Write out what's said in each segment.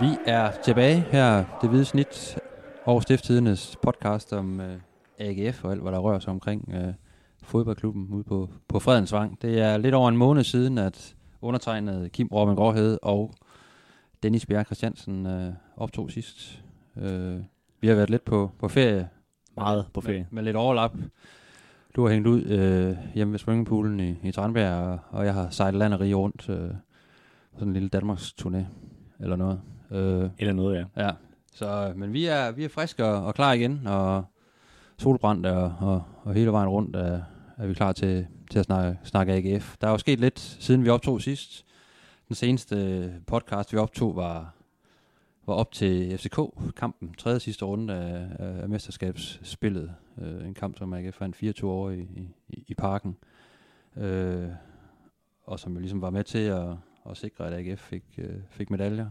Vi er tilbage her, det hvide snit, over Stiftstidernes podcast om uh, AGF og alt, hvad der rører sig omkring uh, fodboldklubben ude på, på Fredensvang. Det er lidt over en måned siden, at undertegnet Kim Robin Gråhed og Dennis Bjerg Christiansen uh, optog sidst. Uh, vi har været lidt på, på ferie. Meget på ferie. Med, med lidt overlap. Du har hængt ud øh, hjemme ved swimmingpoolen i, i Tranbjerg, og, og jeg har sejlet land og rige rundt. Øh, sådan en lille Danmarks turné eller noget. Øh, eller noget, ja. Ja, så, men vi er, vi er friske og, og klar igen, og solbrændt og, og, og hele vejen rundt er, er vi klar til, til at snakke, snakke AGF. Der er jo sket lidt, siden vi optog sidst. Den seneste podcast, vi optog, var, var op til FCK-kampen, tredje sidste runde af, af mesterskabsspillet. Øh, en kamp, som AGF fandt 24 år i, i, i parken. Øh, og som jo ligesom var med til at, at sikre, at AGF fik, øh, fik medaljer.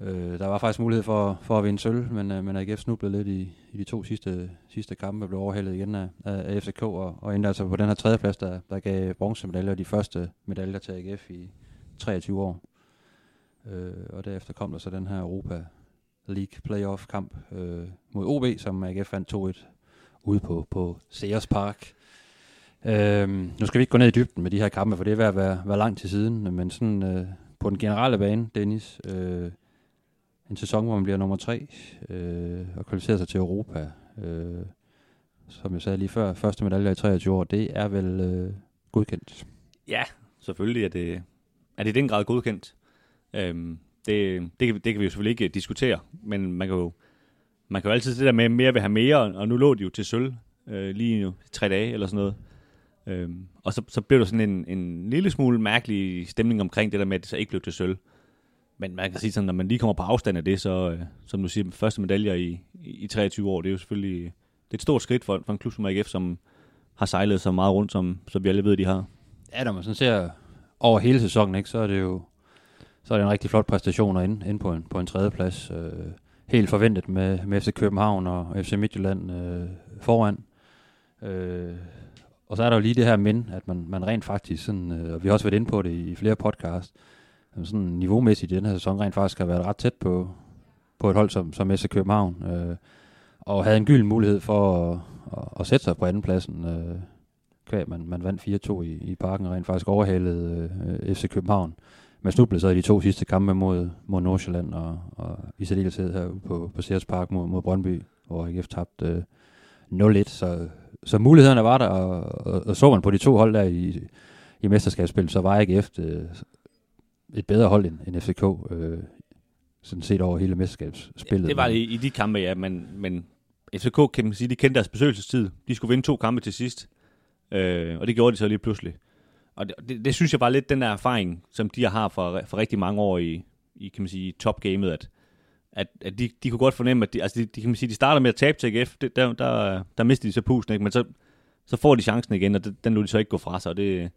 Øh, der var faktisk mulighed for, for at vinde sølv, men, øh, men AGF snublede lidt i, i de to sidste, sidste kampe blev overhældet igen af, af, af FCK, og, og endte altså på den her tredjeplads, der, der gav bronzemedaljer, de første medaljer til AGF i 23 år. Øh, og derefter kom der så den her Europa League playoff kamp øh, mod OB, som AGF vandt 2-1 ude på, på Sears Park. Øhm, nu skal vi ikke gå ned i dybden med de her kampe, for det er ved at være, være langt til siden, men sådan øh, på den generelle bane, Dennis, øh, en sæson, hvor man bliver nummer tre øh, og kvalificerer sig til Europa, øh, som jeg sagde lige før, første medalje i 23 år, det er vel øh, godkendt? Ja, selvfølgelig er det, er det i den grad godkendt. Øhm, det, det, det kan vi jo selvfølgelig ikke øh, diskutere, men man kan jo, man kan jo altid det der med, mere vil have mere, og nu lå de jo til sølv øh, lige nu, tre dage eller sådan noget. Øhm, og så, så blev der sådan en, en lille smule mærkelig stemning omkring det der med, at det så ikke blev til sølv. Men man kan sige sådan, når man lige kommer på afstand af det, så, øh, som du siger, første medaljer i, i, 23 år, det er jo selvfølgelig det er et stort skridt for, for en klub som AGF, som har sejlet så meget rundt, som, som vi alle ved, de har. Ja, når man sådan ser over hele sæsonen, ikke, så er det jo så er det en rigtig flot præstation at ind, inde på, en, på en tredjeplads. Øh, helt forventet med, med FC København og FC Midtjylland øh, foran. Øh, og så er der jo lige det her men, at man, man rent faktisk, sådan, øh, og vi har også været inde på det i, i flere podcast, sådan niveaumæssigt i den her sæson rent faktisk har været ret tæt på, på et hold som, som FC København. Øh, og havde en gylden mulighed for at, at, at sætte sig på andenpladsen. Øh, kvæg, man, man vandt 4-2 i, i parken og rent faktisk overhalede øh, FC København. Man snublede så i de to sidste kampe mod, mod Nordsjælland og, og i særdeleshed her på, på Sears Park mod, mod Brøndby, hvor AGF tabte øh, 0-1. Så, så mulighederne var der, og, og, og så man på de to hold der i, i mesterskabsspil, så var AGF øh, et bedre hold end, end FCK, øh, sådan set over hele mesterskabsspillet. Det var det i, i de kampe, ja, men, men FCK kan man sige, de kendte deres besøgelsestid. De skulle vinde to kampe til sidst, øh, og det gjorde de så lige pludselig. Og det, det, det synes jeg bare lidt den der erfaring, som de har for, for rigtig mange år i, i kan man sige, topgamet, at, at, at de, de kunne godt fornemme, at de, altså de, de, kan man sige, de starter med at tabe til AGF, det, der, der, der mister de så pusen, ikke? men så, så får de chancen igen, og det, den nu de så ikke gå fra sig, og det,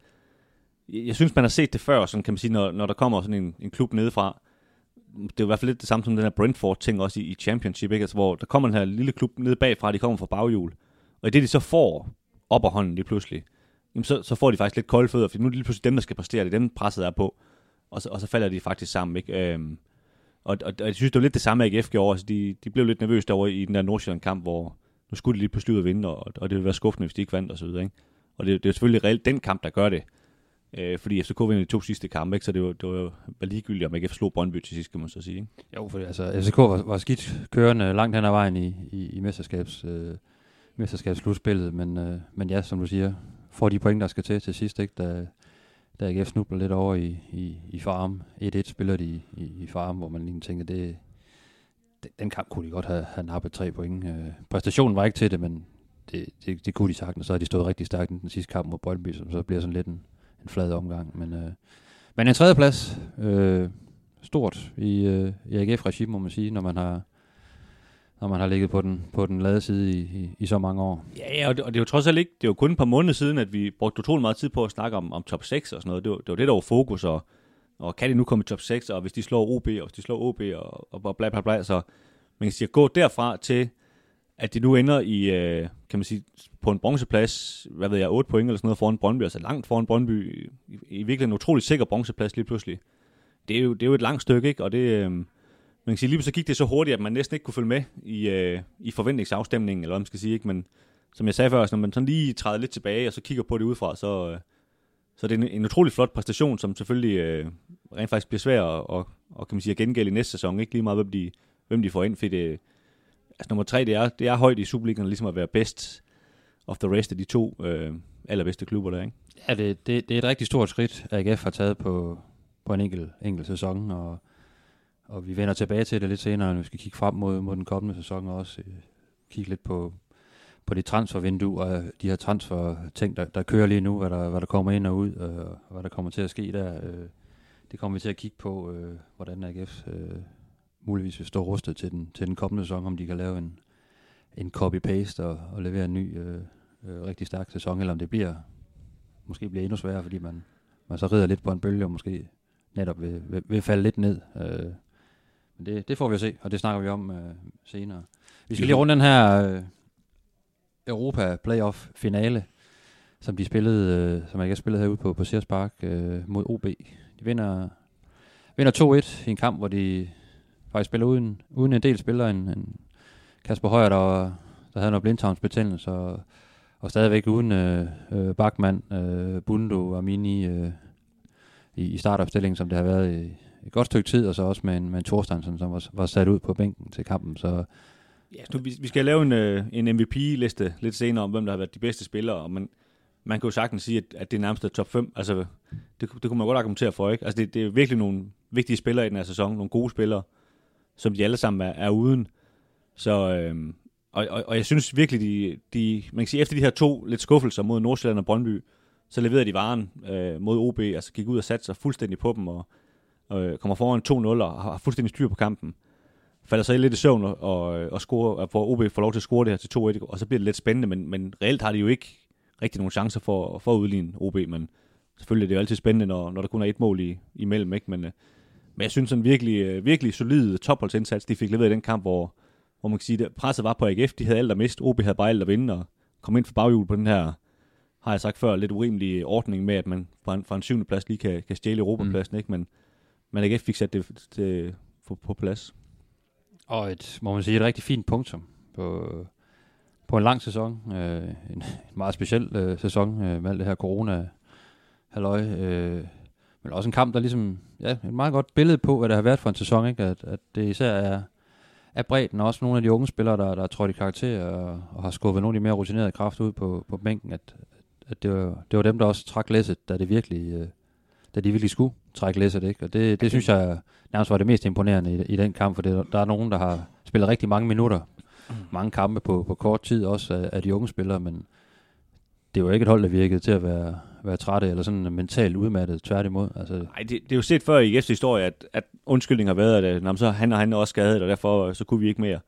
jeg synes, man har set det før, sådan kan man sige, når, når der kommer sådan en, en klub nedefra, det er i hvert fald lidt det samme som den her Brentford-ting også i, i Championship, ikke? Altså, hvor der kommer den her lille klub nede bagfra, de kommer fra baghjul, og i det de så får op af hånden lige pludselig, jamen så, så får de faktisk lidt kolde fødder, for nu er det lige pludselig dem, der skal præstere, det er dem, presset er på, og så, og så falder de faktisk sammen, ikke? Øhm, og, og, og, jeg synes, det var lidt det samme, AGF gjorde, altså de, de blev lidt nervøse derovre i den der Nordsjælland-kamp, hvor nu skulle de lige pludselig ud og vinde, og, og det ville være skuffende, hvis de ikke vandt, og så videre, ikke? Og det, det er selvfølgelig reelt den kamp, der gør det, øh, fordi FCK vinder de to sidste kampe, ikke? så det var, det var, var ligegyldigt, om ikke slog Brøndby til sidst, kan man så sige. Ikke? Jo, for altså, FCK var, var skidt kørende langt hen ad vejen i, i, i mesterskabs, øh, mesterskabsslutspillet, men, øh, men ja, som du siger, får de point, der skal til til sidst, ikke? Da, da AGF snubler lidt over i, i, i farm. 1-1 spiller de i, i, i farm, hvor man lige tænker, det, den kamp kunne de godt have, have nappet tre point. Øh, præstationen var ikke til det, men det, det, det kunne de sagtens. Så har de stået rigtig stærkt i den sidste kamp mod Brøndby, som så bliver sådan lidt en, en flad omgang. Men, øh, men en tredje plads, øh, stort i, øh, i AGF-regime, må man sige, når man har når man har ligget på den, på den lade side i, i, i så mange år. Ja, og det, og det er jo trods alt ikke, det er jo kun et par måneder siden, at vi brugte utrolig meget tid på at snakke om, om top 6 og sådan noget. Det var det, var det der var fokus, og, og kan de nu komme i top 6, og hvis de slår OB, og hvis de slår OB, og, og bla bla bla, så man kan sige, at gå derfra til, at de nu ender i, øh, kan man sige, på en bronzeplads, hvad ved jeg, 8 point eller sådan noget foran Brøndby, altså langt foran Brøndby, i, i virkelig en utrolig sikker bronzeplads lige pludselig. Det er jo, det er jo et langt stykke, ikke? Og det, øh, man kan sige, lige så gik det så hurtigt, at man næsten ikke kunne følge med i, øh, i forventningsafstemningen, eller hvad man skal sige. Ikke? Men som jeg sagde før, når man sådan lige træder lidt tilbage, og så kigger på det udefra, så, øh, så det er en, en utrolig flot præstation, som selvfølgelig øh, rent faktisk bliver svær at, og, og kan man sige, at gengælde i næste sæson. Ikke lige meget, hvem de, hvem de får ind, fordi det, altså nummer tre, det er, det er højt i Superligaen, ligesom at være bedst of the rest af de to øh, allerbedste klubber der, ikke? Ja, det, det, det er et rigtig stort skridt, AGF har taget på, på en enkelt, enkelt sæson, og, og vi vender tilbage til det lidt senere, når vi skal kigge frem mod, mod den kommende sæson, og også øh, kigge lidt på, på det transfervindue, og øh, de her transfer ting, der, der kører lige nu, hvad der, hvad der kommer ind og ud, og, og hvad der kommer til at ske der. Øh, det kommer vi til at kigge på, øh, hvordan AGF øh, muligvis vil stå rustet til den, til den kommende sæson, om de kan lave en, en copy-paste og, og levere en ny øh, øh, rigtig stærk sæson, eller om det bliver måske bliver endnu sværere, fordi man, man så rider lidt på en bølge, og måske netop vil, vil, vil falde lidt ned. Øh, men det, det får vi at se, og det snakker vi om øh, senere. Vi skal lige runde den her øh, Europa Playoff finale, som de spillede, øh, som jeg ikke har spillet herude på, på Sears Park øh, mod OB. De vinder, vinder 2-1 i en kamp, hvor de faktisk spiller uden, uden en del spillere. En, en Kasper Højer, der, der havde noget blindtarmsbetændelse, og, og stadigvæk uden øh, øh, Bachmann, øh, Bundo og Mini øh, i, i startopstillingen, som det har været i et godt stykke tid, og så også med en, med en Thorstensen, som var, var sat ud på bænken til kampen. Så Ja, nu, vi, vi skal lave en, øh, en MVP-liste lidt senere om, hvem der har været de bedste spillere, og man, man kan jo sagtens sige, at, at det er nærmest top 5. Altså, det, det kunne man godt argumentere for, ikke? Altså, det, det er virkelig nogle vigtige spillere i den her sæson, nogle gode spillere, som de alle sammen er, er uden. Så, øh, og, og, og, jeg synes virkelig, de, de, man kan sige, efter de her to lidt skuffelser mod Nordsjælland og Brøndby, så leverede de varen øh, mod OB, altså gik ud og satte sig fuldstændig på dem, og, øh, kommer foran 2-0 og har fuldstændig styr på kampen falder så lidt i søvn og, og, og score, får OB får lov til at score det her til 2-1, og så bliver det lidt spændende, men, men reelt har de jo ikke rigtig nogen chancer for, for at udligne OB, men selvfølgelig er det jo altid spændende, når, når der kun er et mål i, imellem, ikke? Men, øh, men jeg synes sådan virkelig, øh, virkelig solid topholdsindsats, de fik leveret i den kamp, hvor, hvor man kan sige, at presset var på AGF, de havde alt at miste, OB havde bare alt at vinde, og kom ind for baghjul på den her, har jeg sagt før, lidt urimelig ordning med, at man fra en, fra en syvende plads lige kan, kan stjæle Europapladsen, mm. ikke? Men, men AGF fik sat det, det på, på plads. Og et, må man sige, et rigtig fint punktum på, på en lang sæson. Øh, en, en meget speciel øh, sæson øh, med alt det her corona halløj. Øh, men også en kamp, der ligesom, ja, et meget godt billede på, hvad det har været for en sæson, ikke? At, at det især er, er bredden, og også nogle af de unge spillere, der, der er trådt i karakter og, og har skubbet nogle af de mere rutinerede kræfter ud på, på bænken, at, at det, var, det var dem, der også trak læsset, da det virkelig, øh, da de virkelig skulle trække læsset, ikke? Og det, det synes jeg nærmest var det mest imponerende i, i den kamp, for det, der er nogen, der har spillet rigtig mange minutter, mm. mange kampe på, på kort tid, også af, af de unge spillere, men det var ikke et hold, der virkede til at være, være trætte eller sådan mentalt udmattet, tværtimod. Altså. Nej, det, det, er jo set før i IF's historie, at, at undskyldning har været, at jamen, så han og han er også skadet, og derfor øh, så kunne vi ikke mere.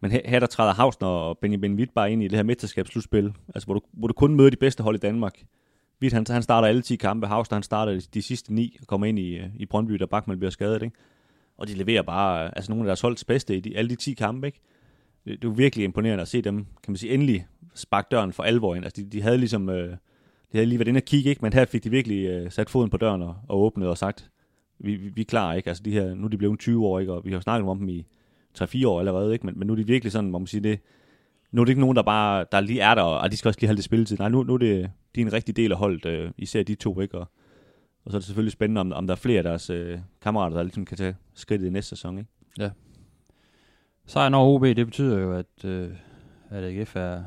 Men her, her der træder Hausner og Benjamin Witt bare ind i det her mesterskabsslutspil, altså hvor du, hvor du kun møder de bedste hold i Danmark. Witt, han, han starter alle 10 kampe. Hausner, han starter de, sidste 9 og kommer ind i, øh, i Brøndby, der Bachmann bliver skadet, ikke? Og de leverer bare øh, altså nogle af deres holds bedste i de, alle de 10 kampe, ikke? Det, det er virkelig imponerende at se dem, kan man sige, endelig sparke døren for alvor ind. Altså, de, de havde ligesom, øh, det havde lige været inde og kigge, ikke? Men her fik de virkelig øh, sat foden på døren og, og åbnet og sagt, vi, vi, vi er klar, ikke? Altså, de her, nu er de blevet 20 år, ikke? Og vi har snakket om dem i 3-4 år allerede, ikke? Men, men nu er de virkelig sådan, må man sige, det, nu er det ikke nogen, der bare der lige er der, og de skal også lige have det spilletid. Nej, nu, nu er det, de er en rigtig del af holdet, øh, især de to, ikke? Og, og så er det selvfølgelig spændende, om, om der er flere af deres øh, kammerater, der ligesom kan tage skridtet i næste sæson, ikke? Ja. Sejren over OB, det betyder jo, at, øh, at AGF er,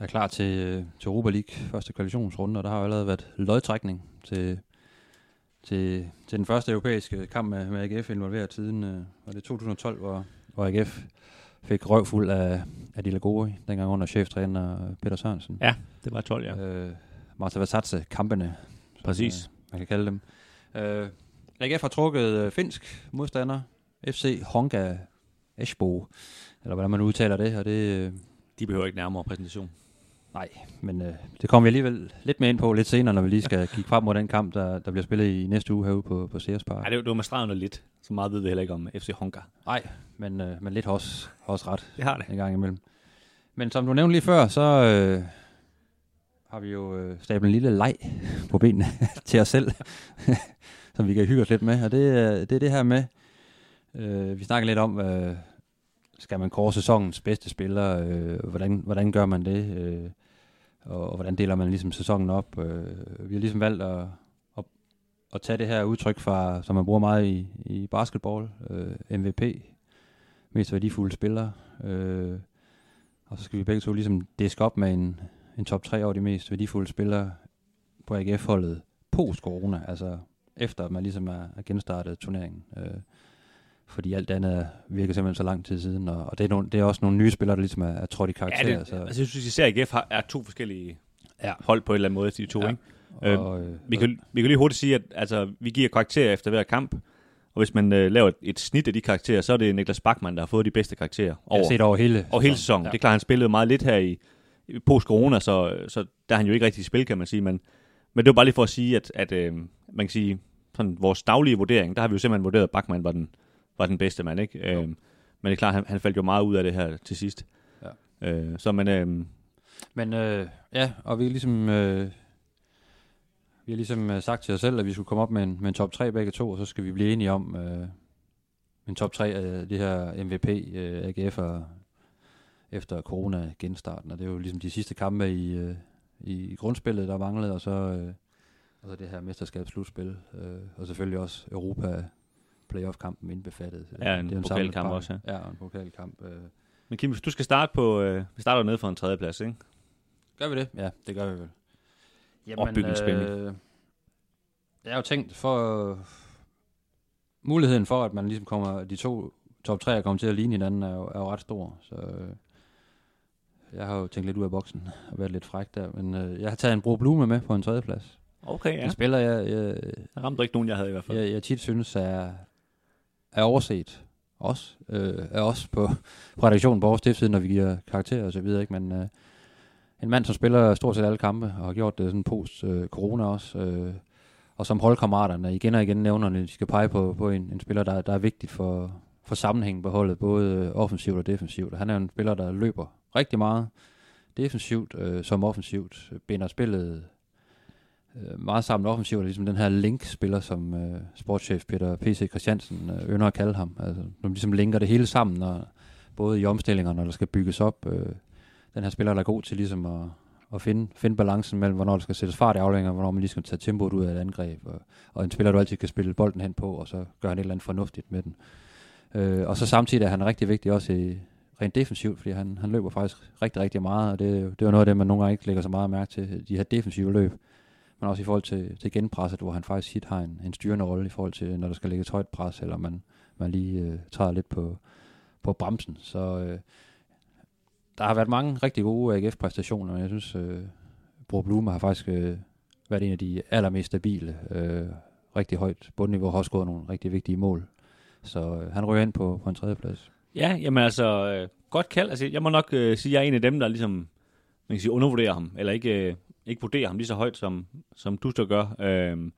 er klar til, øh, til Europa League første kvalifikationsrunde, og der har jo allerede været lodtrækning til, til, til den første europæiske kamp med, med AGF involveret siden, øh, var det 2012, hvor, hvor AGF fik røvfuld af, af de Lagori, dengang under cheftræner Peter Sørensen. Ja, det var 12, ja. Øh, Marta Vatsatse kampene. Præcis. Som, øh, man kan kalde dem. Øh, AGF har trukket øh, finsk modstander, FC Honga Esbo, eller hvordan man udtaler det, og det... Øh, de behøver ikke nærmere præsentation. Nej, men øh, det kommer vi alligevel lidt mere ind på lidt senere, når vi lige skal kigge frem mod den kamp, der, der bliver spillet i næste uge herude på, på Sears Park. Ja, det, det var med stregen lidt. Så meget ved vi heller ikke om FC Honka. Nej, men, øh, men lidt har også, har også ret. Det har det. En gang imellem. Men som du nævnte lige før, så øh, har vi jo øh, stablet en lille leg på benene til os selv, som vi kan hygge os lidt med. Og det, øh, det er det her med, Øh, vi snakker lidt om, øh, skal man kåre sæsonens bedste spiller? Øh, hvordan, hvordan gør man det? Øh, og, og hvordan deler man ligesom sæsonen op? Øh, vi har ligesom valgt at, at, at tage det her udtryk fra, som man bruger meget i, i basketball, øh, MVP, mest værdifulde spiller. Øh, og så skal vi begge to ligesom diske op med en, en top 3 over de mest værdifulde spillere på AGF-holdet post-corona, altså efter man ligesom er, er genstartet turneringen. Øh, fordi alt andet virker simpelthen så lang tid siden, og, og det, er nogle, det er også nogle nye spillere, der ligesom er, er trådt i karakter. Ja, det, så. altså, jeg synes især AGF har, er to forskellige ja. hold på en eller anden måde, de to, Ja. ikke? Øh, Og, øh, Vi kan, vi kan lige hurtigt sige, at altså, vi giver karakterer efter hver kamp, og hvis man øh, laver et, et snit af de karakterer, så er det Niklas Bachmann, der har fået de bedste karakterer over, set over hele, over hele sæsonen. Ja. Det er klart, han spillede meget lidt her i, i post-corona, så, så der er han jo ikke rigtig i spil, kan man sige. Men, men det var bare lige for at sige, at, at øh, man kan sige, sådan, vores daglige vurdering, der har vi jo simpelthen vurderet, at Bachmann var den, var den bedste mand. Ikke? Øh, men det er klart, han, han faldt jo meget ud af det her til sidst. Ja. Øh, så man, øh, Men øh, ja, og vi er ligesom... Øh, vi har ligesom øh, sagt til os selv, at vi skulle komme op med en, med en top 3 begge to, og så skal vi blive enige om øh, en top 3 af de her MVP øh, AGF'er efter corona genstarten. Og det er jo ligesom de sidste kampe i, øh, i grundspillet, der manglede, og så, øh, og så det her mesterskabsslutspil, øh, og selvfølgelig også Europa playoff-kampen indbefattet. Ja, en det er jo pokalkamp også, Ja, og en pokalkamp. Øh. men Kim, hvis du skal starte på, øh, vi starter jo nede for en tredjeplads, ikke? Gør vi det? Ja, det gør vi vel. Opbygningsspil. Øh, jeg har jo tænkt for øh, muligheden for, at man ligesom kommer, de to top 3 kommer til at ligne hinanden, er jo, er jo ret stor. Så øh, jeg har jo tænkt lidt ud af boksen og været lidt fræk der. Men øh, jeg har taget en Bro Blume med på en tredje plads. Okay, Ja. En spiller, jeg, jeg, Jeg ramte ikke nogen, jeg havde i hvert fald. jeg, jeg tit synes er, er overset. Også, øh, er også på, på redaktionen på vores stiftside, når vi giver karakterer og så videre. Ikke? Men øh, en mand, som spiller stort set alle kampe, og har gjort det sådan post-corona øh, også, øh, og som holdkammeraterne igen og igen nævner, når de skal pege på, på en, en spiller, der, der er vigtig for, for sammenhængen på holdet, både øh, offensivt og defensivt. Han er en spiller, der løber rigtig meget defensivt øh, som offensivt, binder spillet øh, meget sammen offensiv, og ligesom den her link-spiller, som øh, sportschef Peter P.C. Christiansen øh, ynder at kalde ham. Altså, de ligesom linker det hele sammen, når, både i omstillingerne, når der skal bygges op. Øh, den her spiller, der er god til ligesom at, at finde, finde balancen mellem, hvornår der skal sættes fart i aflænger, og hvornår man lige skal tage tempoet ud af et angreb. Og, og en spiller, du altid kan spille bolden hen på, og så gør han et eller andet fornuftigt med den. Øh, og så samtidig er han rigtig vigtig også i, rent defensivt, fordi han, han løber faktisk rigtig, rigtig meget, og det, det er jo noget af det, man nogle gange ikke lægger så meget mærke til, de her defensive løb, men også i forhold til, til genpresset, hvor han faktisk hit har en, en styrende rolle i forhold til, når der skal lægges højt pres, eller man, man lige øh, træder lidt på, på bremsen. Så øh, der har været mange rigtig gode AGF-præstationer, men jeg synes, øh, Bro Blume har faktisk øh, været en af de allermest stabile, øh, rigtig højt bundniveau, har også gået nogle rigtig vigtige mål. Så øh, han ryger ind på, på en tredjeplads. Ja, jamen altså, øh, godt kald. Altså, jeg må nok øh, sige, at jeg er en af dem, der ligesom, man kan sige, undervurderer ham, eller ikke, øh, ikke vurderer ham lige så højt, som, som du står gør. Øh,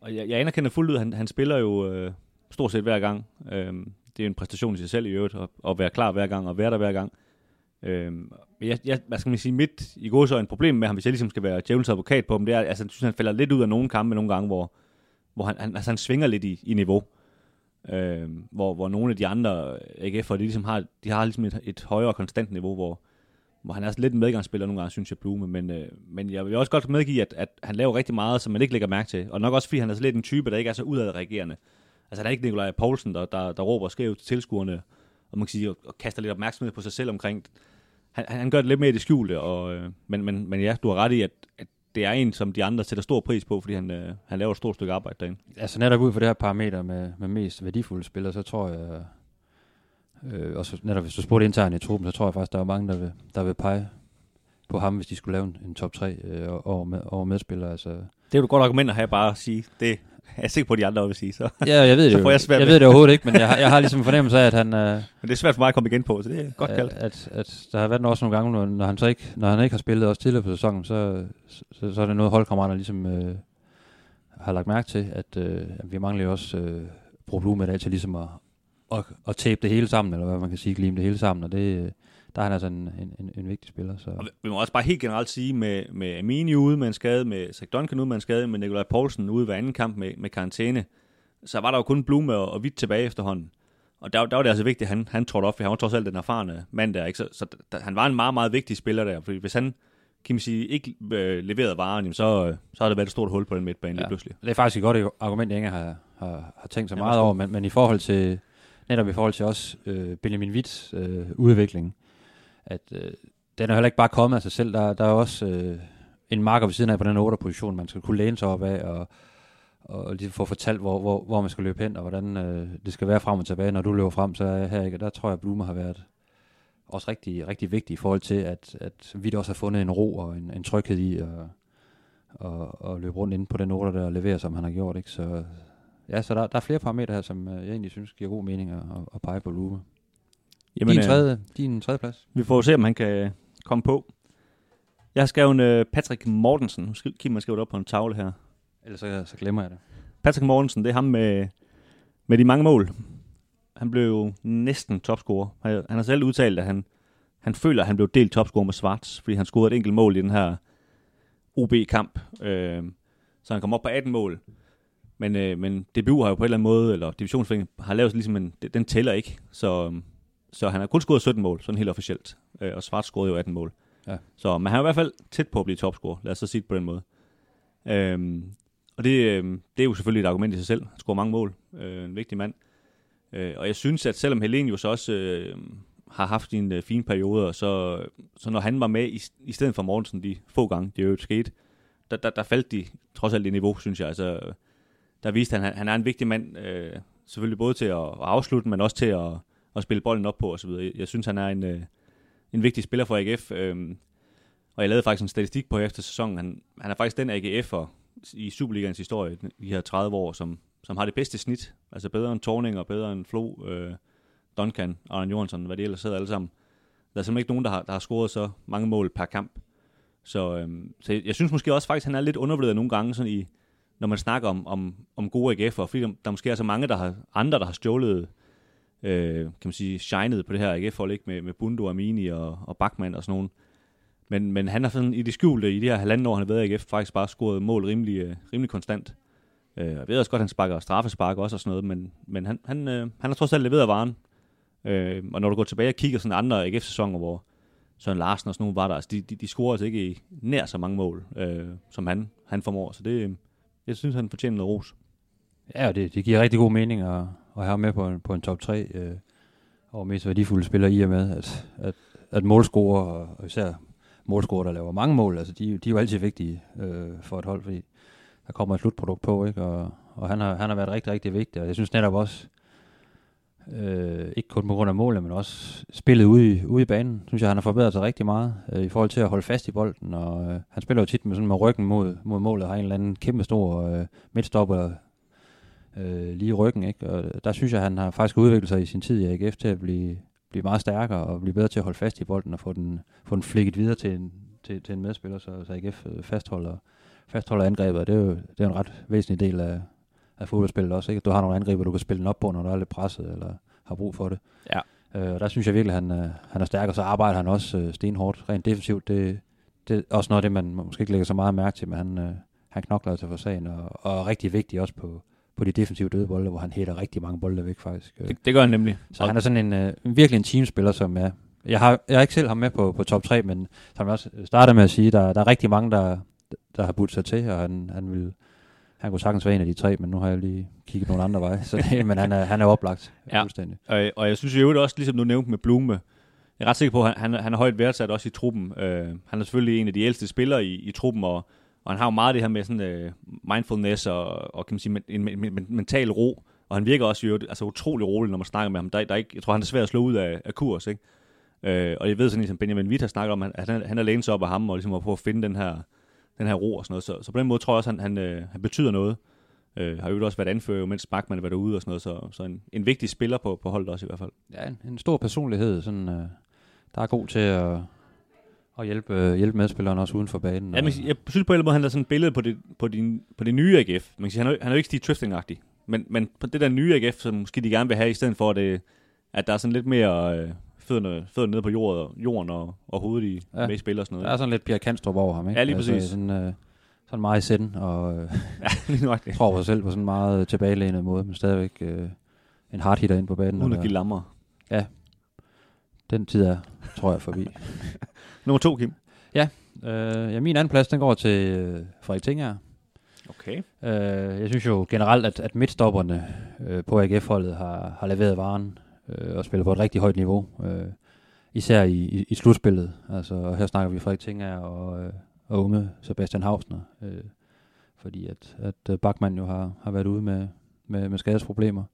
og jeg, jeg anerkender fuldt ud, at han, han spiller jo øh, stort set hver gang. Øh, det er en præstation i sig selv i øvrigt, at, at være klar hver gang, og være der hver gang. Øh, jeg, jeg, hvad skal man sige, mit i går så en problem med ham, hvis jeg ligesom skal være djævelens advokat på ham, det er, altså, jeg synes, han falder lidt ud af nogle kampe nogle gange, hvor, hvor han, han, altså, han svinger lidt i, i niveau. Øh, hvor, hvor nogle af de andre AGF'ere, de, ligesom har, de har ligesom et, et højere konstant niveau, hvor, hvor han er sådan lidt en medgangsspiller nogle gange, synes jeg, Blume. Men, øh, men jeg vil også godt medgive, at, at han laver rigtig meget, som man ikke lægger mærke til. Og nok også, fordi han er sådan lidt en type, der ikke er så udadreagerende. Altså, han er ikke Nikolaj Poulsen, der, der, der råber skævt til tilskuerne, og man kan sige, og, og kaster lidt opmærksomhed på sig selv omkring. Han, han gør det lidt mere i det skjulte, og, øh, men, men, men ja, du har ret i, at, at det er en, som de andre sætter stor pris på, fordi han, øh, han laver et stort stykke arbejde derinde. Altså netop ud for det her parameter med, med mest værdifulde spillere, så tror jeg, øh, også netop hvis du spurgte internt i truppen, så tror jeg faktisk, der er mange, der vil, der vil pege på ham, hvis de skulle lave en, en top 3 øh, over, med, over medspillere. Altså, Det er jo et godt argument at have bare at sige. Det er jeg sikker på, at de andre vil sige. Så. ja, jeg ved det Så får jeg svært jeg ved- det overhovedet ikke, men jeg har, jeg har ligesom fornemmelse af, at han... Øh, Men det er svært for mig at komme igen på, så det er godt kaldt. at, at der har været også nogle gange, når, når, han så ikke, når han ikke har spillet også tidligere på sæsonen, så, så, så er det noget holdkammerater ligesom øh, har lagt mærke til, at, øh, at vi mangler jo også øh, problem med det til ligesom at, at, at tape det hele sammen, eller hvad man kan sige, glime det hele sammen, og det, øh, der er han altså en, en, en, en vigtig spiller. Så. Og vi- må også bare helt generelt sige, med, med Amini ude med en skade, med Zach Duncan ude med en skade, med Nikolaj Poulsen ude hver anden kamp med, med karantæne, så var der jo kun Blume og, og Hvidt tilbage efterhånden. Og der, der var det altså vigtigt, at han, han trådte op, for han var trods alt den erfarne mand der, ikke? Så, så der, han var en meget, meget vigtig spiller der, fordi hvis han kan man sige, ikke øh, leverede varen, jamen så, øh, så har det været et stort hul på den midtbane ja. lige pludselig. Det er faktisk et godt argument, jeg ikke har, har, har tænkt så meget over, men, men i forhold til, netop i forhold til også øh, Benjamin Witts øh, udvikling, at øh, den er heller ikke bare kommet af sig selv. Der, der er også øh, en marker ved siden af på den 8. position, man skal kunne læne sig op af, og, og lige få fortalt, hvor, hvor, hvor man skal løbe hen, og hvordan øh, det skal være frem og tilbage. Når du løber frem, så er her ikke. Der tror jeg, at Blume har været også rigtig, rigtig vigtig i forhold til, at, at vi også har fundet en ro og en, en tryghed i at, og, og løbe rundt inde på den 8 der og levere, som han har gjort. Ikke? Så, ja, så der, der er flere parametre her, som jeg egentlig synes giver god mening at, at pege på Blume. Jamen, din, øh, tredje, din tredje plads. Vi får se, om han kan komme på. Jeg har skrevet uh, Patrick Mortensen. Kim har skrevet op på en tavle her. Ellers så, så glemmer jeg det. Patrick Mortensen, det er ham med, med de mange mål. Han blev jo næsten topscorer. Han har selv udtalt, at han, han føler, at han blev delt topscorer med Svarts, fordi han scorede et enkelt mål i den her OB-kamp. Øh, så han kom op på 18 mål. Men, øh, men DBU har jo på en eller anden måde, eller divisionsforeningen har lavet ligesom en, den tæller ikke. Så, så han har kun scoret 17 mål, sådan helt officielt. Øh, og Svart scorede jo 18 mål. Ja. Så man har i hvert fald tæt på at blive topscorer, lad os så sige det på den måde. Øhm, og det, øh, det er jo selvfølgelig et argument i sig selv. Han scorer mange mål. Øh, en vigtig mand. Øh, og jeg synes, at selvom Helenius også øh, har haft en øh, fin periode, så, så når han var med i, i stedet for Mortensen de få gange, det jo skete, der, der, der faldt de trods alt i niveau, synes jeg. Altså, der viste han, at han er en vigtig mand, øh, selvfølgelig både til at, at afslutte, men også til at, at spille bolden op på osv. Jeg, jeg synes, han er en, øh, en vigtig spiller for AGF. Øh, og jeg lavede faktisk en statistik på efter sæsonen. Han, han er faktisk den AGF'er i Superligans historie, de her 30 år, som, som har det bedste snit. Altså bedre end Torning og bedre end Flo, øh, Duncan, Arne Johansson, hvad det ellers hedder alle sammen. Der er simpelthen ikke nogen, der har, der har scoret så mange mål per kamp. Så, øhm, så jeg, jeg synes måske også faktisk, at han er lidt undervurderet nogle gange, sådan i, når man snakker om, om, om gode AGF'er, fordi der, der måske er så mange, der har, andre, der har stjålet, øh, kan man sige, shined på det her AGF-hold, ikke? Med, med Bundo, Amini og, og Bachmann og sådan nogen. Men, men han har sådan i det skjulte, i de her halvanden år, han har været i AGF, faktisk bare scoret mål rimelig, øh, rimelig konstant. Øh, jeg ved også godt, at han sparker straffespark også og sådan noget, men, men han, han, øh, han har trods alt leveret varen. Øh, og når du går tilbage og kigger sådan andre AGF-sæsoner, hvor Søren Larsen og sådan nogle var der, altså de, de, de scorer altså ikke i nær så mange mål, øh, som han, han formår. Så det, jeg synes, han fortjener noget ros. Ja, det, det giver rigtig god mening at, at have med på en, på en top 3 øh, og mest værdifulde spillere i og med, at, at, at målscorer, og især målscorer, der laver mange mål, altså de, de er jo altid vigtige øh, for et hold, fordi der kommer et slutprodukt på, ikke? Og, og han, har, han har været rigtig, rigtig vigtig, og jeg synes netop også, øh, ikke kun på grund af målet, men også spillet ude i, ude i banen, synes jeg, han har forbedret sig rigtig meget øh, i forhold til at holde fast i bolden, og øh, han spiller jo tit med, sådan med ryggen mod, mod målet, har en eller anden kæmpe stor øh, midtstopper øh, lige i ryggen, ikke? og der synes jeg, han har faktisk udviklet sig i sin tid i AGF til at blive, blive meget stærkere og blive bedre til at holde fast i bolden og få den, få den flikket videre til en, til, til en medspiller, så, så AGF øh, fastholder, fastholder angrebet, og det er jo det er en ret væsentlig del af, af fodboldspillet også. Ikke? Du har nogle angriber, du kan spille den op på, når du er lidt presset eller har brug for det. Ja. Øh, og der synes jeg virkelig, at han, øh, han er stærk, og så arbejder han også øh, stenhårdt, rent defensivt. Det, det er også noget af det, man måske ikke lægger så meget mærke til, men han, øh, han knokler altså for sagen, og, og er rigtig vigtig også på, på de defensive døde bolde, hvor han hætter rigtig mange bolde væk faktisk. Det, det gør han nemlig. Så og han er sådan en, øh, virkelig en teamspiller, som er... Jeg har, jeg har ikke selv ham med på, på top 3, men som jeg også startede med at sige, der, der er rigtig mange, der, der har budt sig til, og han, han vil han kunne sagtens være en af de tre, men nu har jeg lige kigget nogle andre veje. Så, men han er, han er oplagt. Ja, fuldstændig. Og, og jeg synes jo også, ligesom du nævnte med Blume, jeg er ret sikker på, at han, han er højt værdsat også i truppen. Uh, han er selvfølgelig en af de ældste spillere i, i truppen, og, og han har jo meget det her med sådan uh, mindfulness og, og kan man sige, en, en, en, mental ro. Og han virker også jo altså, utrolig rolig, når man snakker med ham. Der, der er ikke, jeg tror, han er svær at slå ud af, af kurs. Ikke? Uh, og jeg ved sådan, ligesom Benjamin Witt har snakket om, at han, han er lænet sig op af ham, og ligesom at prøve at finde den her, den her ro og sådan noget. Så, så på den måde tror jeg også, han, han, han betyder noget. Øh, har jo også været anfører, mens Bachmann har været ude og sådan noget, så, så en, en vigtig spiller på, på holdet også i hvert fald. Ja, en, en stor personlighed, sådan, øh, der er god til at, at hjælpe, øh, hjælpe medspilleren også uden for banen. Ja, men jeg synes på en eller måde, han er sådan et billede på det, på din, på det nye AGF. Man kan sige, han, er, han er jo ikke Steve Trifting-agtig, men, men på det der nye AGF, som måske de gerne vil have, i stedet for, at, det, at der er sådan lidt mere... Øh, fødderne, fødderne nede på jorden, jorden og, og hovedet i ja. med spil og sådan noget. Der er sådan lidt Pierre Kanstrup over ham, ikke? Ja, lige altså, præcis. Altså, sådan, øh, sådan meget i send, og øh, ja, lige nok det. tror på sig selv på sådan en meget tilbagelænet måde, men stadigvæk øh, en hard hitter ind på banen. Uden at give lammer. Den tid er, tror jeg, forbi. Nummer to, Kim. øh, ja, min anden plads, den går til øh, Frederik Tinger. Okay. Øh, jeg synes jo generelt, at, at midtstopperne øh, på AGF-holdet har, har leveret varen øh, og spillet på et rigtig højt niveau. Øh, især i, i, i slutspillet. Altså, her snakker vi Frederik Tinger og, øh, og unge Sebastian Hausner. Øh, fordi at, at øh, Bachmann jo har, har været ude med, med, med skadesproblemer.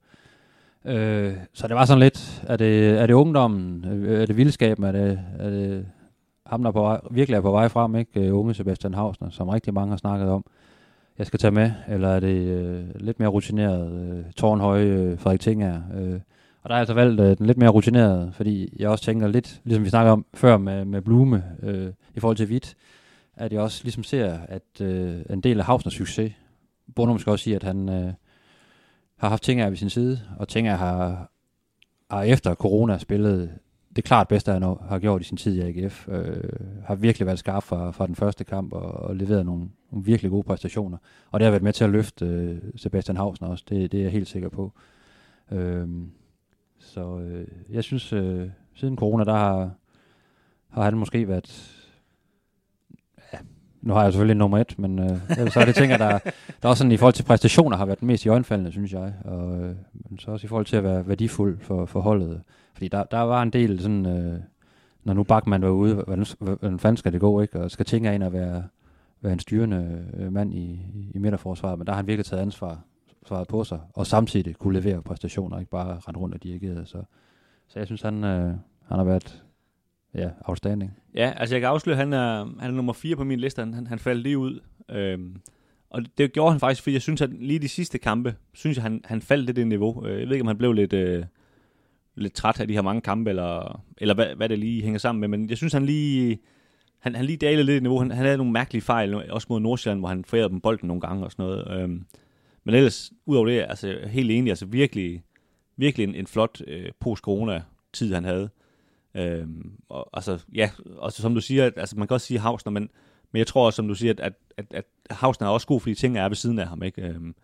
Øh, så det var sådan lidt, er det, er det ungdommen, øh, er det vildskaben, er det, er det ham, der på vej, virkelig er på vej frem, ikke? Øh, unge Sebastian Hausner, som rigtig mange har snakket om jeg skal tage med, eller er det øh, lidt mere rutineret øh, tårnhøje øh, Frederik Tinger? Øh, og der har jeg altså valgt øh, den lidt mere rutinerede, fordi jeg også tænker lidt, ligesom vi snakkede om før med, med Blume, øh, i forhold til Hvidt, at jeg også ligesom ser, at øh, en del af Havsners succes, bunder skal også sige, at han øh, har haft Tinger ved sin side, og Tinger har, har efter corona spillet det klart bedste, han har gjort i sin tid i AGF. Øh, har virkelig været skarp fra, fra den første kamp og, og leveret nogle, nogle virkelig gode præstationer. Og det har været med til at løfte øh, Sebastian Hausner også, det, det er jeg helt sikker på. Øh, så øh, jeg synes, øh, siden corona, der har, har han måske været... Ja, nu har jeg selvfølgelig nummer et, men øh, så er det ting, der, der også sådan i forhold til præstationer har været den mest i øjenfaldende, synes jeg. Og øh, men så også i forhold til at være værdifuld for, for holdet. Fordi der, der var en del sådan, øh, når nu Bachmann var ude, hvordan, hvordan fanden skal det gå, ikke? Og skal tænke ind at være, være en styrende øh, mand i, i, i midterforsvaret, men der har han virkelig taget ansvar svaret på sig, og samtidig kunne levere præstationer, ikke bare rende rundt og dirigere. Så, så jeg synes, han, øh, han har været ja, outstanding. Ja, altså jeg kan afsløre, at han er, han er nummer 4 på min liste. Han, han faldt lige ud. Øhm, og det gjorde han faktisk, fordi jeg synes, at lige de sidste kampe, synes jeg, han, han faldt lidt i niveau. Øh, jeg ved ikke, om han blev lidt, øh, lidt træt af de her mange kampe, eller, eller hvad, hvad det lige hænger sammen med, men jeg synes, han lige... Han, han lige dalede lidt i niveau. Han, han havde nogle mærkelige fejl, også mod Nordsjælland, hvor han forærede dem bolden nogle gange og sådan noget. Øhm, men ellers, udover det, altså helt enig, altså virkelig, virkelig en, en flot øh, post-corona-tid, han havde. Øhm, og, altså, ja, og som du siger, altså man kan også sige Havsner, men, men jeg tror også, som du siger, at, at, at, at Havsner er også god, fordi ting er ved siden af ham, ikke? Øhm,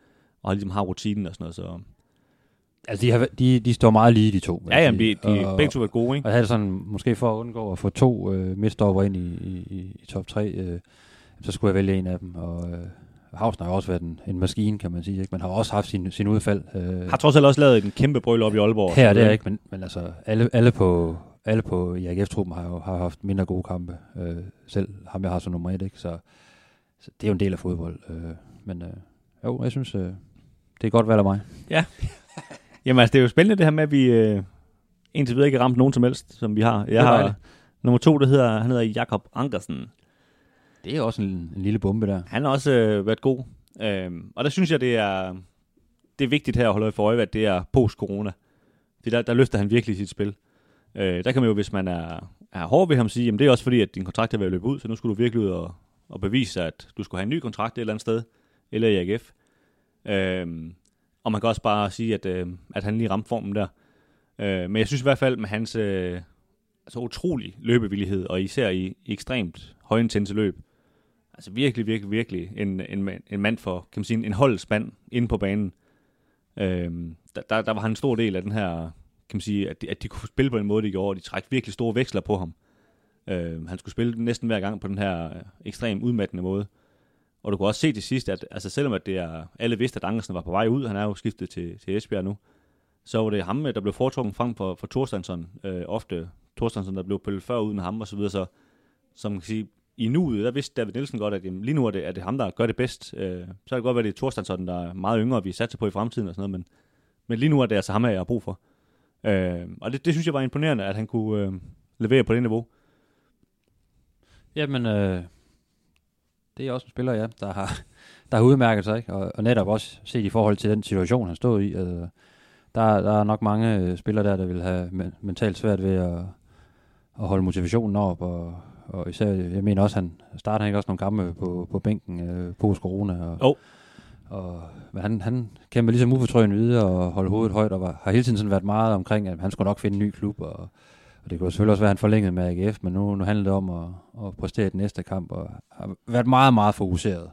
og ligesom har rutinen og sådan noget, så... Altså, de, har, de, de står meget lige, de to. Ja, jamen, de, de og, begge to er gode, ikke? Og havde sådan, måske for at undgå at få to øh, midtstopper ind i, i, i top 3, øh, så skulle jeg vælge en af dem, og... Øh, Havsen har jo også været en, en maskine, kan man sige, ikke? men har også haft sin, sin udfald. Øh, har trods alt også lavet en kæmpe brøl op i Aalborg. Her det er ikke, men, men altså, alle, alle på, alle på i AGF-truppen har jo har haft mindre gode kampe. Øh, selv ham, jeg har som nummer et, ikke? Så, så det er jo en del af fodbold. Øh, men øh, jo, jeg synes, øh, det er godt valg af mig. Ja. Jamen altså, det er jo spændende det her med, at vi øh, indtil videre ikke har ramt nogen som helst, som vi har. Jeg har nummer to, der hedder, han hedder Jakob Ankersen. Det er også en, en lille bombe der. Han har også øh, været god. Øhm, og der synes jeg, det er, det er vigtigt her at holde for øje, at det er post-corona. Det der, der løfter han virkelig sit spil. Øh, der kan man jo, hvis man er, er hård ved ham, sige, at det er også fordi, at din kontrakt er ved at løbe ud, så nu skulle du virkelig ud og, og bevise, at du skulle have en ny kontrakt et eller andet sted, eller i AGF. Øh, og man kan også bare sige, at, øh, at han lige ramte formen der. Øh, men jeg synes i hvert fald, med hans øh, altså utrolig løbevillighed, og især i, i ekstremt højintense løb, altså virkelig, virkelig, virkelig en, en, en mand for, kan man sige, en holdspand inde på banen. Øhm, der, der, der var han en stor del af den her, kan man sige, at de, at de kunne spille på en måde, de gjorde, og de trak virkelig store veksler på ham. Øhm, han skulle spille næsten hver gang på den her øh, ekstrem udmattende måde. Og du kunne også se til sidst, at altså selvom at det er, alle vidste, at Angersen var på vej ud, han er jo skiftet til, til Esbjerg nu, så var det ham, øh, der blev foretrukket frem for, for Thorstensson. Øh, ofte Thorstensson, der blev pøllet før uden ham og så videre, så som man kan sige, i nuet, der vidste David Nielsen godt, at jamen, lige nu er det, er det ham, der gør det bedst. Øh, så kan det godt være, at det er Thorstensson, der er meget yngre, og vi satser på i fremtiden og sådan noget, men, men lige nu er det altså ham, jeg har brug for. Øh, og det, det synes jeg var imponerende, at han kunne øh, levere på det niveau. Jamen, øh, det er også en spiller, ja, der har, der har udmærket sig, ikke? Og, og netop også set i forhold til den situation, han stod i. Øh, der, der er nok mange øh, spillere der, der vil have mentalt svært ved at, at holde motivationen op, og, og især, jeg mener også, han starter ikke også nogle kampe på, på bænken øh, på corona. Og, oh. og, men han, han kæmper ligesom ufortrøjende videre og holder hovedet højt, og var, har hele tiden sådan været meget omkring, at han skulle nok finde en ny klub, og, og det kunne selvfølgelig også være, at han forlængede med AGF, men nu, nu handler det om at, at præstere i den næste kamp, og har været meget, meget fokuseret,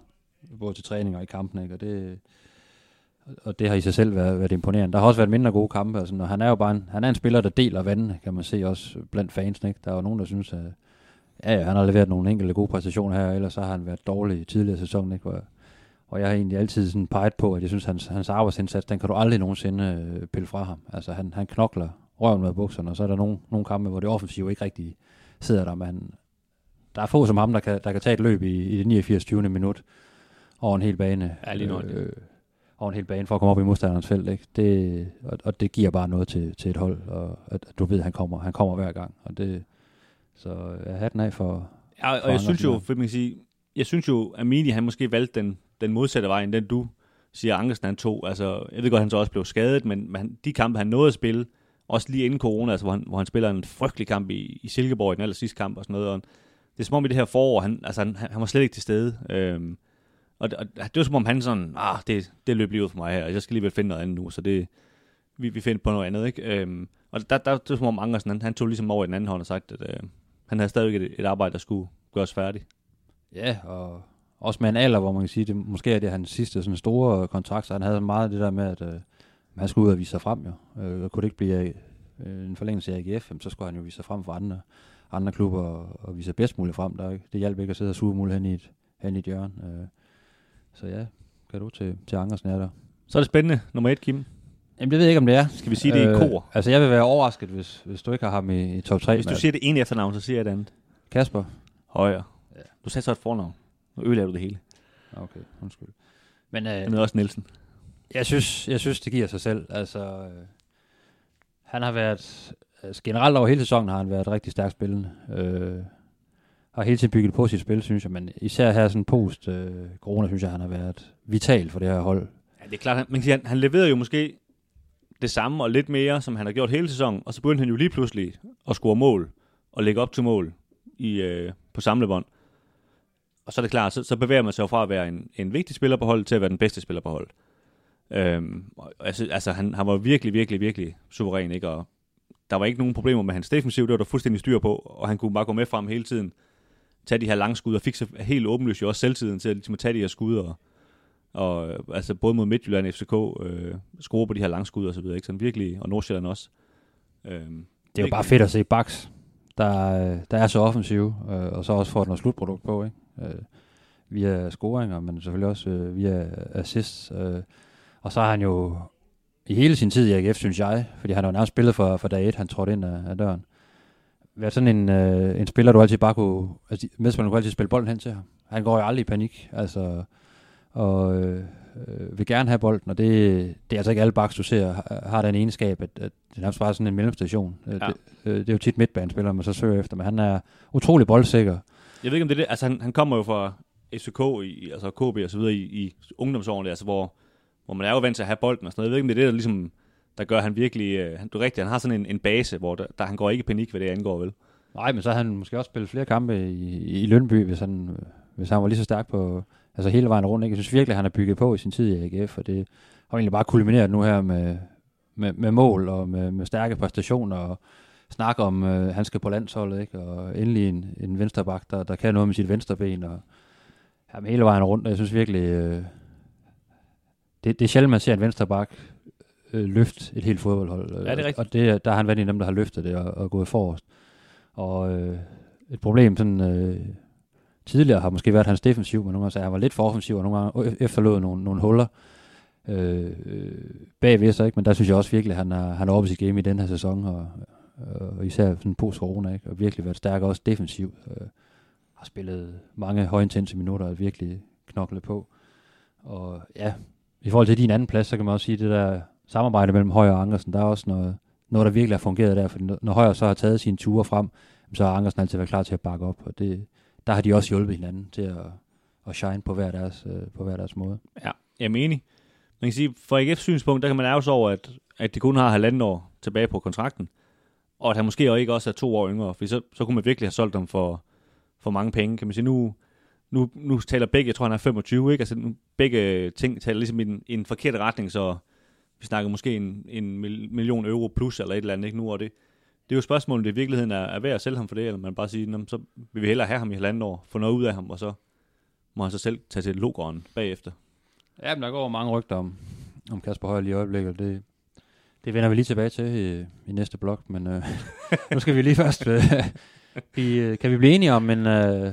både til træning og i kampen, ikke? og det og det har i sig selv været, været imponerende. Der har også været mindre gode kampe, og, sådan, og han er jo bare en, han er en spiller, der deler vandene, kan man se også blandt fans. Ikke? Der er jo nogen, der synes, at ja, ja, han har leveret nogle enkelte gode præstationer her, ellers så har han været dårlig i tidligere sæson. Ikke? Og, og jeg har egentlig altid sådan peget på, at jeg synes, at hans, hans arbejdsindsats, den kan du aldrig nogensinde øh, pille fra ham. Altså han, han knokler røven med bukserne, og så er der nogle, nogle kampe, hvor det offensive ikke rigtig sidder der, men der er få som ham, der kan, der kan tage et løb i, i det 89. 20. minut over en hel bane. Ja, lige øh, over en hel bane for at komme op i modstanderens felt. Ikke? Det, og, og, det giver bare noget til, til et hold, og at, at du ved, at han kommer, han kommer hver gang. Og det, så jeg har den af for... Ja, og for jeg synes jo, for man kan sige, jeg synes jo, at Mini, han måske valgte den, den modsatte vej, end den du siger, Ankersen han tog. Altså, jeg ved godt, han så også blev skadet, men, men de kampe, han nåede at spille, også lige inden corona, altså, hvor, han, hvor han spiller en frygtelig kamp i, i Silkeborg i den aller sidste kamp og sådan noget. Og det er som om i det her forår, han, altså, han, han var slet ikke til stede. Øhm, og, det, og det var som om han sådan, ah, det, det løb lige ud for mig her, og jeg skal lige vel finde noget andet nu, så det, vi, vi finder på noget andet, ikke? Øhm, og der, der, det var som om Ankersen, han, han tog ligesom over i den anden hånd og sagt, at øh, han havde stadigvæk et, et arbejde, der skulle gøres færdigt. Ja, og også med en alder, hvor man kan sige, det måske er det hans sidste sådan store kontrakt, så han havde meget det der med, at øh, han skulle ud og vise sig frem jo. Øh, kunne det ikke blive øh, en forlængelse af AGF, så skulle han jo vise sig frem for andre, andre klubber og, og vise sig bedst muligt frem. Der, er det hjalp ikke at sidde og suge muligt hen i et, hen i et hjørne. Øh, så ja, kan du til, til Ankersen er der. Så er det spændende, nummer et, Kim. Jamen det ved jeg ikke, om det er. Skal vi sige det i kor? Altså jeg vil være overrasket, hvis, hvis du ikke har ham i, i top 3. Hvis du siger det ene efternavn, så siger jeg det andet. Kasper. Højere. Ja. Du sagde så et fornavn. Nu ødelagde du det hele. Okay, undskyld. Men øh, Han hedder også Nielsen. Jeg synes, jeg synes, det giver sig selv. Altså, øh, han har været, altså generelt over hele sæsonen har han været rigtig stærkt spillende. Øh, har hele tiden bygget på sit spil, synes jeg, men især her sådan post øh, corona, synes jeg, han har været vital for det her hold. Ja, det er klart, han, man kan sige, han, han leverede jo måske det samme og lidt mere, som han har gjort hele sæsonen, og så begyndte han jo lige pludselig at score mål og lægge op til mål i, øh, på samlebånd. Og så er det klart, så, så bevæger man sig jo fra at være en, en vigtig spiller på holdet til at være den bedste spiller på holdet. Øhm, altså, altså han, han var virkelig, virkelig, virkelig suveræn, ikke? Og der var ikke nogen problemer med hans defensiv, det var der fuldstændig styr på, og han kunne bare gå med frem hele tiden, tage de her lange skud, og fik så helt åbenlyst jo også selvtiden til at, ligesom at tage de her skud, og, og øh, altså både mod Midtjylland og FCK, øh, score på de her lange skud og så videre, ikke? Sådan virkelig, og Nordsjælland også. Øhm, Det er jo bare fedt at se Bax, der, øh, der er så offensiv, øh, og så også får noget slutprodukt på, ikke? Øh, via scoringer, men selvfølgelig også øh, via assists. Øh, og så har han jo i hele sin tid i AGF, synes jeg, fordi han har jo nærmest spillet for, for dag et, han trådte ind af, af døren, været sådan en, øh, en spiller, du altid bare kunne, altså medspillerne kunne altid spille bolden hen til ham. Han går jo aldrig i panik, altså, og øh, øh, vil gerne have bolden, og det, det er altså ikke alle baks, du ser, har, har den egenskab, at, at det er bare sådan en mellemstation. Ja. Ja. Det, øh, det er jo tit midtbanespillere, man så søger efter, men han er utrolig boldsikker. Jeg ved ikke, om det er det. Altså, han, han kommer jo fra FCK, i, altså KB og så videre i, i ungdomsårene, altså, hvor, hvor man er jo vant til at have bolden og sådan noget. Jeg ved ikke, om det er det, der ligesom, der gør, han virkelig, øh, du er rigtig, han har sådan en, en base, hvor der, der, han går ikke i panik, hvad det angår, vel? Nej, men så har han måske også spillet flere kampe i, i Lønby, hvis han, øh, hvis han var lige så stærk på, altså hele vejen rundt. Ikke? Jeg synes virkelig, at han har bygget på i sin tid i AGF, og det har egentlig bare kulmineret nu her med, med, med mål og med, med stærke præstationer og snak om, øh, han skal på landsholdet, ikke? og endelig en, en vensterbak, der, der kan noget med sit venstreben, og jamen, hele vejen rundt, og jeg synes virkelig, øh, det, det er sjældent, man ser en vensterbak øh, løfte et helt fodboldhold. Ja, det er rigtigt. Og det, der har han været en af dem, der har løftet det og, og gået forrest. Og øh, et problem sådan, øh, tidligere har måske været hans defensiv, men nogle gange sagde, han var lidt for offensiv, og nogle gange e- efterlod nogle, nogle huller øh, bagved sig, ikke? men der synes jeg også virkelig, at han har, han har oppe sit game i den her sæson, og, og især sådan post corona, ikke? og virkelig været stærk også defensivt. Øh, har spillet mange højintense minutter og virkelig knoklet på. Og ja, i forhold til din anden plads, så kan man også sige, det der samarbejde mellem Højer og Ankersen, der er også noget, noget der virkelig har fungeret der, for når Højer så har taget sine ture frem, så har Ankersen altid været klar til at bakke op, og det, der har de også hjulpet hinanden til at, at shine på hver deres, øh, på hver deres måde. Ja, jeg er enig. Man kan sige, fra AGF's synspunkt, der kan man ærges over, at, at de kun har halvanden år tilbage på kontrakten, og at han måske også ikke også er to år yngre, for så, så kunne man virkelig have solgt dem for, for mange penge. Kan man sige, nu, nu, nu taler begge, jeg tror han er 25, ikke? Altså nu, begge ting taler ligesom i en, i en forkert retning, så vi snakker måske en, en million euro plus eller et eller andet, ikke nu, og det, det er jo spørgsmålet, det i virkeligheden er, er værd at sælge ham for det, eller man bare sige, "Nå, men så vil vi hellere have ham i halvandet år, få noget ud af ham, og så må han så selv tage til logeren bagefter. Ja, men der går mange rygter om, om Kasper Højer lige i øjeblikket. Det, det vender vi lige tilbage til i, i næste blok, men øh, nu skal vi lige først... Øh, vi, øh, kan vi blive enige om en, øh,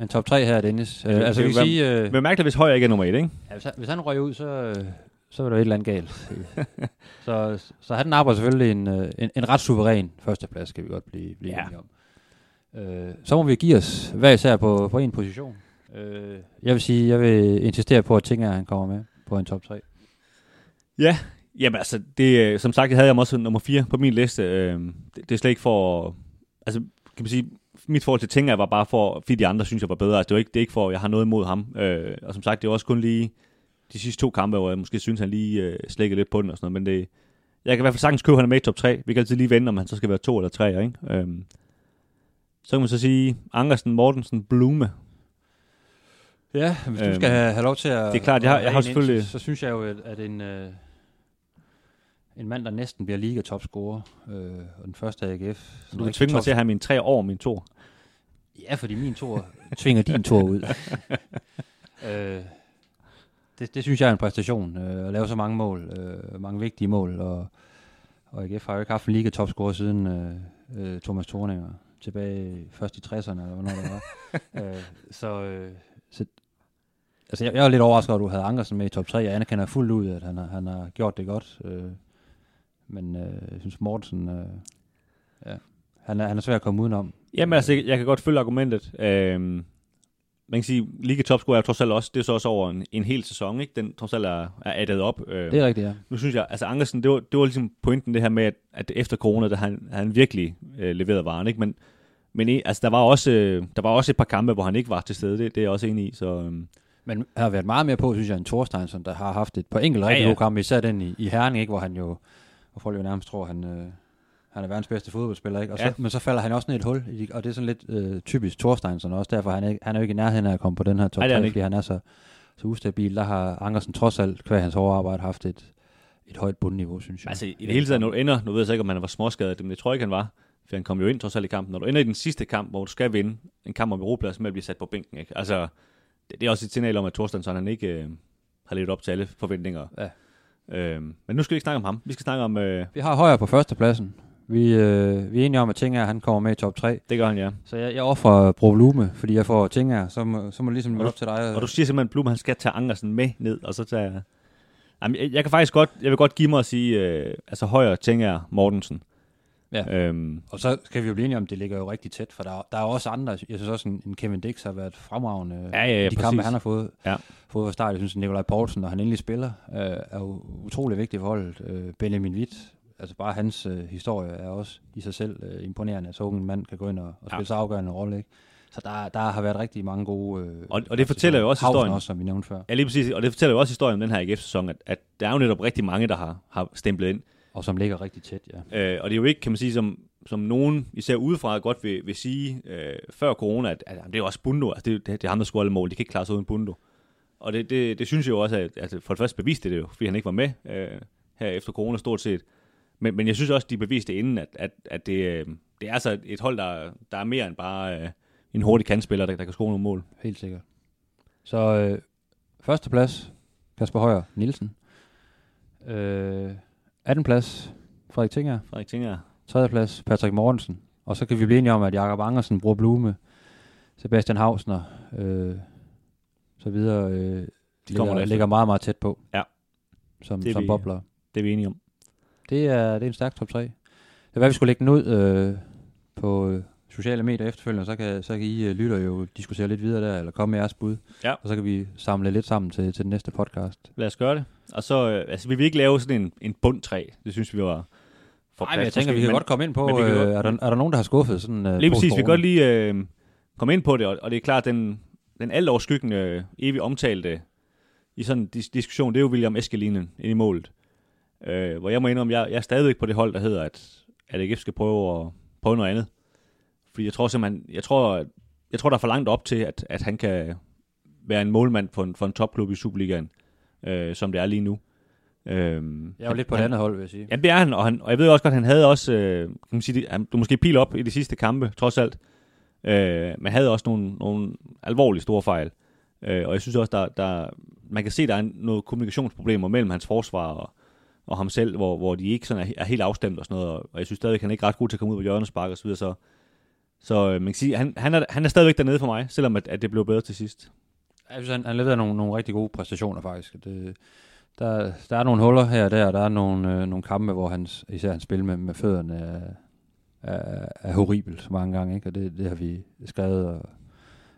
en top 3 her, Dennis? Øh, Det- altså, vi kan sige... Øh, Men mærkeligt, hvis Højer ikke er nummer et, ikke? ja, hvis, han, hvis han røg ud, så, øh, så var der et eller andet galt. så, så han arbejder selvfølgelig en, øh, en, en ret suveræn førsteplads, skal vi godt blive, blive Ja. enige om. Øh, så må vi give os hver især på, på en position. Øh, jeg vil sige, jeg vil insistere på, at Tinger han kommer med på en top 3. Ja, jamen altså, det, øh, som sagt, jeg havde jeg også nummer 4 på min liste. Øh, det, det er slet ikke for, altså, kan man sige, mit forhold til Tinger var bare for, fordi de andre synes, jeg var bedre. Altså, det, var ikke, det er ikke for, at jeg har noget imod ham. Øh, og som sagt, det var også kun lige de sidste to kampe, hvor jeg måske synes, han lige øh, slækkede lidt på den og sådan noget. Men det, jeg kan i hvert fald sagtens købe, at han er med i top 3. Vi kan altid lige vende, om han så skal være to eller tre, ikke? Øh, så kan man så sige, Ankersen, Mortensen, Blume. Ja, hvis du Øhm, skal have, have lov til at... det er klart, jeg har- jeg har rane ind, selvfølgelig- Så, så synes jeg jo, at, en, øh, en mand, der næsten bliver liga-topscorer, øh, og den første AGF... Så sådan du kan tvinge mig til at have mine tre år min to. Ja, fordi min tor tvinger din tor ud. øh, det, det synes jeg er en præstation, øh, at lave så mange mål, øh, mange vigtige mål, og, og AGF har jo ikke haft en liga-topscorer siden øh, øh, Thomas Thorninger, tilbage først i 60'erne, eller hvornår det var. øh, så, øh, så altså jeg, jeg var lidt overrasket over, at du havde Ankersen med i top 3. Jeg anerkender fuldt ud, at han har, han har gjort det godt. Øh, men øh, jeg synes, Mortensen, øh, ja, han er, han er svær at komme udenom. Jamen altså, jeg kan godt følge argumentet. Øhm, man kan sige, Liga topscorer er jo trods alt også, det er så også over en, en hel sæson, ikke? Den trods alt er, er addet op. Øh, Det er rigtigt, ja. nu synes jeg, altså Ankersen, det var, det var ligesom pointen det her med, at, at efter corona, der han, han virkelig øh, leveret varen, ikke? Men, men altså, der var, også, øh, der var også et par kampe, hvor han ikke var til stede, det, det er jeg også enig i, så... Øhm, Men har været meget mere på, synes jeg, end Thorsteinsson, der har haft et par enkelte Ja, rigtig ja. gode kampe, især den i, i Herning, ikke, hvor han jo, hvor folk jo nærmest tror, han, øh, han er verdens bedste fodboldspiller, ikke? Og så, Ja. men så falder han også ned i et hul, og det er sådan lidt øh, typisk Thorsteinsson også, derfor han er, ikke- han er jo ikke i nærheden af at komme på den her top er 3, han ikke. fordi han er så, så ustabil. Der har Ankersen trods alt, hver hans hårde arbejde, haft et, et højt bundniveau, synes jeg. altså, i det hele taget, når du ender, nu ved jeg så ikke, om han var småskadet, men det tror jeg ikke, han var, for han kom jo ind trods alt i kampen. Når du ender i den sidste kamp, hvor du skal vinde en kamp om Europaplads med at blive sat på bænken, ikke? Altså, det, det er også et signal om, at Thorstensson, han ikke øh, har levet op til alle forventninger. Ja. Øhm, men nu skal vi ikke snakke om ham. Vi skal snakke om, øh, Vi har højere på førstepladsen. Vi, øh, vi er enige om, at Tinger, han kommer med i top 3. det gør han, ja. Så jeg, jeg offrer Bro Blume, fordi jeg får Tinger, så må, så må det ligesom du- op til dig. Og du siger simpelthen, at Blum, han skal tage Ankersen med ned, og så tage... Jamen, jeg, jeg kan faktisk godt, jeg vil godt give mig at sige, øh, altså højere ting er Mortensen. Ja. Øhm, Og så skal vi jo blive enige om, det ligger jo rigtig tæt, for der, er- der er også andre. Jeg synes også, en, en Kevin Dix har været fremragende. Ja, ja, ja, de kampe, han har fået, Ja. fået fra start. Jeg synes, at Nikolaj Poulsen, når han endelig spiller, øh, er jo utrolig vigtig for holdet. Øh, Benjamin Witt, altså bare hans øh, historie er også i sig selv øh, imponerende, at så en mand kan gå ind og, og spille Ja. så afgørende en rolle. Ikke? Så der, der har været rigtig mange gode... Øh, Og- og det fortæller jo også historien. også, som vi nævnte før. ja, lige præcis, og det fortæller jo også historien om den her AGF-sæson, at, at der er jo netop rigtig mange, der har, har stemplet ind. Og som ligger rigtig tæt, ja. Øh, og det er jo ikke, kan man sige, som, som nogen, især udefra, godt vil, vil sige øh, før corona, at, at, det er jo også Bundo, altså det, det, det er ham, der scorer alle mål, de kan ikke klare sig uden Bundo. Og det, det, det synes jeg jo også, at, at for det første beviste det jo, fordi han ikke var med øh, her efter corona stort set. Men, men jeg synes også, de beviste inden, at, at, at det, øh, det er altså et hold, der, der er mere end bare øh, en hurtig kantspiller, der, der kan score nogle mål. Helt sikkert. Så øh, første plads, Kasper Højer Nielsen. Øh, 18. plads, Frederik Tinger. Frederik Tinger. 3. plads, Patrick Mortensen. Og så kan vi blive enige om, at Jakob Andersen, Bror Blume, Sebastian Hausner, øh, så videre, øh, De kommer ligger, ligger meget, meget tæt på. Ja. Som, Det som vi- bobler. Det er vi enige om. Det er, det er en stærk top 3. Det er hvad vi skulle lægge den ud øh, på øh, sociale medier efterfølgende, så kan, så kan I øh, lytter jo diskutere lidt videre der, eller komme med jeres bud. Ja. Og så kan vi samle lidt sammen til, til den næste podcast. Lad os gøre det. Og så, øh, altså vi vil ikke lave sådan en, en bund træ. Det synes vi var for Nej, jeg tænker, vi kan men- godt komme ind på, øh, godt- er, der, er der nogen, der har skuffet sådan øh, Lige præcis, vi kan godt lige øh, komme ind på det, og, og det er klart, den, den alt overskyggende, øh, evigt omtalte i sådan en dis- diskussion, det er jo William Eskelinen ind i målet. Øh, hvor jeg må indrømme, jeg, jeg er stadigvæk på det hold, der hedder, at, at AGF skal prøve at prøve noget andet. Fordi jeg tror simpelthen, jeg tror, jeg tror der er for langt op til, at, at han kan være en målmand for en, for en topklub i Superligaen, øh, som det er lige nu. Øh, Jeg er jo lidt på det andet hold, vil jeg sige. Ja, det er han, og, han, og jeg ved også godt, han havde også, øh, kan man sige, det, han, du måske pil op i de sidste kampe, trods alt, øh, men havde også nogle, nogle alvorlige store fejl. Øh, og jeg synes også, der, der man kan se, at der er noget kommunikationsproblemer mellem hans forsvar og, og ham selv, hvor, hvor de ikke sådan er, er helt afstemt og sådan noget, og jeg synes stadigvæk, han er ikke ret god til at komme ud på hjørnespark og så videre, så, så øh, man kan sige, han, han, er, han er stadigvæk dernede for mig, selvom at, at det blev bedre til sidst. Jeg synes, han, han leverede nogle, nogle rigtig gode præstationer faktisk. Det, der, der er nogle huller her og der, og der er nogle, øh, nogle kampe, hvor hans, især hans spil med, med fødderne er, er, er horribelt mange gange, ikke? og det, det har vi skrevet og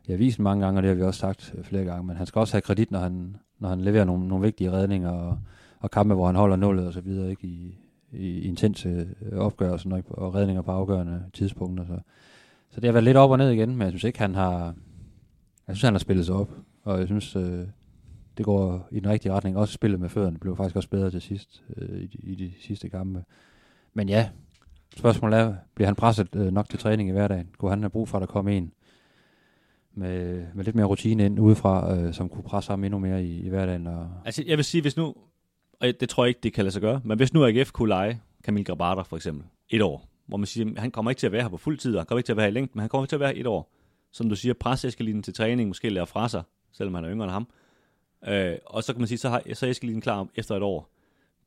i avisen mange gange, og det har vi også sagt flere gange, men han skal også have kredit, når han, når han leverer nogle, nogle vigtige redninger og, og kampe, hvor han holder nullet og så videre, ikke? I, i intense opgørelser og redninger på afgørende tidspunkter. Så, så det har været lidt op og ned igen, men jeg synes ikke, han har, jeg synes, han har spillet sig op, og jeg synes, øh, det går i den rigtige retning. Også spillet med fødderne blev faktisk også bedre til sidst, øh, i, de, i de sidste kampe. Men ja, spørgsmålet er, bliver han presset øh, nok til træning i hverdagen? Kunne han have brug for, at der kom en med, med lidt mere rutine ind udefra, øh, som kunne presse ham endnu mere i, i hverdagen? Og... Altså, jeg vil sige, hvis nu, og det tror jeg ikke, det kan lade sig gøre, men hvis nu AGF kunne lege Kamil Grabater for eksempel, et år, hvor man siger, han kommer ikke til at være her på fuld tid, han kommer ikke til at være her i længden, men han kommer til at være her et år. Som du siger, presse Eskelinen til træning, måske lære fra sig, selvom han er yngre end ham. Øh, og så kan man sige, så, har, så er Eskelinen klar efter et år.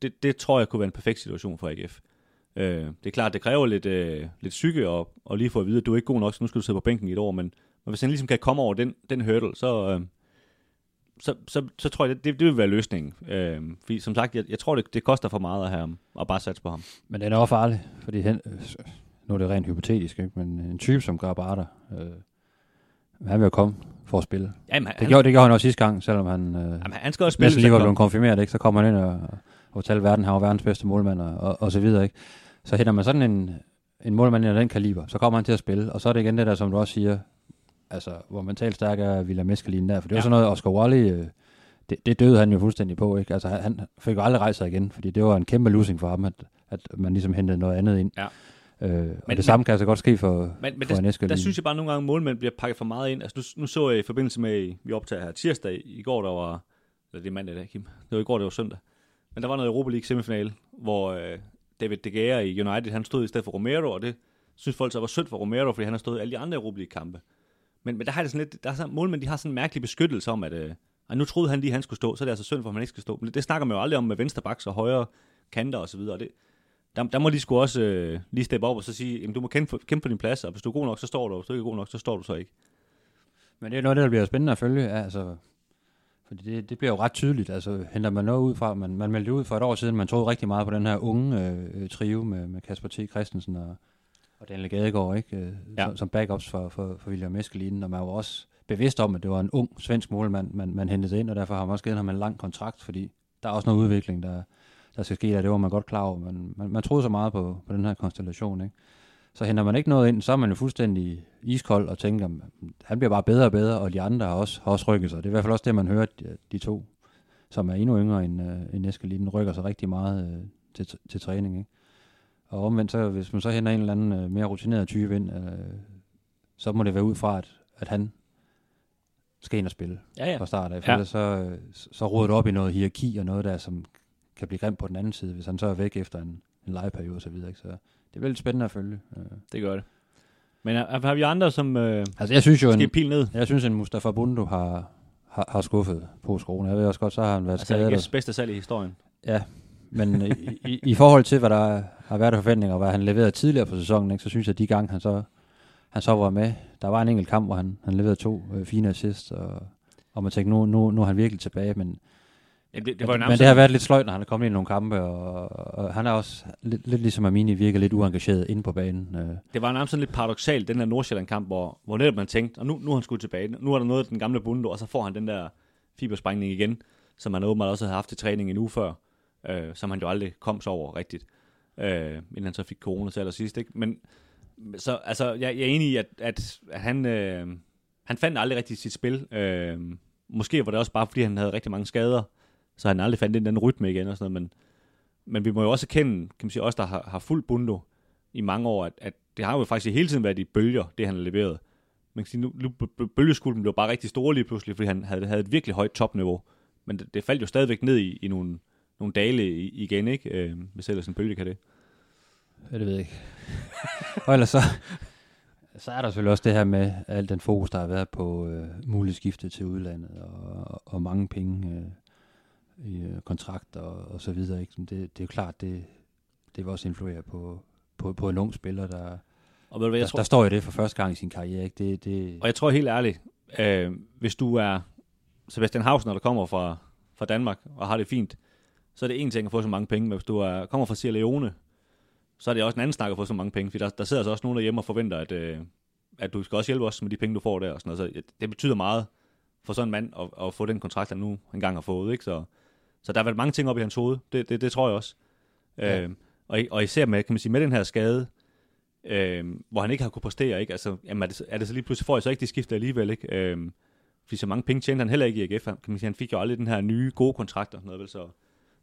Det, det tror jeg kunne være en perfekt situation for AGF. Øh, det er klart, det kræver lidt, øh, lidt psyke og, og lige få at vide, at du er ikke god nok, så nu skal du sidde på bænken i et år, men, men hvis han ligesom kan komme over den, den hurdle, så, øh, så, så, så tror jeg, det, det, det vil være løsningen. Øh, fordi som sagt, jeg, jeg tror, det, det koster for meget at, have ham, at bare satse på ham. Men den er også farlig, fordi han, nu er det rent hypotetisk, ikke? men en type som Grabata, øh, han vil jo komme for at spille. Jamen, han, det, gjorde, det gjorde han også sidste gang, selvom han, øh, jamen, han skal også spille, næsten lige var blevet konfirmeret, ikke? så kommer han ind og, og fortæller verden, han var verdens bedste målmand og, og, og så videre. Ikke? Så hætter man sådan en, en målmand af den kaliber, så kommer han til at spille, og så er det igen det der, som du også siger, altså, hvor mentalt stærk er Villa Mescalin der, for det var ja. sådan noget, Oscar Wally, øh, det, det døde han jo fuldstændig på, ikke? Altså, han fik jo aldrig rejst sig igen, fordi det var en kæmpe losing for ham, at, at man ligesom hentede noget andet ind. Ja. Øh, men, og det men, samme kan altså godt ske for, men, men for der, der synes jeg bare nogle gange, at målmænd bliver pakket for meget ind. Altså, nu, nu så jeg i forbindelse med, vi optager her tirsdag, i går der var, eller det er mandag, der, Kim. Det var i går, det var søndag. Men der var noget Europa League semifinale, hvor øh, David De Gea i United, han stod i stedet for Romero, og det synes folk så var synd for Romero, fordi han har stået i alle de andre Europa League kampe. Men, men der har det sådan lidt, der er sådan, målmænd, de har sådan en mærkelig beskyttelse om, at øh, og nu troede han lige, at han skulle stå, så er det altså synd for, at han ikke skal stå. Men det, det snakker man jo aldrig om med venstre baks og højre kanter og så videre. Og det, der, der må de sgu også øh, lige steppe op og så sige, jamen, du må kæmpe, kæmpe for din plads, og hvis du er god nok, så står du, og hvis du ikke er god nok, så står du så ikke. Men det er noget, der bliver spændende at følge, altså, fordi det, det bliver jo ret tydeligt, altså henter man noget ud fra, man, man meldte ud for et år siden, man troede rigtig meget på den her unge øh, trio med, med Kasper T. Christensen og, og Daniel Gadegaard, ikke? Øh, ja. som, som backups for, for, for William Eskelinen, og man var også bevidst om, at det var en ung svensk målmand, man, man hentede ind, og derfor har man også givet ham en lang kontrakt, fordi der er også noget udvikling, der, der skal ske, og det var man godt klar over, men man, man troede så meget på, på den her konstellation, ikke? Så henter man ikke noget ind, så er man jo fuldstændig iskold og tænker, at han bliver bare bedre og bedre, og de andre har også, har også rykket sig. Det er i hvert fald også det, man hører, de, de to, som er endnu yngre end, uh, end Eskelinen, rykker sig rigtig meget uh, til, til træning. Ikke? Og omvendt, så, hvis man så henter en eller anden uh, mere rutineret type ind, uh, så må det være ud fra, at, at han skal ind og spille ja, ja. fra start af. For ja. så, så råder det op i noget hierarki og noget der, som kan blive grimt på den anden side, hvis han så er væk efter en, en legeperiode og så videre. Ikke? Så det er veldig spændende at følge. Øh. Det gør det. Men har vi andre, som øh, altså, jeg synes jo en, pil ned? Jeg synes, en Mustafa Bundu har, har, har skuffet på skolen. Jeg ved også godt, så har han været altså, skadet. Altså bedste salg i historien. Ja, men i, i, i, forhold til, hvad der har været forventninger, og hvad han leverede tidligere på sæsonen, ikke, så synes jeg, at de gange, han så han så var med. Der var en enkelt kamp, hvor han, han leverede to øh, fine assists, og, og man tænkte, nu, nu, nu er han virkelig tilbage, men, ja, det, det var men det har været lidt sløjt, når han er kommet ind i nogle kampe, og, og han er også lidt, lidt ligesom Amini virker lidt uengageret inde på banen. Øh. Det var nærmest sådan lidt paradoxalt, den der Nordsjælland-kamp, hvor, hvor netop man tænkte, og nu, nu er han skudt tilbage, nu er der noget af den gamle bunde, og så får han den der fibersprængning igen, som han åbenbart også havde haft til træning en uge før, øh, som han jo aldrig kom så over rigtigt, øh, inden han så fik corona til allersidst. Ikke? Men, så altså, jeg, jeg er enig i, at, at, at han, øh, han fandt aldrig rigtig sit spil. Øh, måske var det også bare, fordi han havde rigtig mange skader, så han aldrig fandt den, den rytme igen og sådan noget, men, men vi må jo også erkende, kan man sige, os der har, har fuldt Bundo i mange år, at, at det har jo faktisk hele tiden været i bølger, det han har leveret. Man kan sige, nu, nu bølgeskulden blev bare rigtig store lige pludselig, fordi han havde, havde et virkelig højt topniveau, men det, det faldt jo stadigvæk ned i, i nogle, nogle dale igen, ikke? Øh, hvis ellers en bølge kan det. Ja, det ved jeg ikke. og ellers så, Så er der selvfølgelig også det her med al den fokus, der har været på øh, muligt skifte til udlandet og, og mange penge øh, i øh, kontrakter og, og så videre. Ikke? Det, det er jo klart, det, det vil også influere på, på, på en ung spiller, der, Og ved du hvad, jeg der, tror, der står i det for første gang i sin karriere. Ikke? Det, det, Og jeg tror helt ærligt, øh, hvis du er Sebastian Hausen, der kommer fra, fra Danmark og har det fint, så er det en ting at få så mange penge, men hvis du er, kommer fra Sierra Leone, så er det også en anden snak at få så mange penge, for der, der sidder altså også nogen derhjemme og forventer, at, øh, at du skal også hjælpe os med de penge, du får der. Og sådan noget. Så det betyder meget for sådan en mand at, at få den kontrakt, han nu engang har fået. Ikke? Så, så der har været mange ting op i hans hoved, det, det, det tror jeg også. Ja. Øh, og, og især med, kan man sige, med den her skade, øh, hvor han ikke har kunne præstere, ikke? Altså, jamen er, det, er det så lige pludselig, får jeg så ikke det skifte alligevel, ikke? Øh, fordi så mange penge tjente han heller ikke i AGF. Han, kan man sige, han fik jo aldrig den her nye, gode kontrakt og sådan noget, vel? Så,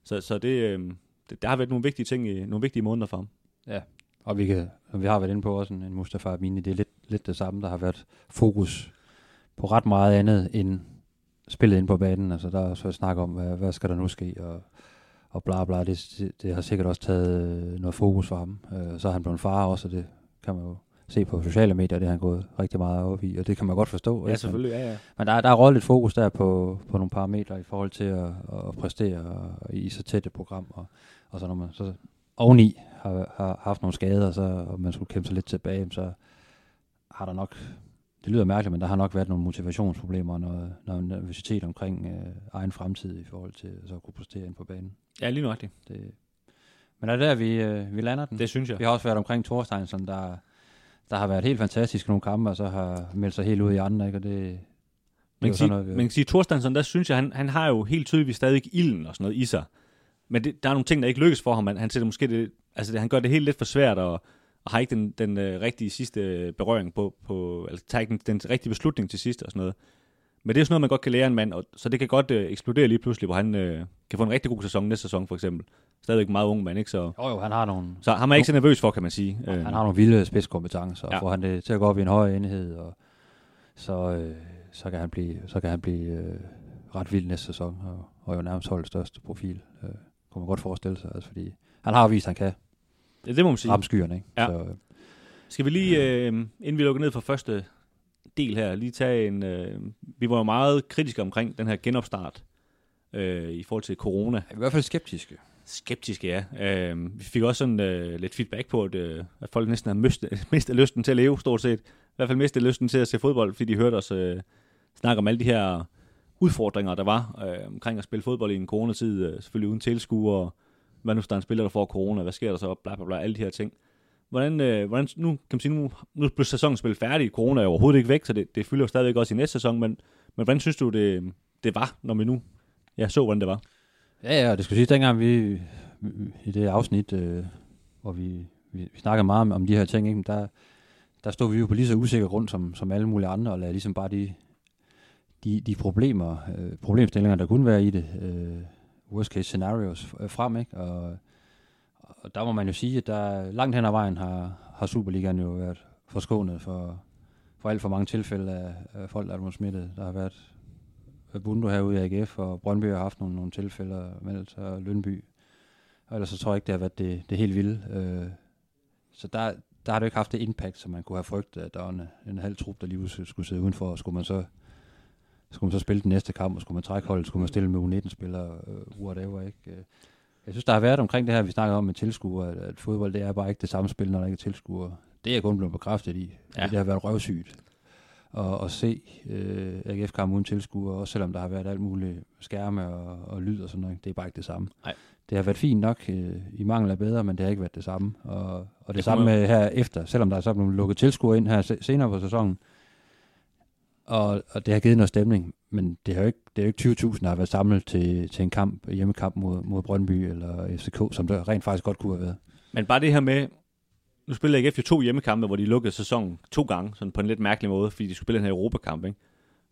så, så det, øh, det, der har været nogle vigtige ting, i, nogle vigtige måneder for ham. Ja, og vi, kan, som vi har været inde på også, en, en Mustafa Amini, det er lidt, lidt det samme, der har været fokus på ret meget andet end spillet ind på banen. Altså der er så snak om, hvad, hvad skal der nu ske, og, og bla bla. Det, det, det har sikkert også taget øh, noget fokus for ham. Øh, så er han blevet far også, og det kan man jo se på sociale medier, det har han gået rigtig meget op i, og det kan man godt forstå. ikke? Men- ja, ja. Men der, er- der er røget lidt fokus der på, på nogle parametre i forhold til at, at præstere og, i så tæt et program. Og, og så når man så oveni har, har haft nogle skader, så, og man skulle kæmpe sig lidt tilbage, så har der nok, det lyder mærkeligt, men der har nok været nogle motivationsproblemer og noget, noget nervøsitet omkring øh, egen fremtid i forhold til så at kunne præstere ind på banen. Ja, lige nøjagtigt. Det, men er det der, vi, øh, vi lander den? Det synes jeg. Vi har også været omkring Thorsteinsson, der, der har været helt fantastisk nogle kampe, og så har meldt sig helt ud i andre, ikke? og det, Man kan, sige, noget, vi- man kan sige, Thorstensson, der synes jeg, han, han har jo helt tydeligt stadig ilden og sådan noget i sig. Men det, der er nogle ting, der ikke lykkes for ham. Han, han sætter måske det, altså det, han gør det helt lidt for svært, og, og har ikke den, den øh, rigtige sidste berøring på, på altså tager ikke den, den rigtige beslutning til sidst og sådan noget. Men det er jo sådan noget, man godt kan lære en mand, og, så det kan godt øh, eksplodere lige pludselig, hvor han øh, kan få en rigtig god sæson næste sæson for eksempel. Stadigvæk meget ung mand, ikke? Så, Jo, jo, han har nogle, så ham er ikke så nervøs for, kan man sige. Øh, han har nogle vilde spidskompetencer, og Ja. får han det til at gå op i en højere enhed, og så, øh, så kan han blive, så kan han blive øh, ret vild næste sæson, og, og jo nærmest holdets største profil, øh, kunne man godt forestille sig, altså, fordi han har vist, at han kan ja, det må man sige. ramme skyerne, ikke? Ja. Så, øh, Skal vi lige, øh, inden vi lukker ned for første del her, lige tage en... Øh, vi var jo meget kritiske omkring den her genopstart øh, i forhold til corona. i hvert fald skeptiske. Skeptiske, ja. Øh, vi fik også sådan øh, lidt feedback på, at, øh, at folk næsten har mistet, mistet lysten til at leve, stort set. I hvert fald mistet lysten til at se fodbold, fordi de hørte os øh, snakke om alle de her udfordringer, der var øh, omkring at spille fodbold i en coronatid, øh, selvfølgelig uden tilskuere. Hvad nu, hvis der er en spiller, der får corona? Hvad sker der så? Bla, bla, bla, alle de her ting. Hvordan, øh, hvordan nu kan man sige, nu, nu blev sæsonen spillet færdig. Corona er overhovedet ikke væk, så det, det fylder jo stadigvæk også i næste sæson. Men, men hvordan synes du, det, det var, når vi nu ja, så, hvordan det var? Ja, ja, og det skulle sige, dengang vi, i det afsnit, øh, hvor vi, vi, vi snakker meget om, om de her ting, ikke? Der, der stod vi jo på lige så usikker grund som, som alle mulige andre, og lagde ligesom bare de, de, de problemer, øh, problemstillinger, der kunne være i det, øh, worst case scenarios øh, frem, ikke? Og, og der må man jo sige, at der langt hen ad vejen har, har Superligaen jo været forskånet for, for alt for mange tilfælde af, af folk, der er blevet smittet. Der har været Bundo herude i AGF, og Brøndby har haft nogle, nogle tilfælde meldt og Lønby. Og ellers så tror jeg ikke, det har været det, det helt vilde. Øh, så der, der har det ikke haft det impact, som man kunne have frygtet, at der var en, en halv trup, der lige skulle, sidde udenfor, og skulle man så skulle man så spille den næste kamp, og skulle man trække holdet, skulle man stille med U19-spillere, uh, øh, whatever, ikke? Øh, jeg synes, der har været omkring det her, vi snakker om med tilskuere, at, at fodbold, det er bare ikke det samme spil, når der ikke er tilskuere. Det er jeg kun blevet bekræftet i. Ja. Det har været røvsygt at, at se øh, AGF-kamp uden tilskuere, også selvom der har været alt muligt skærme og, og lyd og sådan noget. Det er bare ikke det samme. Nej. Det har været fint nok øh, i mangel af bedre, men det har ikke været det samme. Og, og det, Det samme med her efter, selvom der er så blevet lukket tilskuere ind her se- senere på sæsonen, og, og det har givet noget stemning, men det er jo ikke, det er jo ikke 20.000, der har været samlet til, til en kamp, hjemmekamp mod, mod Brøndby eller FCK, som der rent faktisk godt kunne have været. Men bare det her med, nu spiller ikke efter to hjemmekampe, hvor de lukkede sæsonen to gange, sådan på en lidt mærkelig måde, fordi de skulle spille den her Europakamp, ikke?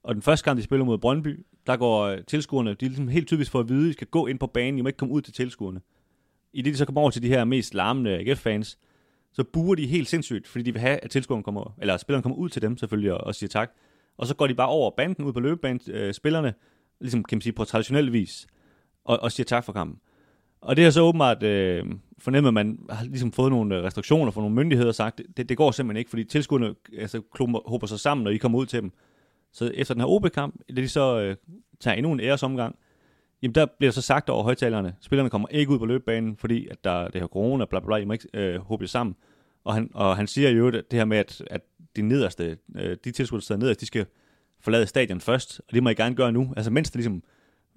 Og den første kamp, de spiller mod Brøndby, der går øh, tilskuerne, de er ligesom helt tydeligt for at vide, at de skal gå ind på banen, de må ikke komme ud til tilskuerne. I det, de så kommer over til de her mest larmende AGF-fans, så buer de helt sindssygt, fordi de vil have, at tilskuerne kommer, eller spilleren spillerne kommer ud til dem selvfølgelig og, og siger tak. Og så går de bare over banden ud på løbebanen, øh, spillerne, ligesom kan man sige på traditionel vis, og, og siger tak for kampen. Og det har så åbenbart, øh, fornemmet, at man har ligesom fået nogle øh, restriktioner fra nogle myndigheder og sagt, det, det går simpelthen ikke, fordi tilskuerne altså, klumper, håber sig sammen, når I kommer ud til dem. Så efter den her OB-kamp, da de så øh, tager endnu en æresomgang, jamen der bliver så sagt over højtalerne, spillerne kommer ikke ud på løbebanen, fordi at der det her corona, bla bla bla, I må ikke øh, håbe sammen. Og han, og han siger jo det her med, at, at de nederste, øh, de tilskuere, der sidder nederst, de skal forlade stadion først, og det må I gerne gøre nu. Altså mens det ligesom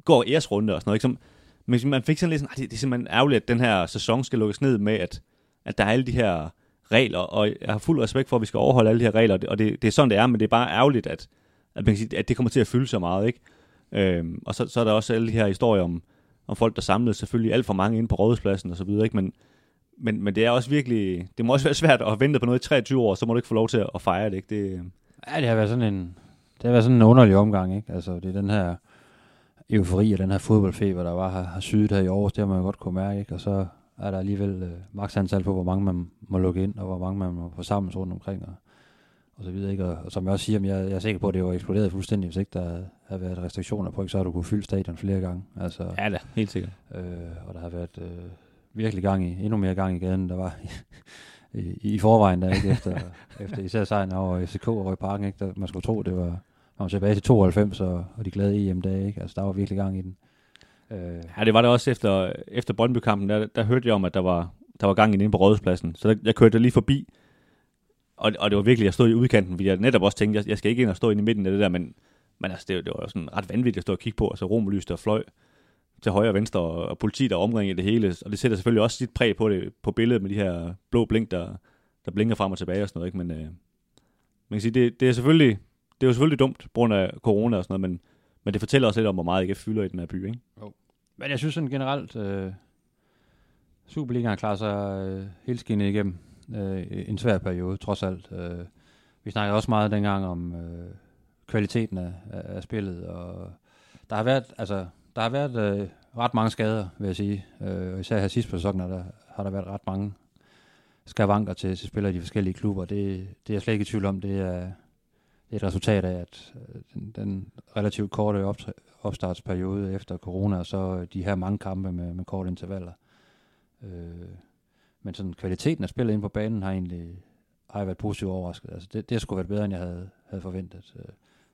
går æresrunde og sådan noget. Ikke? Som, men man fik sådan lidt sådan, det, det er simpelthen ærgerligt, at den her sæson skal lukkes ned med, at, at der er alle de her regler, og jeg har fuld respekt for, at vi skal overholde alle de her regler, og det, og det, det er sådan, det er, men det er bare ærgerligt, at, at, man kan sige, at det kommer til at fylde så meget. Ikke? Øhm, og så, så er der også alle de her historier om, om folk, der samlede selvfølgelig alt for mange ind på rådhuspladsen og så videre, ikke? Men, men, men det er også virkelig, det må også være svært at vente på noget i 23 år, så må du ikke få lov til at fejre det, ikke? Det, Ja, det har været sådan en, det har været sådan en underlig omgang, ikke? Altså, det er den her eufori og den her fodboldfeber, der var har, har syet her i år, det har man jo godt kunne mærke, ikke? Og så er der alligevel øh, maks antal på, hvor mange man må lukke ind, og hvor mange man må få sammen rundt omkring, og, og så videre, ikke? Og, og som jeg også siger, jeg, jeg er sikker på, at det var eksploderet fuldstændig, hvis ikke der havde været restriktioner på, ikke? så har du kunne fylde stadion flere gange. Altså, ja, da, helt sikkert. Øh, og der har været øh, virkelig gang i, endnu mere gang i gaden, der var i, i forvejen, der ikke efter, efter især sejren over FCK og i Parken, ikke? Der, man skulle tro, det var, man var tilbage til 92 og, og de glade EM-dage, ikke? Altså, der var virkelig gang i den. Øh. Ja, det var det også efter, efter Brøndby-kampen, der, der hørte jeg om, at der var, der var gang i den inde på Rådhuspladsen. Så der, jeg kørte lige forbi, og, og det var virkelig, jeg stod i udkanten, fordi jeg netop også tænkte, jeg, jeg skal ikke ind og stå ind i midten af det der, men, men altså, det, det var jo sådan ret vanvittigt at stå og kigge på, altså romerlys der fløj til højre og venstre, og, og politi, der omringer det hele, og det sætter selvfølgelig også sit præg på det på billedet med de her blå blink, der, der blinker frem og tilbage og sådan noget, ikke? men øh, man kan sige, det, det er selvfølgelig det er jo selvfølgelig dumt, på grund af corona og sådan noget, men, men det fortæller også lidt om, hvor meget ikke fylder i den her by, ikke? Jo. Men jeg synes sådan generelt, øh, Superligaen klarer sig øh, helt skinnet igennem øh, en svær periode, trods alt. Øh, vi snakkede også meget dengang om øh, kvaliteten af, af, spillet, og der har været, altså, der har været øh, ret mange skader, vil jeg sige. Øh, især her sidst på sæsonen, der har der været ret mange skavanker til, til spillere i de forskellige klubber. Det, det er jeg slet ikke i tvivl om. Det er, det er et resultat af, at øh, den, den relativt korte opstartsperiode efter corona, og så øh, de her mange kampe med, med korte intervaller. Øh, men sådan kvaliteten af spillet ind på banen har egentlig har jeg været positivt overrasket. Altså det, det har sgu været bedre, end jeg havde, havde forventet. Øh,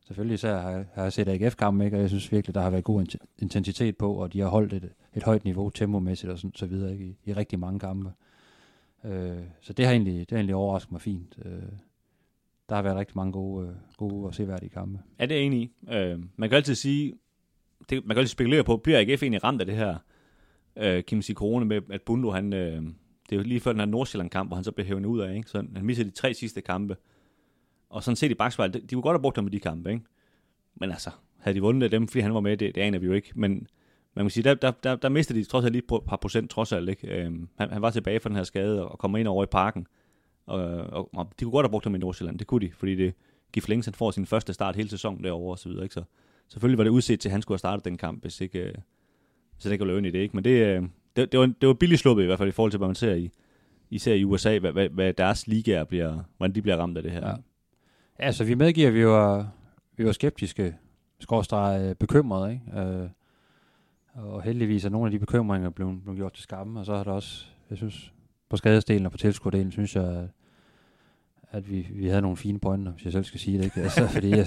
selvfølgelig især har, jeg, har jeg set AGF-kampen, ikke? og jeg synes virkelig, der har været god intensitet på, og de har holdt et, et højt niveau tempomæssigt og sådan, så videre ikke? I, i rigtig mange kampe. Øh, så det har, egentlig, det har egentlig overrasket mig fint. Øh, der har været rigtig mange gode, øh, gode og seværdige kampe. Ja, det er enig i. Øh, man kan altid sige, det, man kan altid spekulere på, bliver AGF egentlig ramt af det her, øh, kan man sige, corona med, at Bundo, han, øh, det er jo lige før den her Nordsjælland-kamp, hvor han så blev hævet ud af, ikke? så han misser de tre sidste kampe. Og sådan set i bagspejl, de, de kunne godt have brugt ham i de kampe, ikke? Men altså, havde de vundet dem, fordi han var med, det, det aner vi jo ikke. Men man kan sige, der, der, der, der mistede de trods alt lige et par procent, trods alt. Ikke? Øhm, han, han, var tilbage fra den her skade og kommer ind over i parken. Og, og, og de kunne godt have brugt ham i Nordsjælland, det kunne de, fordi det Gif Længs, han får sin første start hele sæsonen derovre og så videre. Ikke? Så selvfølgelig var det udset til, at han skulle have startet den kamp, hvis ikke, øh, hvis ikke løbe i det. Ikke? Men det, øh, det, det, var, det var billigt sluppet i hvert fald i forhold til, hvad man ser i, især i USA, hvad, hvad, hvad deres ligaer bliver, hvordan de bliver ramt af det her. Ja. Altså, vi medgiver, at vi var, vi var skeptiske, skorstræk øh, bekymrede, ikke? Øh, og heldigvis er nogle af de bekymringer blevet, blevet gjort til skamme, og så har der også, jeg synes, på skadesdelen og på tilskuddelen, synes jeg, at vi, vi havde nogle fine pointer, hvis jeg selv skal sige det. Ikke? Altså, fordi jeg,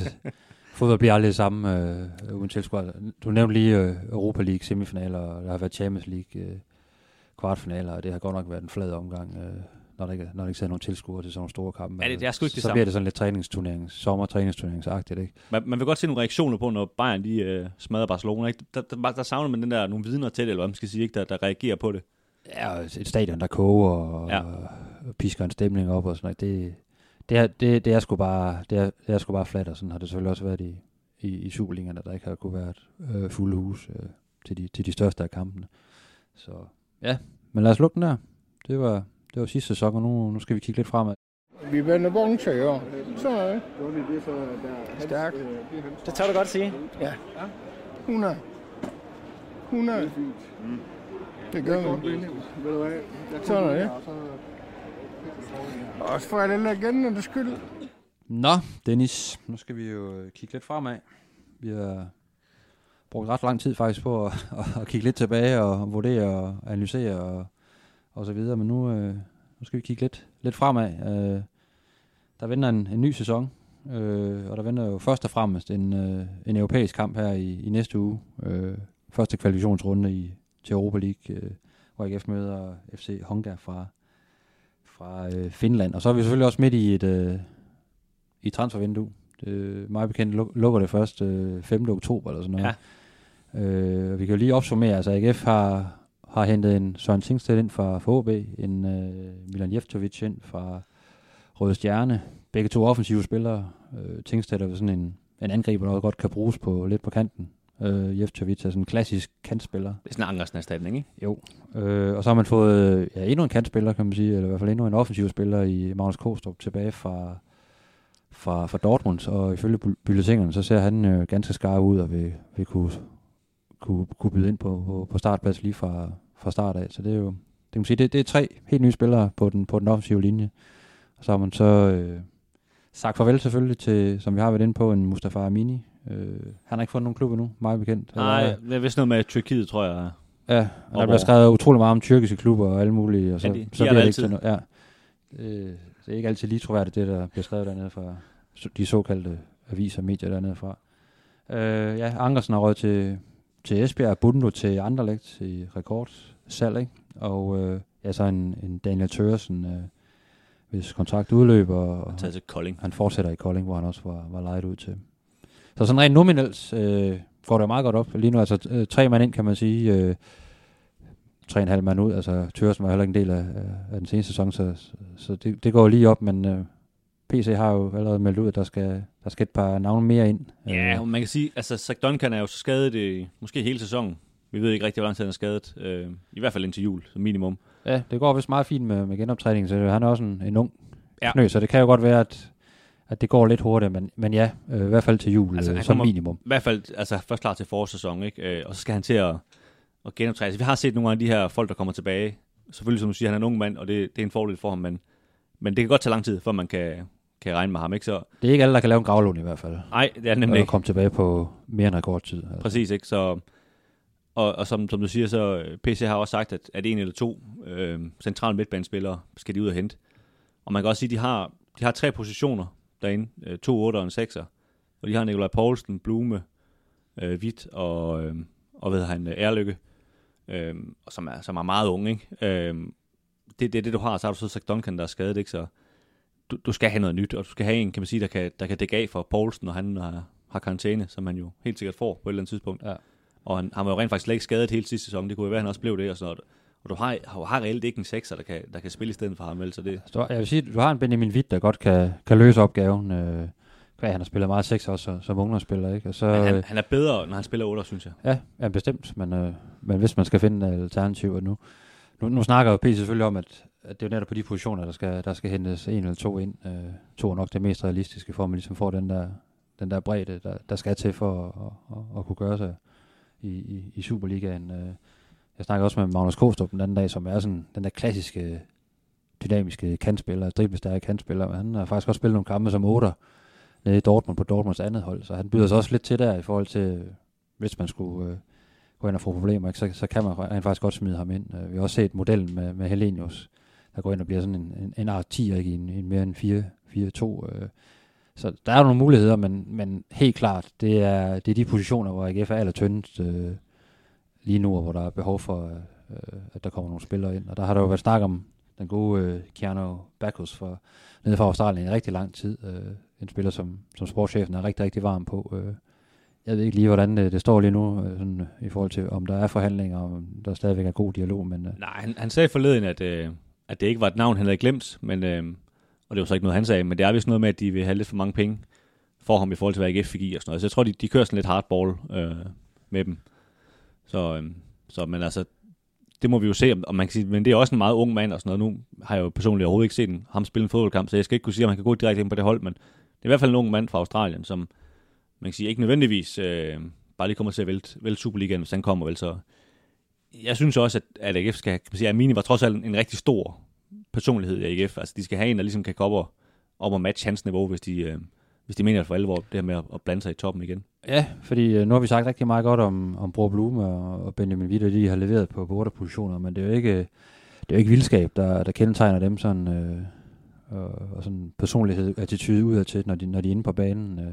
fodbold bliver aldrig det samme øh, uden tilskuer. Du nævnte lige øh, Europa League semifinaler, og der har været Champions League øh, kvartfinaler, og det har godt nok været en flad omgang. Øh, når der ikke, når der ikke sidder nogen tilskuere til sådan nogle store kampe. Ja, det, det er sgu ikke det Så bliver det sådan lidt træningsturnering, sommertræningsturneringsagtigt, ikke? Man, man vil godt se nogle reaktioner på, når Bayern lige øh, smadrer Barcelona, ikke? Der, der, der, savner man den der, nogle vidner til det, eller hvad man skal sige, ikke? Der, der reagerer på det. Ja, et stadion, der koger og, ja. og pisker en stemning op og sådan noget. Det, det, er, det, det, er sgu bare, det, er, det er sgu bare flat, og sådan har det selvfølgelig også været i, i, i Superligaen, der ikke har kunne være et øh, fulde hus øh, til, de, til de største af kampene. Så ja, men lad os lukke den der. Det var, det var sidste sæson, og nu, nu skal vi kigge lidt fremad. Vi vender år. Så er det. Stærk. Det tør du godt sige. Ja. 100. 100. Det gør vi. Så er det. Også for alle legenderne skyld. Nå, Dennis, nu skal vi jo øh, kigge lidt fremad. Vi har brugt ret lang tid faktisk på at, at, at kigge lidt tilbage og vurdere og analysere og og så videre, men nu, øh, nu skal vi kigge lidt, lidt fremad. Øh, der venter en, en ny sæson, øh, og der venter jo først og fremmest en, øh, en europæisk kamp her i, i næste uge. Øh, første kvalifikationsrunde i, til Europa League, øh, hvor AGF møder FC Honga fra, fra øh, Finland. Og så er vi selvfølgelig også midt i et øh, i transfervindue. Det, meget bekendt luk- lukker det først øh, 5. oktober eller sådan noget. Ja. Øh, vi kan jo lige opsummere, altså AGF har, har hentet en Søren Tingsted ind fra, OB, en øh, Milan Jeftovic ind fra Røde Stjerne. Begge to offensive spillere. Øh, Tingsted er sådan en, en angriber, der godt kan bruges på lidt på kanten. Øh, Jeftovic er sådan en klassisk kantspiller. Det er sådan en Angersen erstatning, ikke? Jo. Øh, og så har man fået ja, endnu en kantspiller, kan man sige, eller i hvert fald endnu en offensiv spiller i Magnus Kostrup tilbage fra, fra, fra Dortmund, og ifølge bulletinerne, så ser han øh, ganske skarp ud og vil, vil kunne, kunne, kunne byde ind på, på, på startplads lige fra, fra start af. Så det er jo, det kan man sige, det, det er tre helt nye spillere på den, på den offensive linje. Og så har man så øh, sagt farvel selvfølgelig til, som vi har været inde på, en Mustafa Amini. Øh, han har ikke fundet nogen klub endnu, meget bekendt. Nej, det er vist noget med Tyrkiet, tror jeg. Ja, og der bliver skrevet utrolig meget om tyrkiske klubber og alle mulige, og så, ja, de, de så bliver det ikke til noget. Ja. Øh, det er ikke altid lige troværdigt, det der bliver skrevet dernede fra de såkaldte aviser og medier dernede fra. Øh, ja, Ankersen har råd til, til Esbjerg, Bundo til Anderlecht i rekordsalg, ikke? Og øh, ja, så en, en Daniel Tørsen, øh, hvis kontrakt udløber, og taget til Kolding. han fortsætter i Kolding, hvor han også var, var lejet ud til. Så sådan rent nominelt øh, går det meget godt op. Lige nu altså øh, tre mand ind, kan man sige. Øh, tre og en halv mand ud. Altså Tørsen var heller ikke en del af, af den seneste sæson, så, så det, det går lige op, men øh, PC har jo allerede meldt ud, at der skal, der skal et par navne mere ind. Ja, man kan sige, altså Zach Duncan er jo så skadet i måske hele sæsonen. Vi ved ikke rigtig, hvor lang tid han er skadet. Øh, I hvert fald indtil jul, som minimum. Ja, det går vist meget fint med, med genoptræningen, så han er også en, en ung ja. knø, så det kan jo godt være, at, at det går lidt hurtigere, men, men ja, øh, i hvert fald til jul altså, øh, som minimum. I hvert fald altså, først klar til forårssæsonen, ikke? Øh, og så skal han til at, at genoptræne. Altså, vi har set nogle af de her folk, der kommer tilbage. Selvfølgelig, som du siger, han er en ung mand, og det, det er en fordel for ham, men, men det kan godt tage lang tid, før man kan, kan regne med ham. Ikke? Så, det er ikke alle, der kan lave en gravlund i hvert fald. Nej, det er nemlig ikke. komme tilbage på mere end rekordtid. Altså. Præcis, ikke? Så, og, og som, som du siger, så PC har også sagt, at, at en eller to øh, centrale midtbanespillere skal de ud og hente. Og man kan også sige, at de har, de har tre positioner derinde. Øh, to 8 og en 6'er. Og de har Nikolaj Poulsen, Blume, øh, Hvidt og, øh, og ved han, Ærlykke, øh, som, er, som er meget unge. Ikke? Øh, det, det er det, du har. Så har du så sagt Duncan, der er skadet. Ikke? Så du, du skal have noget nyt, og du skal have en, kan man sige, der kan, der kan dække af for Poulsen, når han har, har karantæne, som han jo helt sikkert får på et eller andet tidspunkt. Ja. Og han, han var jo rent faktisk slet ikke skadet hele sidste sæson. Det kunne jo være, at han også blev det og sådan noget. Og du har, har reelt ikke en sekser, der kan, der kan spille i stedet for ham. Vel, så det... Så jeg vil sige, du har en Benjamin Witt, der godt kan, kan løse opgaven. Øh, han har spillet meget sekser også som ungdomsspiller. Ikke? Og så, men han, han, er bedre, når han spiller 8, synes jeg. Ja, ja bestemt. Men, øh, men hvis man skal finde alternativer nu. Nu, nu snakker jo PC selvfølgelig om, at, at det er jo netop på de positioner, der skal, der skal hentes en eller to ind. Øh, to er nok det mest realistiske, for at man ligesom får den der, den der bredde, der, der skal til for at, at, at kunne gøre sig i, i, i Superligaen. Øh, jeg snakkede også med Magnus Kostrup den anden dag, som er sådan den der klassiske dynamiske kantspiller, driblestærke kantspiller, men han har faktisk også spillet nogle kampe som otter nede i Dortmund på Dortmunds andet hold, så han byder sig også lidt til der i forhold til, hvis man skulle øh, gå ind og få problemer, ikke? Så, så kan man han faktisk godt smide ham ind. Øh, vi har også set modellen med, med Helenius, der går ind og bliver sådan en, en, en art 10 ikke? En, en mere end 4-2. Øh. Så der er nogle muligheder, men, men helt klart, det er, det er de positioner, hvor AGF er allertyndest øh, lige nu, hvor der er behov for, øh, øh, at der kommer nogle spillere ind. Og der har der jo været snak om den gode øh, Keanu Backus for, nede fra Australien i rigtig lang tid. Øh, en spiller, som, som sportschefen er rigtig, rigtig varm på. Øh, jeg ved ikke lige, hvordan det, det står lige nu, øh, sådan, øh, i forhold til, om der er forhandlinger, om der stadigvæk er god dialog. Men, øh. Nej, han, han sagde forleden, at, øh, at det ikke var et navn, han havde glemt, men, øh, og det var så ikke noget, han sagde, men det er vist noget med, at de vil have lidt for mange penge for ham i forhold til, hvad AGF fik i og sådan noget. Så jeg tror, de, de kører sådan lidt hardball øh, med dem. Så, øh, så men altså, det må vi jo se, om man kan sige, men det er også en meget ung mand og sådan noget. Nu har jeg jo personligt overhovedet ikke set en, ham spille en fodboldkamp, så jeg skal ikke kunne sige, om han kan gå direkte ind på det hold, men det er i hvert fald en ung mand fra Australien, som man kan sige, ikke nødvendigvis øh, bare lige kommer til at vælte, vælte Superligaen, hvis han kommer vel, så jeg synes også, at, at AGF skal, kan man sige, at Amini var trods alt en, en rigtig stor personlighed i AGF. Altså, de skal have en, der ligesom kan komme op og, op og matche hans niveau, hvis de, øh, hvis de mener for alvor det her med at, at blande sig i toppen igen. Ja, fordi øh, nu har vi sagt rigtig meget godt om, om Bror Blume og, og Benjamin Witt, de har leveret på, på positioner, men det er jo ikke, det det er jo ikke vildskab, der, der kendetegner dem sådan, øh, og, og sådan personlighed, attitude udadtil, når de, når de er inde på banen. Øh,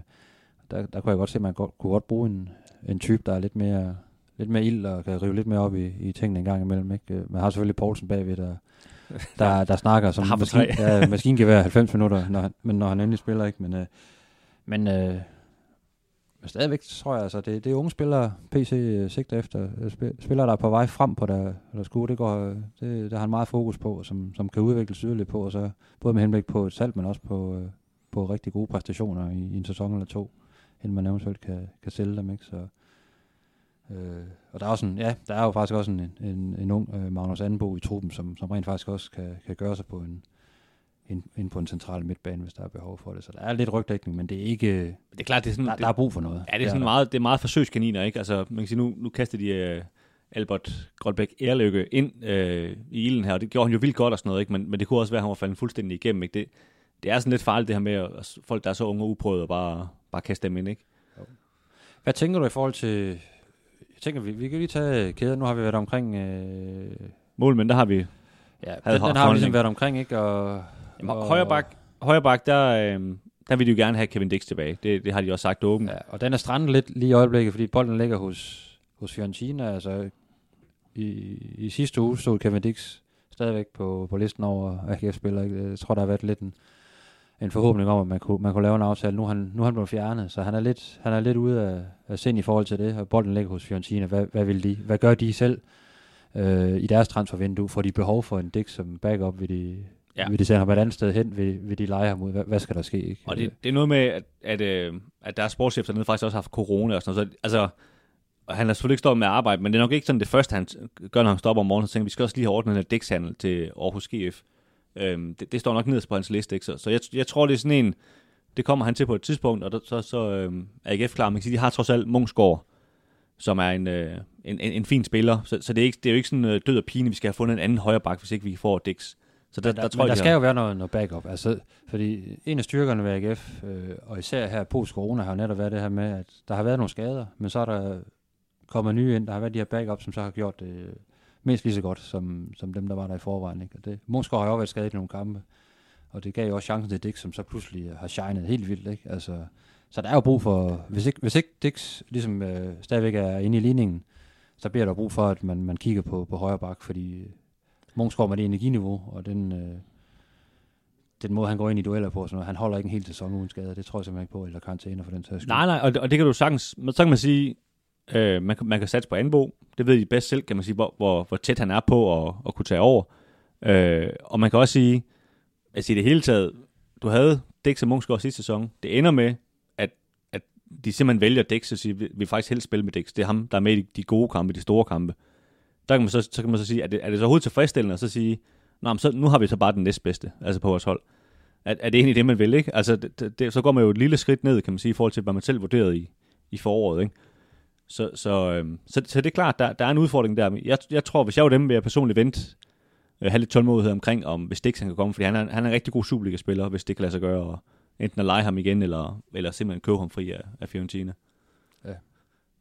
der, der kunne jeg godt se, at man godt, kunne godt bruge en, en type, der er lidt mere, lidt mere ild og kan rive lidt mere op i, i tingene en gang imellem. Ikke? Øh, man har selvfølgelig Poulsen bagved, der, der, der snakker som for maskin, ja, maskingevær 90 minutter, når, han- men når han endelig spiller. ikke. Men, øh, men, øh, men stadigvæk tror jeg, altså, det, det er unge spillere, PC øh, sigter efter. øh, sp- Spillere, der er på vej frem på der, der skue, det, går, det, der har han meget fokus på, som, som kan udvikles yderligere på, og så både med henblik på et salg, men også på, på rigtig gode præstationer i, i en sæson eller to, inden man eventuelt kan, kan sælge dem. Ikke? Så, øh, og der er, også en, ja, der er jo faktisk også en, en, en ung øh, Magnus Anbo i truppen, som, som rent faktisk også kan, kan gøre sig på en, ind, ind på en central midtbane, hvis der er behov for det. Så der er lidt rygdækning, men det er ikke, Det er klart, det er sådan, der, der er brug for noget. Ja, det er sådan meget, det er meget forsøgskaniner, ikke? Altså, man kan sige, nu, nu kaster de uh, Albert Grønbæk Erløkke ind uh, i ilden her, og det gjorde han jo vildt godt og sådan noget, ikke? Men, men det kunne også være, at han var faldet fuldstændig igennem, ikke? Det, det er sådan lidt farligt, det her med, at folk, der er så unge og uprøvede, og bare, bare kaste dem ind, ikke? Hvad tænker du i forhold til... Tænker, vi, vi kan lige tage kæden. Nu har vi været omkring... Øh, Målmænd, der har vi... ja, Havde den, den har vi ligesom været omkring, ikke? Og, Jamen, og, højre bak, højre bak der, øh, der vil de jo gerne have Kevin Dix tilbage. Det, det har de også sagt åbent. Ja, og den er strandet lidt lige i øjeblikket, fordi bolden ligger hos, hos Fiorentina. Altså, i, i sidste uge stod Kevin Dix stadigvæk på, på listen over AGF-spillere. Jeg tror, der har været lidt en, en forhåbning om, at man kunne, man kunne lave en aftale. Nu er han, nu er han blevet fjernet, så han er lidt, han er lidt ude af, af sind i forhold til det. Og bolden ligger hos Fiorentina. Hvad, hvad, vil de, hvad gør de selv øh, i deres transfervindue? Får de behov for en Dix som backup? Vil de, Ja. vil de sende ham et andet sted hen? Vil, vil de lege ham ud? Hvad, hvad skal der ske? Ikke? Og det, det er noget med, at, at, øh, at deres sportschef dernede faktisk også har haft corona og sådan noget. Så, altså, og han har selvfølgelig ikke stoppet med at arbejde, men det er nok ikke sådan det første, han gør, når han stopper om morgenen. Så tænker vi, vi skal også lige have ordnet den her dækshandel til Aarhus GF. Øhm, det, det, står nok nederst på hans liste, ikke? Så, så jeg, jeg tror, det er sådan en, det kommer han til på et tidspunkt, og der, så, så øhm, er AGF klar. Man kan sige, de har trods alt Mungsgaard, som er en, øh, en, en, en fin spiller. Så, så det, er ikke, det er jo ikke sådan øh, død og pine, vi skal have fundet en anden højre bak, hvis ikke vi får Dix. Så der, der, der, tror men der de skal har- jo være noget, noget backup. Altså, fordi en af styrkerne ved AGF, øh, og især her post corona, har jo netop været det her med, at der har været nogle skader, men så er der kommet nye ind, der har været de her backup, som så har gjort det øh, mindst lige så godt, som, som dem, der var der i forvejen. Ikke? Og det, Monsgaard har jo også været skadet i nogle kampe, og det gav jo også chancen til Dix, som så pludselig øh, har shined helt vildt. Ikke? Altså, så der er jo brug for, hvis ikke, hvis ikke Dix ligesom øh, stadigvæk er inde i ligningen, så bliver der brug for, at man, man kigger på, på højre bak, fordi øh, Mungsgaard med det energiniveau, og den, øh, den måde, han går ind i dueller på, så han holder ikke en hel sæson uden skade. Det tror jeg simpelthen ikke på, eller karantæner for den sags. Nej, nej, og, og det kan du sagtens, så kan man sige, øh, man, kan- man kan satse på Anbo. Det ved de bedst selv, kan man sige, hvor, hvor, hvor tæt han er på at, at kunne tage over. Øh, og man kan også sige, altså i det hele taget, du havde Dix og Munchsgaard sidste sæson. Det ender med, at, at de simpelthen vælger Dix og siger, vi vil faktisk helst spille med Dix. Det er ham, der er med i de, gode kampe, de store kampe. Der kan man så, så kan man så sige, er det, er det så overhovedet tilfredsstillende at så sige, Nå, men så, nu har vi så bare den næstbedste, altså på vores hold. Er, er det egentlig det, man vil, ikke? Altså, det, det, så går man jo et lille skridt ned, kan man sige, i forhold til, hvad man selv vurderede i, i foråret, ikke? Så, så, øhm, så, så det er klart, der, der er en udfordring der. Jeg, jeg tror, hvis jeg var dem, vil jeg personligt vente, øh, have lidt tålmodighed omkring, om hvis Dix han kan komme, fordi han er, han er en rigtig god Superliga-spiller, hvis det kan lade sig gøre, og enten at lege ham igen, eller, eller simpelthen købe ham fri af, af Fiorentina. Ja.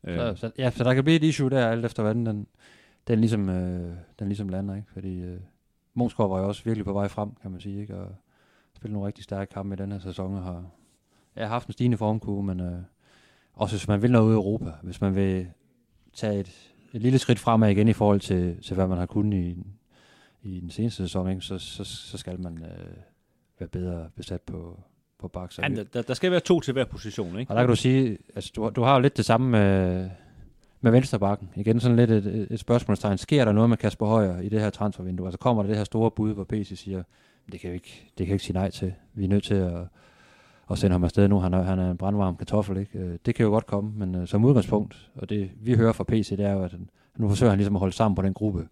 Øh, Så, så, ja, så der kan blive et issue der, alt efter hvordan den, den, ligesom, øh, den ligesom lander. Ikke? Fordi øh, Monsgaard var jo også virkelig på vej frem, kan man sige. Ikke? Og spillet nogle rigtig stærke kampe i den her sæson, og har ja, haft en stigende formkurve, men øh, også hvis man vil noget ud i Europa, hvis man vil tage et, et lille skridt fremad igen i forhold til, til hvad man har kunnet i, i den seneste sæson, ikke? Så, så, så skal man øh, være bedre besat på, på bak. Så ja, der- der, skal være to til hver position, ikke? og der kan du sige, altså du, har- du har jo lidt det samme med, med venstrebakken. Igen sådan lidt et, et, spørgsmålstegn. Sker der noget med Kasper Højer i det her transfervindue? Altså kommer der det her store bud, hvor PC siger, det kan vi ikke, det kan vi ikke sige nej til. Vi er nødt til at, og sende ham afsted nu. Han er, han er en brandvarm kartoffel. Ikke? Øh, det kan jo godt komme, men øh, som udgangspunkt, og det vi hører fra PC, det er jo, at nu forsøger han ligesom at holde sammen på den gruppe,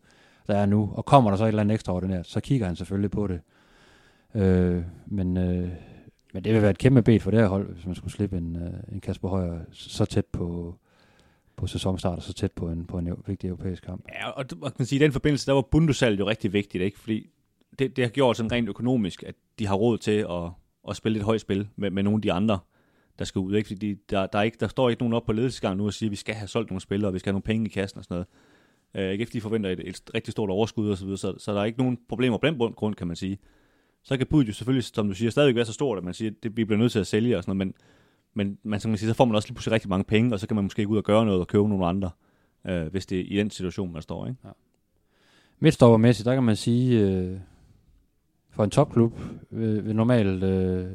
der er nu. Og kommer der så et eller andet ekstraordinært, så kigger han selvfølgelig på det. Øh, men, øh, men det vil være et kæmpe bed for det her hold, hvis man skulle slippe en, øh, en Kasper Højer så tæt på, på sæsonstart og så tæt på en, på en vigtig europæisk kamp. Ja, og og man kan sige, i den forbindelse, der var Bundesal jo rigtig vigtigt, ikke? Fordi det, det har gjort sådan rent økonomisk, at de har råd til at, at spille et højt spil med, med nogle af de andre, der skal ud, ikke? Fordi der, der, er ikke, der står ikke nogen op på ledelsesgangen nu og siger, at vi skal have solgt nogle spillere, og vi skal have nogle penge i kassen og sådan noget. Øh, ikke de forventer et, et rigtig stort overskud og så videre, så, så der er ikke nogen problemer på den grund, kan man sige. Så kan budet jo selvfølgelig, som du siger, stadigvæk være så stort, at man siger, at det, vi bliver nødt til at sælge og sådan noget, men, men man, som man siger, så får man også lige pludselig rigtig mange penge, og så kan man måske ikke ud og gøre noget og købe nogle andre, øh, hvis det er i den situation, man står. Ikke? Ja. Midtstoppermæssigt, der kan man sige, øh, for en topklub vil, vil normalt øh,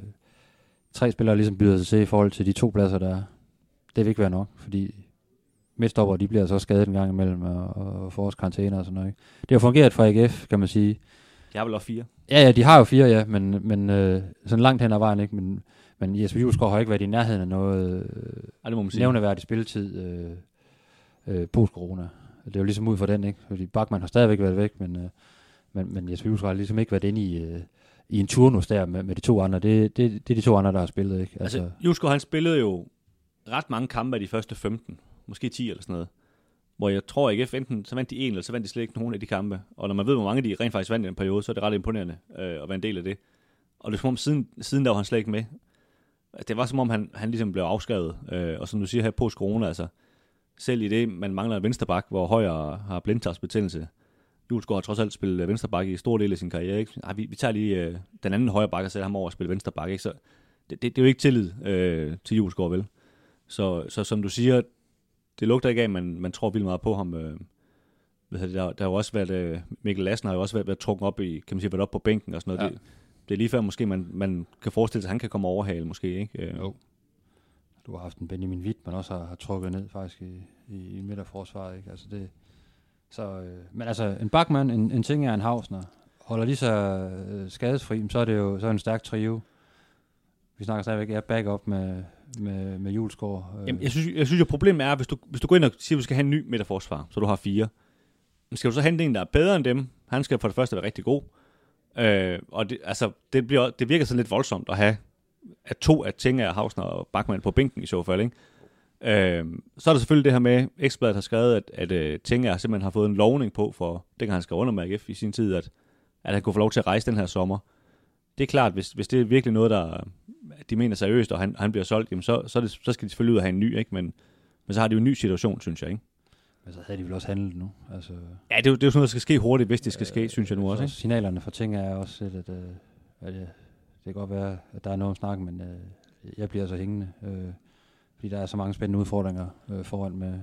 tre spillere ligesom byder sig til i forhold til de to pladser, der er. Det vil ikke være nok, fordi midtstopper, de bliver så skadet en gang imellem, og, og får også karantæner og sådan noget. Ikke? Det har fungeret fra AGF, kan man sige. Jeg har vel også fire. Ja, ja, de har jo fire, ja, men, men øh, sådan langt hen ad vejen, ikke? Men, men Jesper Julesgaard har ikke været i nærheden af noget øh, Ja, det må man sige. nævneværdig spilletid øh, øh, post-corona. Det er jo ligesom ud for den, ikke? Fordi Bachmann har stadigvæk været væk, men, øh, men, men Jesper Julesgaard har ligesom ikke været inde i, øh, i en turnus der med, med de to andre. Det, det, det er de to andre, der har spillet, ikke? Altså, altså Jusko, han spillede jo ret mange kampe af de første 15, måske 10 eller sådan noget. Hvor jeg tror, AGF enten så vandt de en, eller så vandt de slet ikke nogen af de kampe. Og når man ved, hvor mange de rent faktisk vandt i en periode, så er det ret imponerende øh, at være en del af det. Og det er som om, siden, siden der var han slet ikke med. Det var som om, han, han ligesom blev afskrevet. Øh, og som du siger her, post corona, altså, selv i det, man mangler en vensterbak, hvor Højer har blindtartsbetændelse. Julesgaard har trods alt spillet vensterbak i stor del af sin karriere. Ikke? Ej, vi, vi tager lige øh, den anden højre bak og sætter ham over og spille vensterbak. Ikke? Så det, det, det, er jo ikke tillid øh, til Julesgaard, vel? Så, så som du siger, det lugter ikke af, at man, man tror vildt meget på ham. Øh, hvad det, der, der har jo også været, øh, Mikkel Lassen har jo også været, været trukket op i, kan man sige, været op på bænken og sådan noget. Ja. Ja. Det, det er lige før måske, man, man kan forestille sig, at han kan komme og overhale måske, ikke? Øh, Jo. Du har haft en Benjamin Witt, man også har, har trukket ned faktisk i, i, i midterforsvaret, ikke? Altså det, så, øh, men altså, en Bachmann, en, en ting er en Hausner, holder lige så øh, skadesfri, så er det jo så er det en stærk trio. Vi snakker stadigvæk, jeg er backup med, med, med Julesgaard. Øh, Jamen, jeg synes, jeg synes jo, problemet er, hvis du, hvis du går ind og siger, at du skal have en ny midterforsvar, så du har fire, men skal du så hente en, der er bedre end dem? Han skal for det første være rigtig god. Øh, og det, altså, det, bliver, det virker sådan lidt voldsomt at have at to af Tinger, Hausner og Bachmann på bænken i så fald, ikke? Øh, så er der selvfølgelig det her med, Ekstrabladet har skrevet, at, at uh, Tinger simpelthen har fået en lovning på, for det kan han skrev under med AGF i sin tid, at, at han kunne få lov til at rejse den her sommer. Det er klart, hvis, hvis det er virkelig noget, der de mener seriøst, og han, han bliver solgt, jamen så, så, det, så skal de selvfølgelig ud og have en ny, ikke? Men, men så har de jo en ny situation, synes jeg, ikke? Men så havde de vel også handlet nu. Altså, Ja, det er, jo, det er jo sådan noget, der skal ske hurtigt, hvis det skal ske, synes jeg nu også, så ikke? Signalerne fra ting er også lidt, at, øh, at øh, det kan godt være, at der er noget om snakken, men øh, jeg bliver så hængende. Øh, fordi der er så mange spændende udfordringer øh, foran med,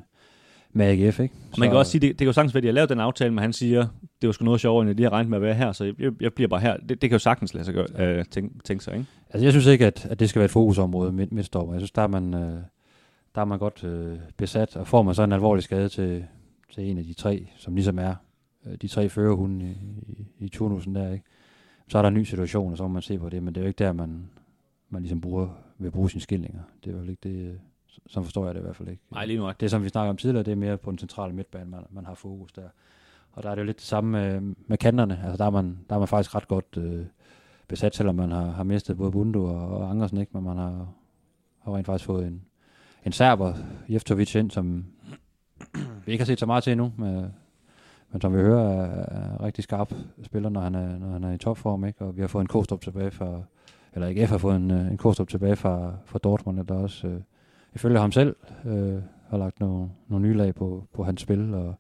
med AGF, ikke? Og man kan også sige, det, det kan jo sagtens være, at de har lavet den aftale, men han siger, det var sgu noget sjovere, end jeg lige har regnet med at være her, så jeg, jeg bliver bare her. Det, det kan jo sagtens lade sig gøre, øh, tænke, tænke sig, ikke? Altså, jeg synes ikke, at, at det skal være et fokusområde midt, midtstopper. Jeg synes, der er man, øh, der er man godt øh, besat, og får man så en alvorlig skade til, til en af de tre, som ligesom er øh, de tre førerhunde i, i, i turnusen der, ikke? Så er der en ny situation, og så må man se på det, men det er jo ikke der, man, man ligesom bruger, vil bruge sine skillinger. Det er jo ikke det, øh, så forstår jeg det i hvert fald ikke. Nej, lige nu Det, som vi snakker om tidligere, det er mere på den centrale midtbane, man, man har fokus der. Og der er det jo lidt det samme med, med kanterne. Altså, der er man, der er man faktisk ret godt øh, besat, selvom man har, har mistet både Bundu og, og Andersen, ikke? men man har, har rent faktisk fået en, en serber, Jeftovic, ind, som vi ikke har set så meget til endnu, med, men som vi hører er, er rigtig skarp spiller, når han er, når han er i topform, ikke? og vi har fået en Kostrup tilbage fra, eller ikke F har fået en, øh, en Kostrup tilbage fra, fra Dortmund, der også, øh, ifølge ham selv, øh, har lagt nogle, nogle nye lag på, på hans spil, og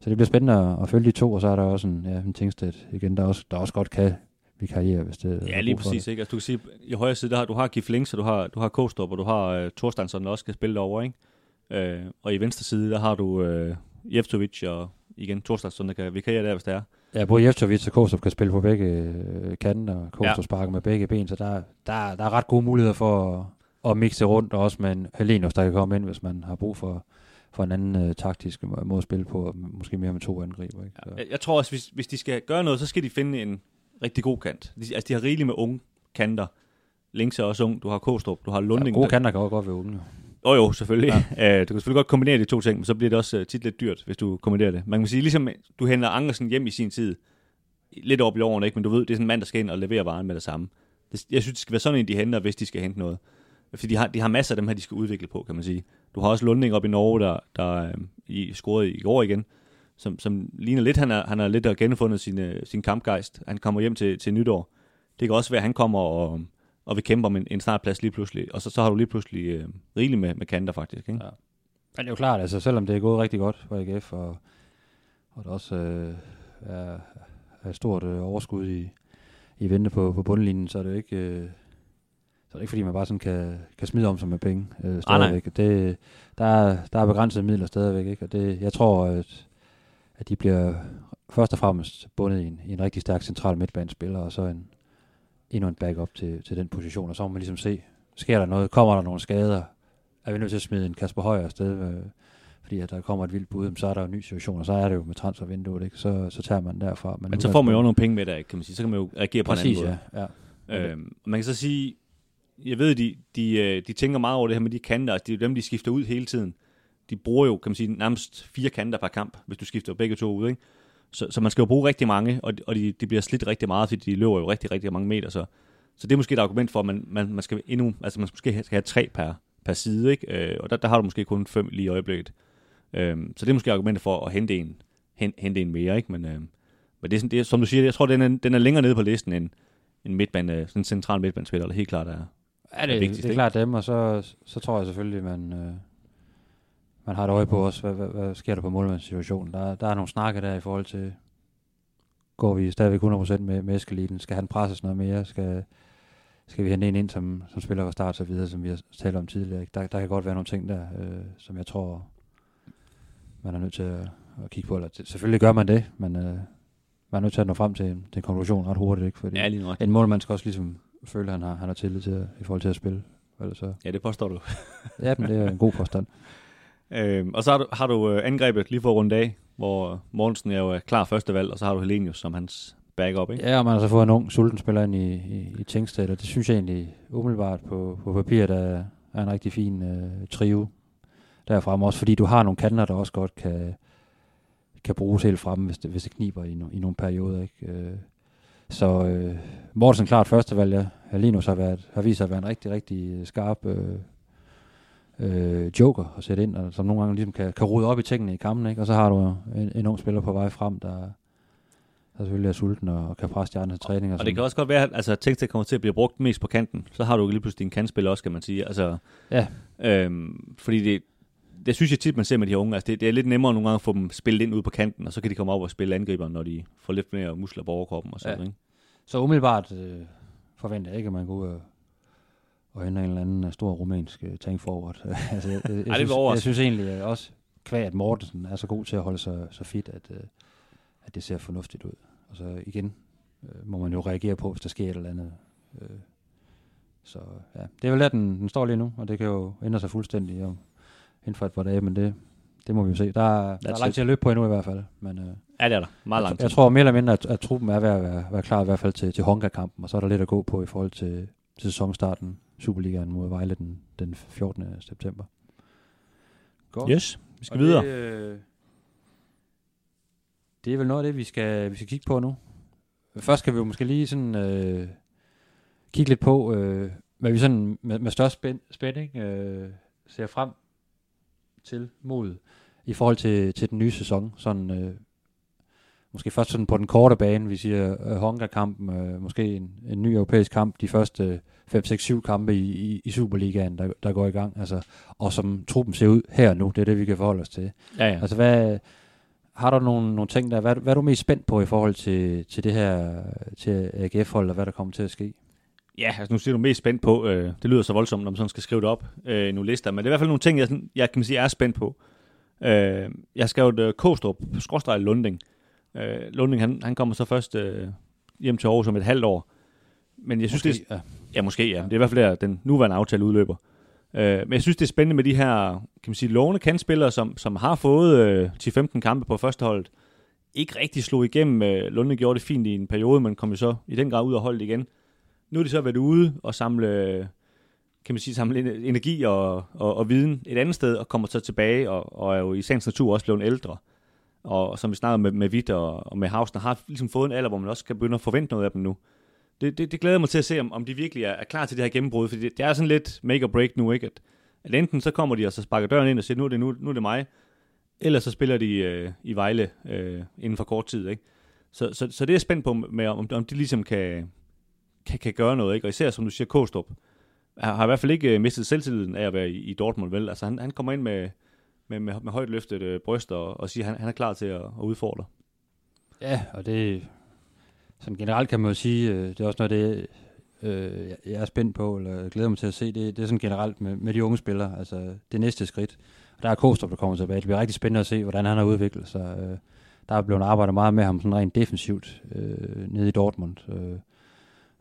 så det bliver spændende at, at følge de to, og så er der også en, ja, en Tingstedt igen, der også, der også godt kan vikariere, hvis det Ja, lige præcis. Ikke? Altså, du kan sige, i højre side, der har, du har Gif Links, og du har, du har Kostrup, og du har uh, Thorsteinsson, der også skal spille derovre, ikke? Uh, og i venstre side, der har du uh, Jeftovic og igen Thorsteinsson, der kan vikariere der, hvis det er. Ja, både Jeftovic og Kostrup kan spille på begge øh, kanter, og Kostrup ja. sparker med begge ben, så der, der, der er ret gode muligheder for at mixe rundt, og også med en Helenius, der kan komme ind, hvis man har brug for, for en anden øh, taktisk må- måde at spille på, og måske mere med to angriber. Ikke? Så. Jeg, jeg tror også, hvis, hvis de skal gøre noget, så skal de finde en rigtig god kant. De, altså, de har rigeligt med unge kanter. Links er også ung. Du har Kostrup, du har Ja, Lunding. gode der- kanter kan også godt være unge. jo. Jo, jo, selvfølgelig. Ja. Uh, du kan selvfølgelig godt kombinere de to ting, men så bliver det også uh, tit lidt dyrt, hvis du kombinerer det. Man kan sige, ligesom du henter Angersen hjem i sin tid, lidt op i årene, ikke? men du ved, det er sådan en mand, der skal ind og levere varen med det samme. Det, jeg synes, det skal være sådan en, de henter, hvis de skal hente noget. Fordi de har, de har masser af dem her, de skal udvikle på, kan man sige. Du har også Lunding op i Norge, der, der øh, i, scorede i går igen, som, som ligner lidt, han har han er lidt at genfundet sin, øh, sin kampgejst. Han kommer hjem til, til nytår. Det kan også være, at han kommer og, og vil kæmpe om en, en startplads lige pludselig. Og så, så har du lige pludselig øh, rigeligt med, med kanter, faktisk. Ikke? Ja. Men det er jo klart, altså selvom det er gået rigtig godt for AGF, og og der også øh, er, er stort øh, overskud i, i vente på, på bundlinjen, så er det jo ikke... Øh, så er det ikke fordi, man bare sådan kan, kan smide om sig med penge øh, stadigvæk. Ah, det, der, er, der er begrænsede midler stadigvæk, ikke? og det, jeg tror, at, at de bliver først og fremmest bundet i en, i en rigtig stærk central midtbanespiller, og så en, endnu en backup til, til den position, og så må man ligesom se, sker der noget, kommer der nogle skader, er vi nødt til at smide en Kasper Højer afsted, øh, fordi at der kommer et vildt bud, så er der jo en ny situation, og så er det jo med transfervinduet, ikke? Så, så tager man derfra. Men, Men så får man jo også nogle penge med der, kan man sige. Så kan man jo reagere på Præcis, en anden måde. ja. ja. Øhm, man kan så sige, jeg ved, de, de, øh, de tænker meget over det her med de kanter, altså det er dem, de skifter ud hele tiden. De bruger jo, kan man sige, nærmest fire kanter per kamp, hvis du skifter begge to ud, ikke? Så, så man skal jo bruge rigtig mange, og, og de, de bliver slidt rigtig meget, fordi de løber jo rigtig, rigtig mange meter, så, så det er måske et argument for, at man, man, man skal endnu, altså man måske skal have tre per, per side, ikke? Øh, og der, der har du måske kun fem lige i øjeblikket. Øh, så det er måske argumentet for at hente en, hente en mere, ikke? Men, øh, men det er, sådan, det er, som du siger, jeg tror, den er, den er længere nede på listen end en midtbane, øh, sådan en central midtbanespiller, der helt klart er, Ja, det, er, vigtigst, det er klart dem, og så, så tror jeg selvfølgelig, at man, øh, man har et øje på også, hvad, hvad, hvad sker der på målmandssituationen. Der, der er nogle snakke der i forhold til, går vi stadigvæk 100% med, med Eskeliten? Skal han presses noget mere? Skal, skal vi hente en ind, som, som spiller fra start så videre, som vi har talt om tidligere? Der, der kan godt være nogle ting der, øh, som jeg tror, man er nødt til at, at kigge på. Eller, selvfølgelig gør man det, men øh, man er nødt til at nå frem til, til en konklusion ret hurtigt. Ikke? Fordi ja, lige nok. En målmand skal også ligesom føle, at han har, han har tillid til, i forhold til at spille. Eller så. Ja, det påstår du. ja, men det er en god påstand. Øhm, og så har du, har du øh, angrebet lige for rundt af, hvor Mortensen er jo klar første valg, og så har du Helenius som hans backup, ikke? Ja, og man har så fået en ung sulten spiller ind i, i, i Tingsted, og det synes jeg egentlig umiddelbart på, på papir, der er en rigtig fin øh, trio derfra, også fordi du har nogle kanter, der også godt kan, kan bruges helt fremme, hvis det, hvis det kniber i, no, i nogle perioder, ikke? Øh, så øh, Mortensen klart første valg, ja. Linus har, været, har vist sig at være en rigtig, rigtig skarp øh, øh, joker at sætte ind, og som nogle gange ligesom kan, kan rode op i tingene i kampen, ikke? og så har du en, en ung spiller på vej frem, der, der selvfølgelig er sulten og, og kan presse de andre træninger. Og det kan også godt være, at altså, Tengsted kommer til at blive brugt mest på kanten. Så har du lige pludselig din kantspiller også, kan man sige. Altså, ja. Øhm, fordi det, det synes jeg tit, man ser med de her unge. Altså, det, det er lidt nemmere nogle gange at få dem spillet ind ude på kanten, og så kan de komme op og spille angriber, når de får lidt mere muskler på overkroppen og sådan ja. ikke? Så umiddelbart øh, forventer jeg ikke, at man går ud og, og hente en eller anden øh, stor rumænsk uh, tank forward. altså, jeg, jeg, jeg, Ej, synes, jeg synes egentlig at også, kvæg at Mortensen er så god til at holde sig så fit, at, uh, at det ser fornuftigt ud. Og så igen uh, må man jo reagere på, hvis der sker et eller andet. Uh, så ja, det er vel der, den, den står lige nu, og det kan jo ændre sig fuldstændig om, inden for et par dage, men det, det må vi jo se. Der, der er langt til at løbe på endnu i hvert fald. Men, uh, ja, det er der. Meget langt. Jeg, jeg tror mere eller mindre, at, at truppen er ved at være, være klar i hvert fald til, til Honka-kampen, og så er der lidt at gå på i forhold til, til sæsonstarten Superligaen mod Vejle den, den 14. september. Godt. Yes, vi skal og videre. Det, øh, det er vel noget af det, vi skal, vi skal kigge på nu. Først skal vi jo måske lige sådan øh, kigge lidt på, øh, hvad vi sådan med, med størst spænding øh, ser frem til mod i forhold til, til den nye sæson. Sådan, øh, måske først sådan på den korte bane, vi siger øh, Honka-kampen, øh, måske en, en ny europæisk kamp, de første 5-6-7 kampe i, i, i Superligaen, der, der går i gang, altså, og som truppen ser ud her nu, det er det, vi kan forholde os til. Ja, ja. Altså, hvad, har du nogle, nogle ting der, hvad, hvad er du mest spændt på i forhold til, til det her, til AGF-hold, og hvad der kommer til at ske? Ja, altså nu siger du mest spændt på, øh, det lyder så voldsomt, når man sådan skal skrive det op øh, i nogle lister, men det er i hvert fald nogle ting, jeg, jeg kan man sige er spændt på. Øh, jeg skrev et Kostrup, skråstrej Lunding. Øh, Lunding, han, han kommer så først øh, hjem til Aarhus om et halvt år. Men jeg synes, måske, det er, ja. ja, måske ja. Det er i hvert fald der, den nuværende aftale udløber. Øh, men jeg synes, det er spændende med de her, kan man sige, lovende kandspillere, som, som har fået øh, 10-15 kampe på førsteholdet. Ikke rigtig slog igennem. Øh, Lunde gjorde det fint i en periode, men kom jo så i den grad ud og holdt igen. Nu har de så været ude og samle, kan man sige, samle energi og, og, og viden et andet sted, og kommer så tilbage, og, og er jo i sagens natur også blevet ældre. Og som vi snakkede med, med Witt og, og med Hausner, har ligesom fået en alder, hvor man også kan begynde at forvente noget af dem nu. Det, det, det glæder mig til at se, om, om de virkelig er, er klar til det her gennembrud, fordi det, det er sådan lidt make or break nu, ikke? At, at enten så kommer de og så sparker døren ind og siger, nu er det, nu, nu er det mig, eller så spiller de øh, i Vejle øh, inden for kort tid, ikke? Så, så, så det er spændt på, med, om, om de ligesom kan, kan, kan gøre noget, ikke? Og især, som du siger, Kostrup har, har i hvert fald ikke øh, mistet selvtilliden af at være i, i Dortmund, vel? Altså, han, han kommer ind med, med, med, med højt løftet øh, bryst og, og siger, at han, han er klar til at, at udfordre. Ja, og det sådan generelt kan man jo sige, øh, det er også noget det, øh, jeg er spændt på, eller glæder mig til at se, det, det er sådan generelt med, med de unge spillere, altså det næste skridt. Og der er Kostrup, der kommer tilbage. Det bliver rigtig spændende at se, hvordan han har udviklet sig. Øh, der er blevet arbejdet meget med ham sådan rent defensivt øh, nede i Dortmund. Øh,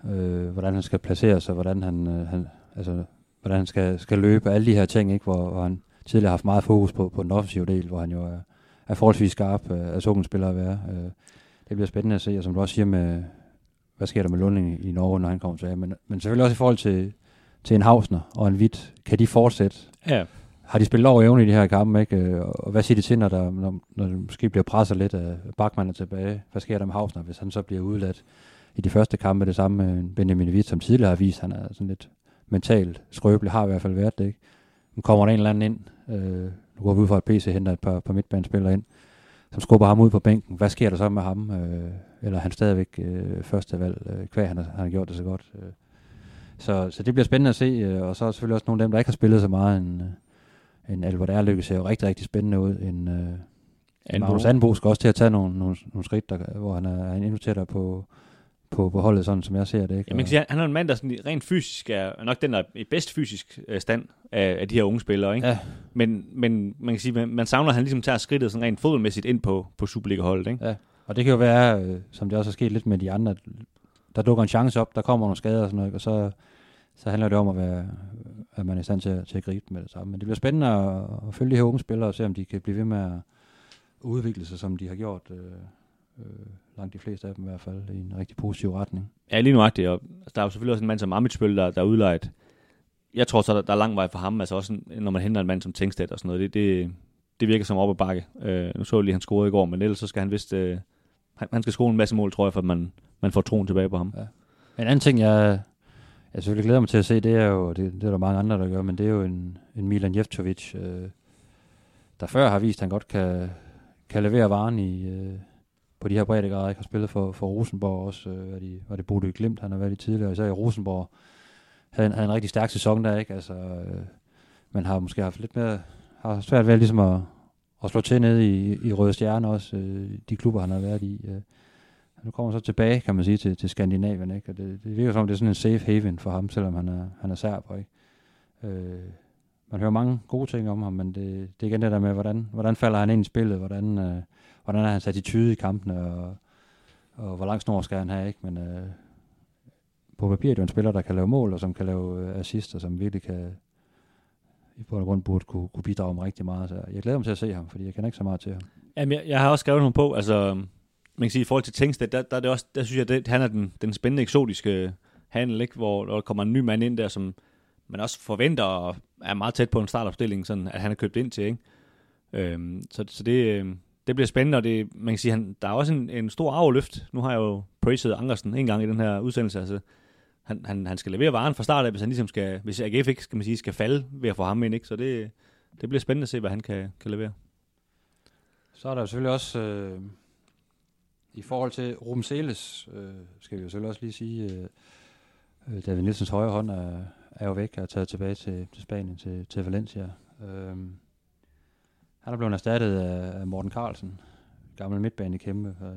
øh, hvordan han skal placere sig, hvordan han, øh, han, altså, hvordan han skal, skal løbe, alle de her ting, ikke, hvor, hvor han tidligere har haft meget fokus på, på den offensive del, hvor han jo er, er forholdsvis skarp øh, af sådan spiller at være. Øh, det bliver spændende at se, og som du også siger med, hvad sker der med Lunding i Norge, når han kommer tilbage. Men, men selvfølgelig også i forhold til, til en Hausner og en Hvidt, kan de fortsætte? Ja. Har de spillet over evne i de her kampe, ikke? Og hvad siger de til, når, der, når, når det måske bliver presset lidt af Bachmann er tilbage? Hvad sker der med Hausner, hvis han så bliver udladt i de første kampe? Det samme med Benjamin Hvidt, som tidligere har vist, han er sådan lidt mentalt skrøbelig, har i hvert fald været det, ikke? Nu kommer der en eller anden ind, øh, nu går vi ud fra, at PC henter et par, par midtbanespillere ind, som skubber ham ud på bænken. Hvad sker der så med ham? Øh, eller er han stadigvæk øh, første valg, øh, kvæg han, har, han har gjort det så godt. Øh. Så, så det bliver spændende at se, øh, og så er selvfølgelig også nogle af dem, der ikke har spillet så meget. En, øh, en Albert Erlykke ser jo rigtig, rigtig spændende ud. En, øh, en Magnus Anbo skal også til at tage nogle, nogle, nogle skridt, der, hvor han er, han endnu tættere på, på, på holdet, sådan som jeg ser det. Ikke? Ja, man kan sige, han er en mand, der sådan rent fysisk er nok den, der er i bedst fysisk øh, stand af, af de her unge spillere. Ikke? Ja. Men, men man kan sige, man, man savner, at han ligesom tager skridtet sådan rent fodboldmæssigt ind på, på Superliga-holdet. Ikke? Ja, og det kan jo være, øh, som det også er sket lidt med de andre, der dukker en chance op, der kommer nogle skader og sådan noget, og så, så handler det om at være, at man er i stand til, til at gribe med det samme. Men det bliver spændende at, at følge de her unge spillere og se, om de kan blive ved med at udvikle sig, som de har gjort øh, øh, langt de fleste af dem i hvert fald, i en rigtig positiv retning. Ja, lige nuagtigt. Og altså, der er jo selvfølgelig også en mand som Amitsbøl, der, der er udlejet. Jeg tror så, der, der er lang vej for ham, altså også når man henter en mand som Tengsted og sådan noget. Det, det, det virker som op ad bakke. Øh, nu så jeg lige, han scorede i går, men ellers så skal han vist... Øh, han, han skal score en masse mål, tror jeg, for at man, man får troen tilbage på ham. Ja. En anden ting, jeg, jeg selvfølgelig glæder mig til at se, det er jo, det, det er der mange andre, der gør, men det er jo en, en Milan Jevtovic, øh, der før har vist, at han godt kan, kan levere varen i, øh, på de her breddegrader. Ikke har spillet for, for Rosenborg også, øh, var, de, var det Bodø Glimt, han har været i tidligere, især i Rosenborg havde en, havde en rigtig stærk sæson der, ikke? Altså, øh, man har måske haft lidt mere, har svært ved ligesom at, at slå til ned i, i Røde Stjerne også, øh, de klubber, han har været i. Øh. Nu kommer han så tilbage, kan man sige, til, til Skandinavien, ikke? Og det, det virker som, det er sådan en safe haven for ham, selvom han er, han er serber, ikke? Øh, man hører mange gode ting om ham, men det, det er igen det der med, hvordan, hvordan falder han ind i spillet, hvordan, øh, hvordan er hans attitude i kampene, og, og hvor lang snor skal han have, ikke? Men øh, på papir er det jo en spiller, der kan lave mål, og som kan lave øh, assist, og som virkelig kan, i bund og grund burde kunne, kunne bidrage med rigtig meget. Så jeg glæder mig til at se ham, fordi jeg kender ikke så meget til ham. Jamen, jeg, jeg har også skrevet ham på, altså, man kan sige, i forhold til Tengsted, der, der, er det også, der synes jeg, at han er den, den spændende, eksotiske handel, ikke? Hvor, der kommer en ny mand ind der, som man også forventer og er meget tæt på en startopstilling, sådan at han er købt ind til, ikke? Øhm, så, så det, øhm, det bliver spændende, og det, man kan sige, han, der er også en, en stor arveløft. Nu har jeg jo praised Andersen en gang i den her udsendelse, altså han, han, han skal levere varen fra start af, hvis han ligesom skal, hvis AGF ikke skal, man sige, skal falde ved at få ham ind, ikke? Så det, det bliver spændende at se, hvad han kan, kan levere. Så er der jo selvfølgelig også, øh, i forhold til Ruben Seles, øh, skal vi jo selvfølgelig også lige sige, øh, øh David Nielsens højre hånd er, er jo væk og er taget tilbage til, til Spanien, til, til Valencia. Øh, han er blevet erstattet af, Morten Carlsen, gammel midtbane kæmpe, øh,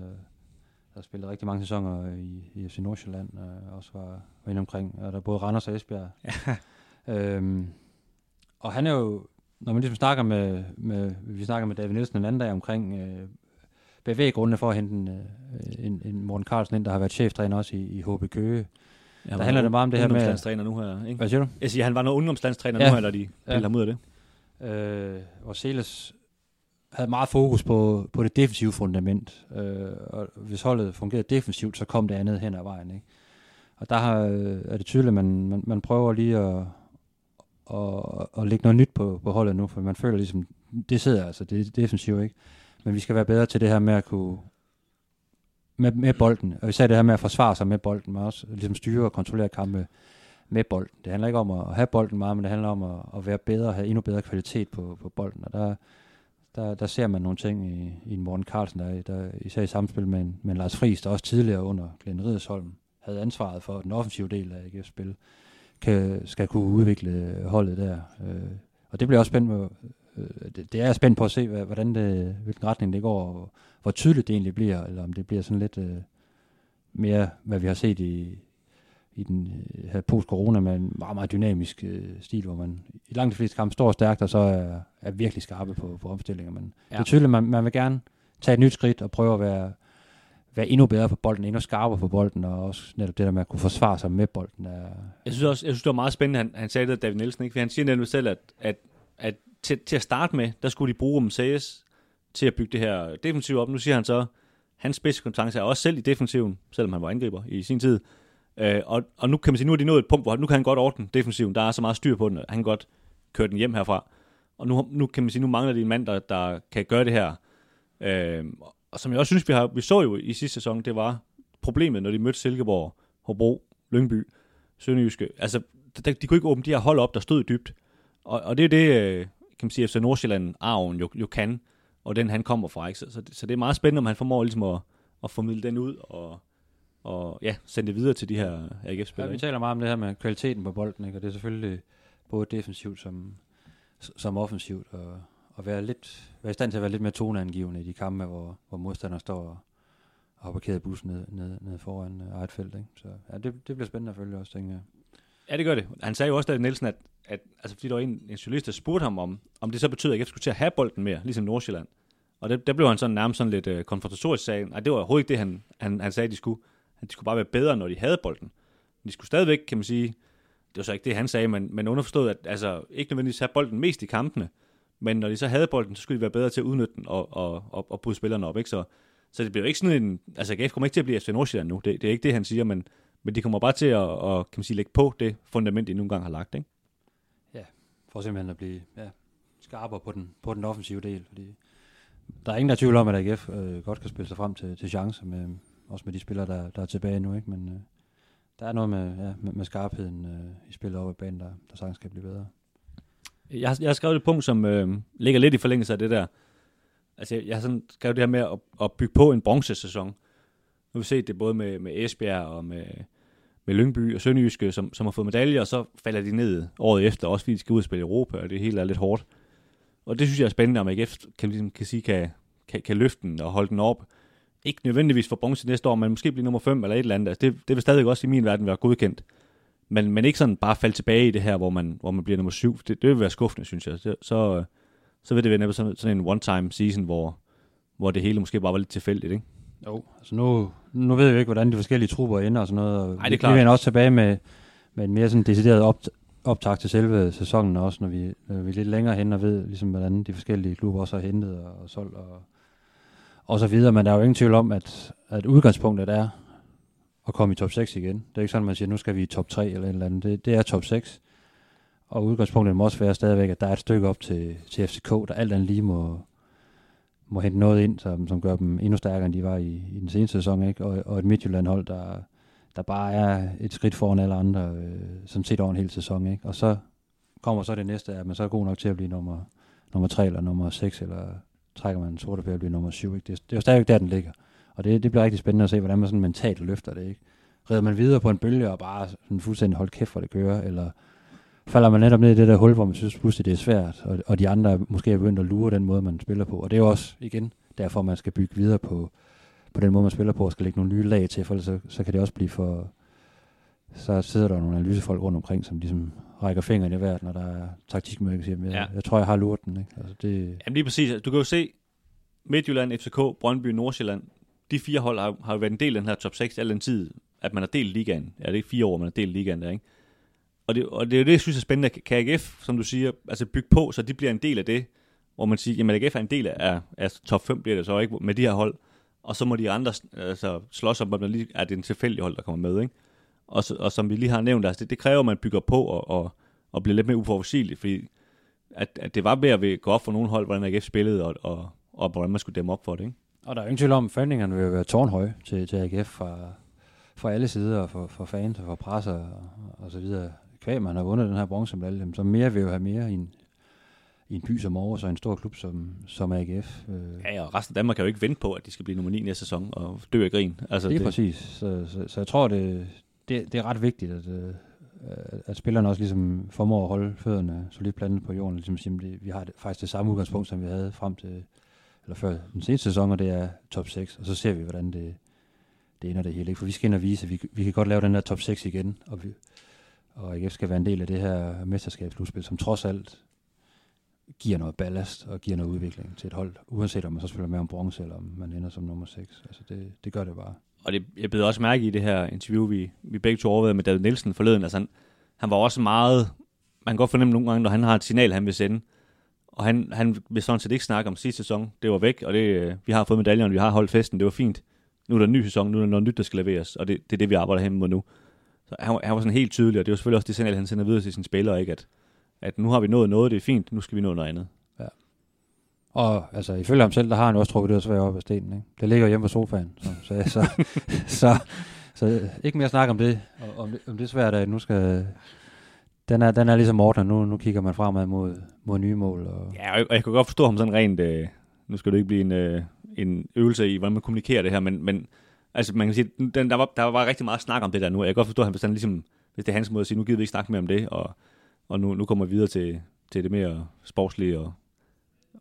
der har spillet rigtig mange sæsoner i, i FC Nordsjælland, og også var, var inde omkring, og der er både Randers og Esbjerg. Ja. øhm, og han er jo, når man ligesom snakker med, med vi snakker med David Nielsen en anden dag omkring øh, bevæggrundene for at hente en, øh, en, en Morten Carlsen ind, der har været cheftræner også i, i HB Køge. Ja, der handler det meget om det her med... nu her, ikke? Hvad siger du? Jeg siger, han var noget ungdomslandstræner ja. nu her, eller de ja. ham ud af det. Øh, og Seles havde meget fokus på, på det defensive fundament. Øh, og hvis holdet fungerede defensivt, så kom det andet hen ad vejen. Ikke? Og der har, øh, er det tydeligt, at man, man, man prøver lige at, at, at lægge noget nyt på, på holdet nu, for man føler ligesom, det sidder altså, det er defensivt, ikke? Men vi skal være bedre til det her med at kunne med, med bolden, og især det her med at forsvare sig med bolden, men også ligesom styre og kontrollere kampe med bolden. Det handler ikke om at have bolden meget, men det handler om at, at være bedre og have endnu bedre kvalitet på, på bolden. Og der, der, der ser man nogle ting i, i Morten Carlsen, der, der især i samspil med, med Lars Friis, der også tidligere under Glenn Ridersholm havde ansvaret for den offensive del af AGF's spil, kan, skal kunne udvikle holdet der. Øh, og det bliver også spændende, øh, det, det er jeg spændt på at se, hvordan det, hvilken retning det går, og hvor tydeligt det egentlig bliver, eller om det bliver sådan lidt øh, mere, hvad vi har set i, i den øh, her post-corona med en meget, meget dynamisk øh, stil, hvor man i langt de fleste kampe står stærkt, og så er, er virkelig skarpe på, på omstillinger. Men ja. det er tydeligt, at man, man vil gerne tage et nyt skridt og prøve at være, være endnu bedre på bolden, endnu skarpere på bolden, og også netop det der med at kunne forsvare sig med bolden. Er, Jeg synes også, jeg synes, det var meget spændende, han, han sagde det, David Nielsen, ikke? For han siger nemlig selv, at, at, at til, til at starte med, der skulle de bruge Messias til at bygge det her defensiv op. Nu siger han så, hans spidskompetence er også selv i defensiven, selvom han var angriber i sin tid. Øh, og, og nu kan man sige, nu er de nået et punkt, hvor nu kan han godt ordne defensiven. Der er så meget styr på den, at han kan godt køre den hjem herfra. Og nu, nu kan man sige, nu mangler de en mand, der, der kan gøre det her. Øh, og som jeg også synes, vi, har, vi så jo i sidste sæson, det var problemet, når de mødte Silkeborg, Hobro, Lyngby, Sønderjyske. Altså, de, de kunne ikke åbne de her hold op, der stod dybt. Og, og det er det, øh, kan man sige, FC Nordsjælland, Arven jo, jo kan, og den han kommer fra. Ikke? Så, så, det, så det er meget spændende, om han formår ligesom at, at formidle den ud, og, og ja, sende det videre til de her AGF-spillere. Ja, vi taler meget om det her med kvaliteten på bolden, ikke? og det er selvfølgelig både defensivt som, som offensivt, og, og være, lidt, være i stand til at være lidt mere toneangivende i de kampe, hvor, hvor modstanderne står og, og har parkeret bussen ned, ned, ned foran uh, eget felt. Ikke? Så ja, det, det bliver spændende at følge også, tænker jeg. Ja, det gør det. Han sagde jo også, David Nielsen, at, at altså, fordi der var en, en journalist, der spurgte ham om, om det så betød, at jeg skulle til at have bolden mere, ligesom Nordsjælland. Og det, der blev han sådan nærmest sådan lidt uh, konfrontatorisk sagen. Nej, det var overhovedet ikke det, han, han, han sagde, de skulle. De skulle bare være bedre, når de havde bolden. De skulle stadigvæk, kan man sige, det var så ikke det, han sagde, men, men underforstået, at altså, ikke nødvendigvis have bolden mest i kampene, men når de så havde bolden, så skulle de være bedre til at udnytte den og, og, og, og bryde spillerne op. Ikke? Så, så det bliver ikke sådan en... Altså, AGF kommer ikke til at blive FC Nordsjælland nu. Det, det er ikke det, han siger, men, men de kommer bare til at, at kan man sige, lægge på det fundament, de nogle gange har lagt. Ikke? Ja, for simpelthen at blive ja, skarpere på den, på den offensive del. Fordi der er ingen, der er tvivl om, at AGF øh, godt kan spille sig frem til, til chancer, med, også med de spillere, der, der er tilbage nu. Ikke? Men øh, der er noget med, ja, med, med skarpheden øh, i spillet op ad banen, der, der sagtens kan blive bedre. Jeg har, jeg har skrevet et punkt, som øh, ligger lidt i forlængelse af det der. Altså, jeg, jeg har sådan skrevet det her med at, at bygge på en bronzesæson. Nu har vi set det både med, med Esbjerg og med, med Lyngby og Sønderjyske, som, som har fået medaljer, og så falder de ned året efter, også fordi de skal ud og spille i Europa, og det hele er lidt hårdt. Og det synes jeg er spændende, om AGF kan, ligesom, kan sige, kan, kan, kan løfte den og holde den op. Ikke nødvendigvis for bronze næste år, men måske blive nummer 5 eller et eller andet. Altså det, det vil stadig også i min verden være godkendt. Men, men ikke sådan bare falde tilbage i det her, hvor man, hvor man bliver nummer 7. Det, det vil være skuffende, synes jeg. Så, så, så vil det være sådan, sådan en one-time season, hvor, hvor det hele måske bare var lidt tilfældigt, ikke? Jo, altså nu, nu ved jeg jo ikke, hvordan de forskellige trupper ender og sådan noget. Og Ej, det er vi- klart. Vi vender også tilbage med, med en mere sådan decideret op, optag til selve sæsonen også, når vi, når vi er lidt længere hen og ved, ligesom, hvordan de forskellige klubber også har hentet og, og solgt og, og så videre. Men der er jo ingen tvivl om, at, at udgangspunktet er at komme i top 6 igen. Det er ikke sådan, at man siger, nu skal vi i top 3 eller et eller andet. Det, det er top 6. Og udgangspunktet må også være stadigvæk, at der er et stykke op til, til FCK, der alt andet lige må, må hente noget ind, som, som gør dem endnu stærkere, end de var i, i den seneste sæson. Ikke? Og, og et Midtjylland-hold, der, der bare er et skridt foran alle andre, øh, som set over en hel sæson. Ikke? Og så kommer så det næste, at man så er god nok til at blive nummer, nummer 3 eller nummer 6, eller trækker man sorte på og bliver nummer 7. Ikke? Det, er- det er jo stadigvæk der, den ligger. Og det, det bliver rigtig spændende at se, hvordan man sådan mentalt løfter det. Ikke? Redder man videre på en bølge og bare sådan fuldstændig hold kæft, hvor det kører, eller falder man netop ned i det der hul, hvor man synes pludselig, det er svært, og, og de andre måske er begyndt at lure den måde, man spiller på. Og det er jo også, igen, derfor man skal bygge videre på, på den måde, man spiller på, og skal lægge nogle nye lag til, for ellers så, så kan det også blive for... Så sidder der nogle analysefolk rundt omkring, som ligesom rækker fingeren i vejret, når der er og siger, jeg, Ja. jeg tror, jeg har luret den. Ikke? Altså, det, Jamen lige præcis. Du kan jo se, Midtjylland, FCK, Brøndby, Nordsjælland, de fire hold har, har jo været en del af den her top 6 al den tid, at man har delt ligaen. Ja, det er ikke fire år, man har delt ligaen der, ikke? Og det, og det er jo det, jeg synes er spændende. Kan AGF, som du siger, altså bygge på, så de bliver en del af det, hvor man siger, jamen AGF er en del af, af top 5 bliver det så ikke med de her hold, og så må de andre altså, slås om, man lige er det en tilfældig hold, der kommer med, ikke? Og, og som vi lige har nævnt, altså det, det kræver, at man bygger på og, og, og bliver lidt mere uforudsigeligt, fordi at, at det var ved at gå op for nogle hold, hvordan AGF spillede, og, og, og hvordan man skulle dæmme op for det, ikke? Og der er jo ingen tvivl om, at forventningerne vil være tårnhøje til, til AGF fra, fra alle sider, og for, for fans og for presser og, og så videre. Kvæg, man har vundet den her bronzemedalje, jamen, så mere vil jo have mere i en, i en by som Aarhus og en stor klub som, som AGF. Øh, Ja, og resten af Danmark kan jo ikke vente på, at de skal blive nummer 9 næste sæson og dø af grin. Altså, det er det, præcis. Så, så, så jeg tror, det, det, det er ret vigtigt, at, øh, øh, at spillerne også ligesom formår at holde fødderne solidt plantet på jorden. Ligesom sige, det, vi har det, faktisk det samme udgangspunkt, som vi havde frem til, eller før den seneste sæson, og det er top 6, og så ser vi, hvordan det, det ender det hele. Ikke? For vi skal ind og vise, at vi, vi kan godt lave den der top 6 igen, og, vi, og AGF skal være en del af det her mesterskabsslutspil, som trods alt giver noget ballast og giver noget udvikling til et hold, uanset om man så spiller med om bronze, eller om man ender som nummer 6. Altså det, det gør det bare. Og det, jeg blev også mærke i det her interview, vi, vi begge to overvejede med David Nielsen forleden. Altså han, han var også meget... Man kan godt fornemme nogle gange, når han har et signal, han vil sende. Og han, han vil sådan set ikke snakke om sidste sæson. Det var væk, og det, øh, vi har fået medaljerne, vi har holdt festen, det var fint. Nu er der en ny sæson, nu er der noget nyt, der skal leveres, og det, det er det, vi arbejder hen mod nu. Så han, han var sådan helt tydelig, og det var selvfølgelig også det signal, han sender videre til sine spillere, ikke? At, at nu har vi nået noget, det er fint, nu skal vi nå noget andet. Og altså, ifølge ham selv, der har han også trukket det svært op af stenen. Ikke? Det ligger hjemme på sofaen. Så, så, så, så, så, ikke mere snak om det, og, om det, om det svært, at nu skal... Den er, den er ligesom Morten, nu, nu kigger man fremad mod, mod nye mål. Og... Ja, og jeg, og jeg godt forstå ham sådan rent... Øh, nu skal det ikke blive en, øh, en øvelse i, hvordan man kommunikerer det her, men, men altså, man kan sige, den, der, var, der var rigtig meget snak om det der nu. Jeg kan godt forstå, at han sådan ligesom, hvis det er hans måde at sige, nu gider vi ikke snakke mere om det, og, og nu, nu kommer vi videre til, til det mere sportslige og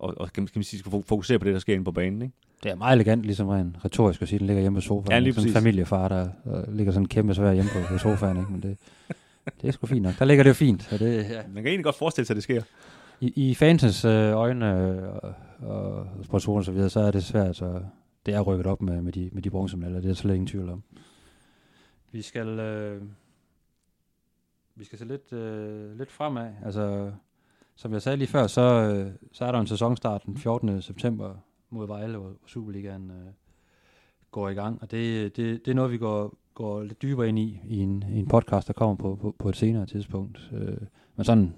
og, og kan, man sige, skal fokusere på det, der sker inde på banen. Ikke? Det er meget elegant, ligesom rent retorisk at sige, den ligger hjemme på sofaen. Ja, lige sådan en familiefar, der, ligger sådan en kæmpe svær hjemme på, på sofaen. Ikke? Men det, det er sgu fint nok. Der ligger det jo fint. Og det, ja. Man kan egentlig godt forestille sig, at det sker. I, i fansens øh, øjne øh, og, og sponsorer og så videre, så er det svært, så det er rykket op med, med de, med de bronzemedaljer, det er der slet ingen tvivl om. Vi skal, øh, vi skal se lidt, øh, lidt fremad. Altså, som jeg sagde lige før, så, øh, så er der en sæsonstart den 14. september mod Vejle, hvor Superligaen øh, går i gang. Og det, det, det er noget, vi går, går lidt dybere ind i, i en, i en podcast, der kommer på, på, på et senere tidspunkt. Øh, men sådan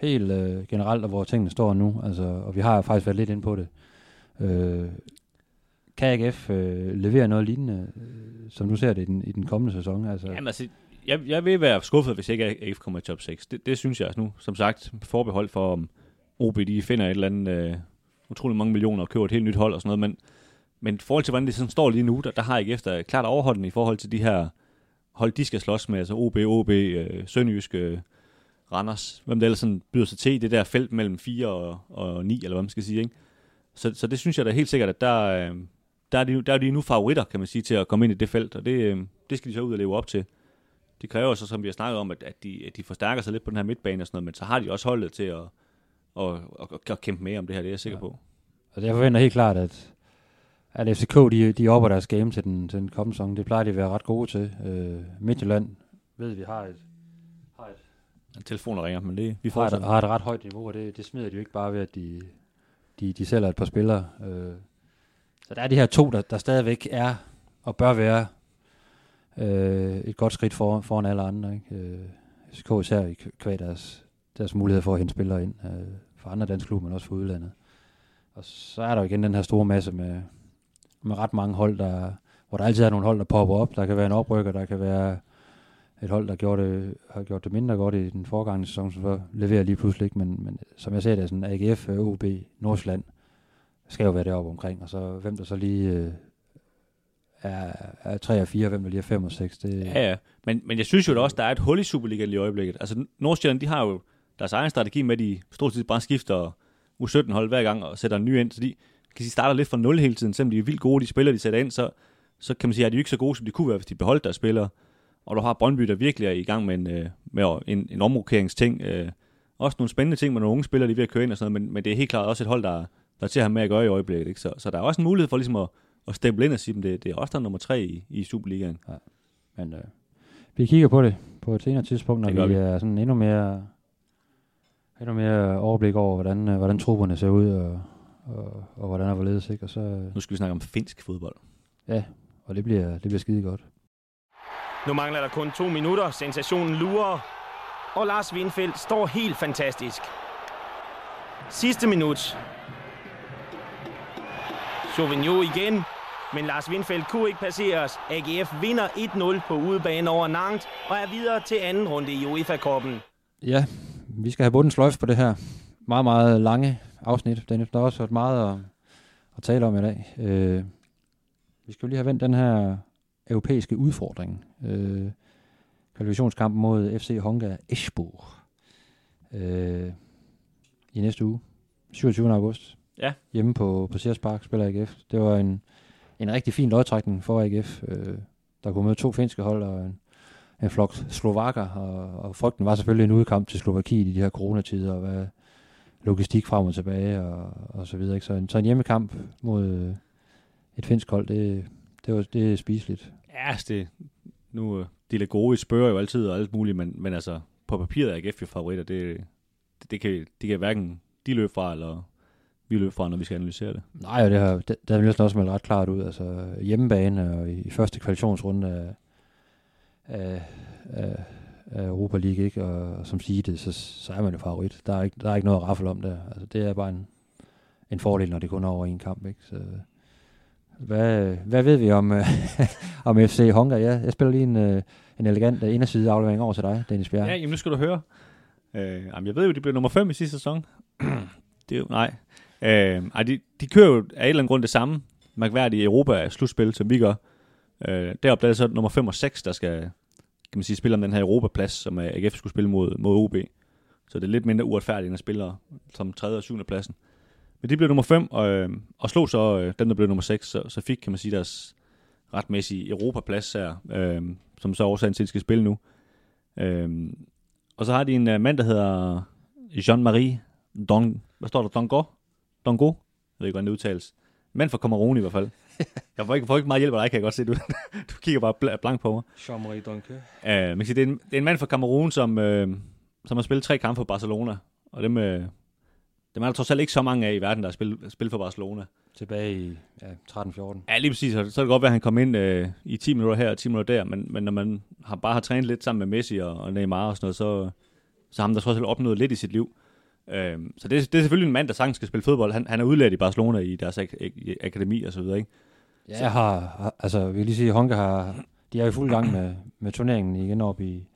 helt øh, generelt, og hvor tingene står nu, altså, og vi har faktisk været lidt inde på det. Øh, kan AGF øh, levere noget lignende, øh, som du ser det i den, i den kommende sæson? Altså, Jamen altså, jeg, jeg vil være skuffet, hvis ikke AF kommer i top 6. Det, det synes jeg nu, som sagt, forbehold for, om OB de finder et eller andet øh, utrolig mange millioner og køber et helt nyt hold og sådan noget, men, men i forhold til, hvordan det sådan står lige nu, der, der har ikke efter klart overholden i forhold til de her hold, de skal slås med, altså OB, OB, øh, Sønderjysk, øh, Randers, hvem det ellers sådan byder sig til i det der felt mellem 4 og, og 9, eller hvad man skal sige, ikke? Så, så det synes jeg da helt sikkert, at der, øh, der, er de, der er de nu favoritter, kan man sige, til at komme ind i det felt, og det, øh, det skal de så ud og leve op til. Det kræver så, som vi har snakket om, at, at, de, at de forstærker sig lidt på den her midtbane og sådan noget, men så har de også holdet til at, at, at, at kæmpe med om det her, det er jeg sikker Ja. på. Altså, jeg forventer helt klart, at, at FCK de, de opper deres game til den, til den kommende sæson. Det plejer de at være ret gode til. Øh, Midtjylland ved vi har et, har et, Telefoner ringer, men det, vi har et, har et ret højt niveau, og det, det smider de jo ikke bare ved, at de, de, de sælger et par spillere. Øh, så der er de her to, der, der stadigvæk er og bør være øh, et godt skridt for, foran alle andre. Ikke? Øh, SK især i kvæg deres, deres mulighed for at hente spillere ind øh, fra andre danske klubber, men også fra udlandet. Og så er der jo igen den her store masse med, med ret mange hold, der, hvor der altid er nogle hold, der popper op. Der kan være en oprykker, der kan være et hold, der gjorde det, har gjort det mindre godt i den foregangne sæson, som så leverer lige pludselig ikke. Men, men som jeg ser det, er sådan AGF, OB, Nordsjælland, skal jo være deroppe omkring. Og så hvem der så lige øh, er, er 3 og 4, hvem der lige er 5 og 6. Det, Ja, ja. Men, men jeg synes jo da også, der er et hul i Superligaen i øjeblikket. Altså, Nordsjælland, de har jo deres egen strategi med, at de stort set bare skifter U17-hold hver gang og sætter en ny ind, så de kan sige, starter lidt fra nul hele tiden. Selvom de er vildt gode, de spiller, de sætter ind, så, så kan man sige, at de er ikke så gode, som de kunne være, hvis de beholdt deres spillere. Og du har Brøndby, der virkelig er i gang med en, øh, med en, en omrokeringsting. Øh. Også nogle spændende ting med nogle unge spillere, de er ved at køre ind og sådan noget, men, men det er helt klart også et hold, der, der er til at have med at gøre i øjeblikket. Ikke? Så, så der er også en mulighed for ligesom at, at stemple ind og sige, at det, det er også der er nummer tre i, i Superligaen. Men øh, vi kigger på det på et senere tidspunkt, når vi. er sådan endnu mere, endnu mere overblik over, hvordan, øh, hvordan trupperne ser ud, og, og, og hvordan er hvorledes, ikke? Og, så, øh, Nu skal vi snakke om finsk fodbold. ja, og det bliver, det bliver skide godt. Nu mangler der kun to minutter. Sensationen lurer. Og Lars Windfeldt står helt fantastisk. Sidste minut. Sauvignon igen. Men Lars Windfeldt kunne ikke passeres. AGF vinder 1-0 på udebane over Nantes og er videre til anden runde i UEFA-koppen. Ja, vi skal have bunden sløjf på det her meget, meget lange afsnit. Dennis, der har også været meget at, at tale om i dag. Øh, vi skal jo lige have vendt den her europæiske udfordring. Øh, kvalifikationskamp mod FC Honga Eschborg øh, i næste uge, 27. august. Ja. Hjemme på, på Sears Park spiller AGF. Det var en, en rigtig fin lodtrækning for AGF. Øh, der kunne møde to finske hold og en, en flok slovakker, og, og frygten var selvfølgelig en udkamp til Slovakiet i de her coronatider, og hvad logistik frem og tilbage, og, og så videre. Ikke? Så, en, så en hjemmekamp mod øh, et finsk hold, det, det, var, det er spiseligt. Ja, altså det, nu, øh, de er gode, spørger jo altid og alt muligt, men, men altså, på papiret er AGF jo favoritter. Det, det, det, kan, det kan hverken de løbe fra, eller vi løber fra, når vi skal analysere det. Nej, og det har, det, det har vi næsten også meldt ret klart ud. Altså hjemmebane og i, i første kvalifikationsrunde af, af, af, af Europa League, ikke? Og, og som siger det, så, så er man jo favorit. Der er ikke, der er ikke noget at raffle om der. Altså, det er bare en, en fordel, når det kun er over en kamp. Ikke? Så, hvad, hvad ved vi om, om FC Honga? Ja, jeg spiller lige en, øh, en elegant uh, inderside aflevering over til dig, Dennis Bjerg. Ja, jamen nu skal du høre. Øh, jamen, jeg ved jo, de blev nummer 5 i sidste sæson. det er jo, nej. Øh, ej, de, de kører jo af en eller anden grund det samme mærkværdige Europa-slutspil, som vi gør. Øh, deroppe der er det så nummer 5 og 6, der skal kan man sige, spille om den her Europaplads, som AGF skulle spille mod, mod OB. Så det er lidt mindre uretfærdigt, end at spille som 3. og 7. pladsen. Men de blev nummer 5, og, øh, og slog så øh, dem, der blev nummer 6, så, så fik, kan man sige, deres retmæssige Europaplads her, øh, som så årsagen til, at de skal spille nu. Øh, og så har de en øh, mand, der hedder Jean-Marie Dong, hvad står der? Dongor? Dongo? Jeg ved ikke, hvordan det udtales. Mand fra Cameroon i hvert fald. Jeg får ikke, får ikke meget hjælp af dig, kan jeg godt se. Du, du kigger bare blank på mig. Jean-Marie Donke. Uh, man kan sige, det, er en, det er en mand fra Cameroon, som, uh, som har spillet tre kampe for Barcelona. Og dem, uh, dem er der trods alt ikke så mange af i verden, der har spillet, spillet for Barcelona. Tilbage i ja, 13-14. Ja, lige præcis. Så, så er det godt være, at han kom ind uh, i 10 minutter her og 10 minutter der. Men, men når man har, bare har trænet lidt sammen med Messi og, og Neymar og sådan noget, så, så har han der trods alt opnået lidt i sit liv. Øhm, så det, det er selvfølgelig en mand, der sagtens skal spille fodbold. Han, han er udlært i Barcelona i deres ak- ak- akademi og så videre, ikke? Ja, jeg har, har, altså, vi kan lige sige, Honka har, de er i fuld gang med, med turneringen igen op i,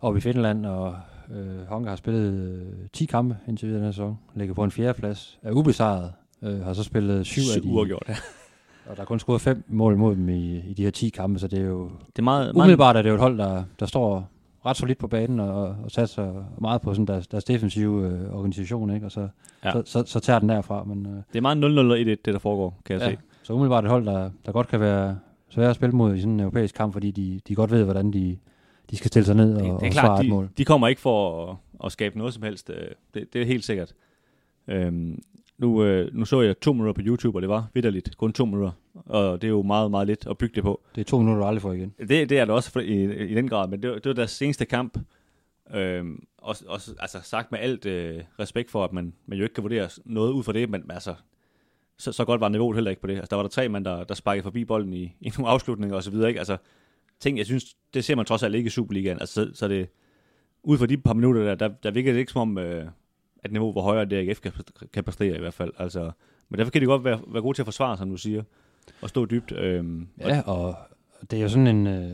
op i Finland, og øh, Honka har spillet øh, 10 kampe indtil videre den sæson, ligger på en fjerde plads, er ubesejret, øh, har så spillet syv, af de, uafgjort, ja. og der er kun scoret fem mål mod dem i, i de her 10 kampe, så det er jo, Det er meget, meget umiddelbart er det jo et hold, der, der står ret solidt på banen og, og satser meget på sådan deres, deres defensive øh, organisation, ikke? og så, Ja. så, så, så tager den derfra. Men, øh, det er meget 0-0 og 1-1, det der foregår, kan jeg ja, se. så umiddelbart et hold, der, der godt kan være svære at spille mod i sådan en europæisk kamp, fordi de, de godt ved, hvordan de, de skal stille sig ned og, Det, det er og svare klart, et de, mål. de kommer ikke for at, at skabe noget som helst. øh, Det, det er helt sikkert. Øhm, nu, øh, nu så jeg to minutter på YouTube, og det var vidderligt kun to minutter. Og det er jo meget, meget lidt at bygge det på. Det er to minutter, du aldrig får igen. Det, det er det også for, i, i den grad, men det, var- det var deres seneste kamp. Øhm, også, også, altså sagt med alt øh, respekt for, at man, man jo ikke kan vurdere noget ud fra det, men altså, så, så godt var niveauet heller ikke på det. Altså, der var der tre mand, der, der sparkede forbi bolden i, i nogle afslutninger osv. Ikke? Altså, ting, jeg synes, det ser man trods alt ikke i Superligaen. Altså, så, så det, ud fra de par minutter der, der, der virker det ikke som om, øh, at niveau hvor højere det AGF kan, kan præstere i hvert fald. Altså, men derfor kan de godt være, være gode til at forsvare, som du siger, og stå dybt. Øhm, og Ja, og det er jo sådan en, øh,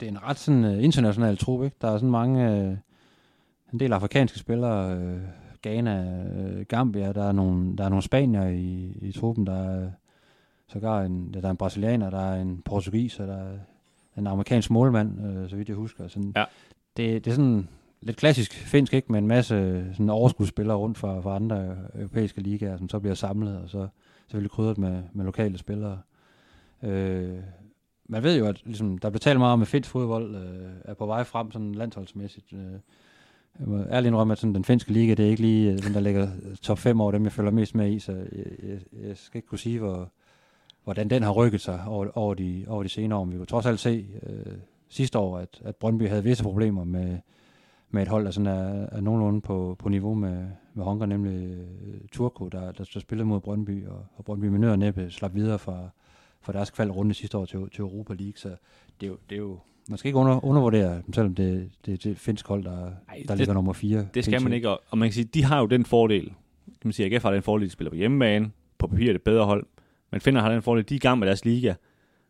det er en ret sådan øh, international trup, ikke? Der er sådan mange, øh, en del afrikanske spillere, øh, Ghana, øh, Gambia, der er nogle, der er nogle spanier i, i truppen, der er sågar en, der er en brasilianer, der er en portugiser, der er en amerikansk målmand, øh, så vidt jeg husker. Sådan, Ja. det, det er sådan lidt klassisk finsk, ikke? Med en masse øh, sådan overskudsspillere rundt fra, fra andre øh, europæiske ligaer, som så bliver samlet, og så selvfølgelig krydret med, med lokale spillere. Øh, man ved jo, at ligesom, der bliver talt meget om, at finsk fodbold øh, er på vej frem sådan landsholdsmæssigt. Øh, jeg må ærligt indrømme, at sådan, den finske liga, det er ikke lige øh, den, der ligger top 5 over dem, jeg følger mest med i, så jeg, jeg, jeg skal ikke kunne sige, hvor, hvordan den har rykket sig over, over, de, over de senere år. Men vi kunne trods alt se øh, sidste år, at, at Brøndby havde visse problemer med, med et hold, der sådan er, er nogenlunde på, på niveau med, med Honker, nemlig øh, Turko, der, der, der spillede mod Brøndby, og, og Brøndby med nød og næppe slap videre fra, fra deres kvalrunde sidste år til, til Europa League, så det er jo, det er jo man skal ikke under, undervurdere dem, selvom det, det, det er et finsk hold, der, Ej, der det- ligger nummer 4. Det skal man ikke, og, og man kan sige, de har jo den fordel, kan man sige, AGF har den fordel, de spiller på hjemmebane, på papir er det bedre hold, men Finder har den fordel, de er i gang med deres liga.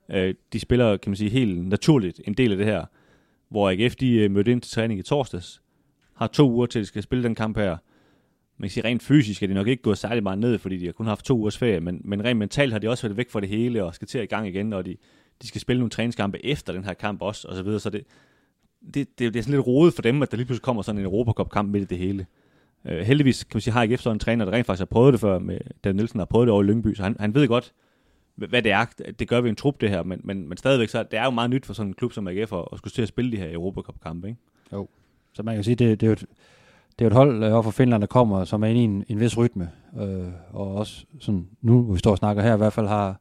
Øh, de spiller, kan man sige, helt naturligt en del af det her, hvor AGF de øh, mødte ind til træning i torsdags, har to uger til, at de skal spille den kamp her. Man kan sige, rent fysisk er de nok ikke gået særlig meget ned, fordi de har kun haft to ugers ferie, men, men rent mentalt har de også været væk fra det hele, og skal til at i gang igen, og de, de skal spille nogle træningskampe efter den her kamp også, og så videre, så det, det, det, det er sådan lidt rodet for dem, at der lige pludselig kommer sådan en Europacup-kamp midt i det hele. Uh, heldigvis kan man sige, har ikke efter en træner, der rent faktisk har prøvet det før, med Dan Nielsen har prøvet det over i Lyngby, så han, han ved godt, hvad det er. Det gør vi en trup, det her, men, men, men stadigvæk, så det er jo meget nyt for sådan en klub som AGF at, at skulle til at spille de her Europacup-kampe, ikke? Jo. Så man kan sige, det, det er jo et, det er et hold øh, over for Finland, der kommer, som er inde i en, en vis rytme. Øh, og også sådan, nu, hvor vi står og snakker her, i hvert fald har,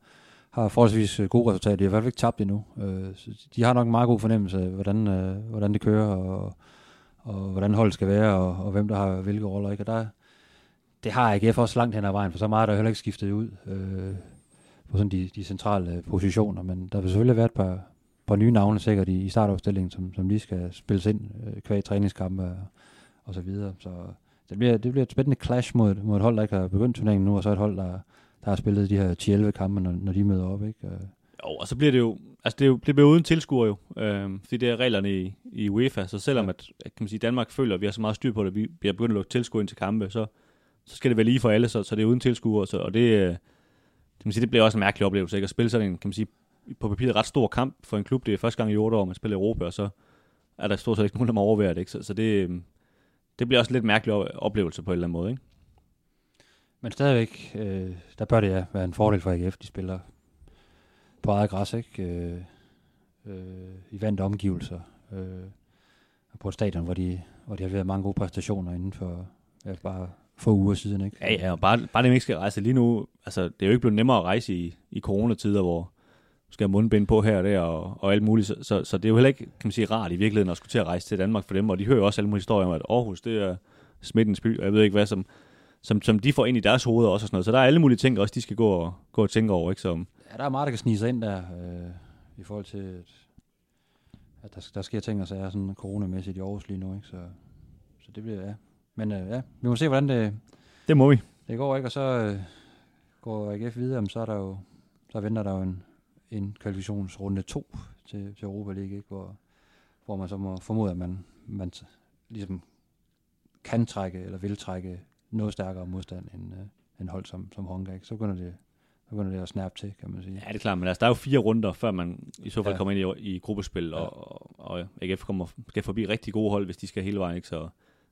har forholdsvis øh, gode resultater. De har i hvert fald ikke tabt endnu. Øh, så de har nok en meget god fornemmelse af, hvordan, øh, hvordan det kører, og, og hvordan holdet skal være, og, og hvem der har hvilke roller. Ikke? Og der, det har AGF også langt hen ad vejen, for så meget er der heller ikke skiftet ud øh, på sådan de, de centrale positioner. Men der vil selvfølgelig være et par, par nye navne sikkert i, i startopstillingen, som, som lige skal spilles ind øh, kvæg træningskampe og, og så videre. Så det bliver, det bliver et spændende clash mod, mod et hold, der ikke har begyndt turneringen nu, og så et hold, der, der har spillet de her 10-11 kampe, når, når de møder op. Ikke? Øh, Jo, og så bliver det jo, altså det, er jo, det bliver uden tilskuer jo, øh, fordi det er reglerne i, i UEFA, så selvom at, at kan man sige, Danmark føler, at vi har så meget styr på det, at vi bliver begyndt at lukke tilskuer ind til kampe, så, så skal det være lige for alle, så, så det er uden tilskuer, så, og det, øh, man sige, det bliver også en mærkelig oplevelse, ikke? at spille sådan en, kan man sige, på papiret ret stor kamp for en klub, det er første gang i 8 år, man spiller Europa, og så er der stort set ikke nogen, der må overvære det, ikke? Så, så det, øhm, det bliver også en lidt mærkelig oplevelse på en eller anden måde, ikke? Men stadigvæk, øh, der bør det ja, være en fordel for AGF, de spiller på eget græs, ikke? Øh, øh, i vante omgivelser, øh, på et stadion, hvor de, hvor de har været mange gode præstationer inden for ja, bare få uger siden, ikke? Ja, ja, og bare, bare det, man ikke skal rejse lige nu. Altså, det er jo ikke blevet nemmere at rejse i, i coronatider, hvor du skal have mundbind på her og der og, og alt muligt. Så, så, så, det er jo heller ikke, kan man sige, rart i virkeligheden at skulle til at rejse til Danmark for dem. Og de hører jo også alle mulige historier om, at Aarhus, det er smittens by, og jeg ved ikke hvad, som, som, som de får ind i deres hoveder også og sådan noget. Så der er alle mulige ting også, de skal gå og, gå og tænke over, ikke? Så, Ja, der er meget, der kan snige sig ind der, øh, i forhold til, at, at der, der sker ting og sager sådan coronamæssigt i Aarhus lige nu, ikke? Så, så det bliver, ja. Men øh, ja, vi må se, hvordan det, det må vi. det går, ikke? Og så øh, går AGF videre, men så er der jo, så venter der jo en, en kvalifikationsrunde 2 til, til Europa League, ikke? Hvor, hvor man så må formode, at man, man t- ligesom kan trække, eller vil trække noget stærkere modstand end, øh, end hold som, som Honka, ikke? Så begynder det, så begynder det at snappe til, kan man sige. Ja, det er klart, men altså, der er jo fire runder, før man i så fald Ja. kommer ind i, i gruppespil, Ja. og, og, og AGF kommer, skal forbi rigtig gode hold, hvis de skal hele vejen, ikke? Så,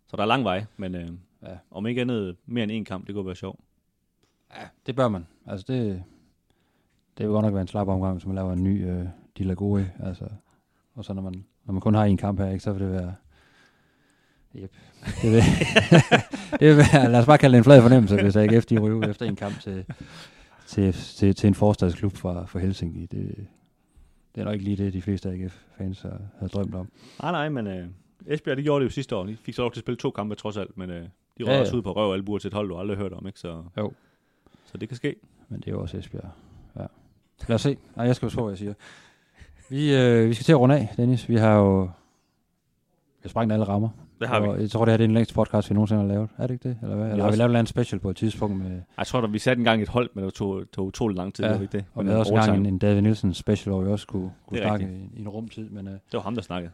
så der er lang vej, men øh, Ja. om ikke andet mere end en kamp, det kunne være sjovt. Ja, det bør man. Altså det, det vil godt nok være en slap omgang, hvis man laver en ny øh, De La Gode, altså. Og så når man, når man kun har en kamp her, ikke, så vil det være... Yep. Det vil, det vil være, lad os bare kalde det en flad fornemmelse, hvis AGF de ryger efter en kamp til, til, til, til en forstadsklub fra, fra Helsinki. Det, det er nok ikke lige det, de fleste AGF-fans har, har drømt om. Nej, nej, men øh, Esbjerg, de gjorde det jo sidste år. De fik så lov til at spille to kampe trods alt, men øh, de røg Ja, ja, også ud på røv og albuer til et hold, du aldrig har hørt om, ikke? Så, Jo. så det kan ske. Men det er jo også Esbjerg. Ja. Lad os se. Nej, jeg skal jo hvad jeg siger. Vi, øh, vi skal til at runde af, Dennis. Vi har jo vi har sprængt alle rammer. Det har vi. Og jeg tror, det her det er den længste podcast, vi nogensinde har lavet. Er det ikke det? Eller hvad? Eller har vi lavet en special på et tidspunkt med... Jeg tror, at vi satte engang et hold, men det tog, tog utrolig lang tid, Ja, ja, ikke det? Og Men, vi havde også øh, engang en, en David Nielsen special, hvor vi også kunne, kunne Det snakke i, i, en rumtid. Men øh, Det var ham, der snakkede.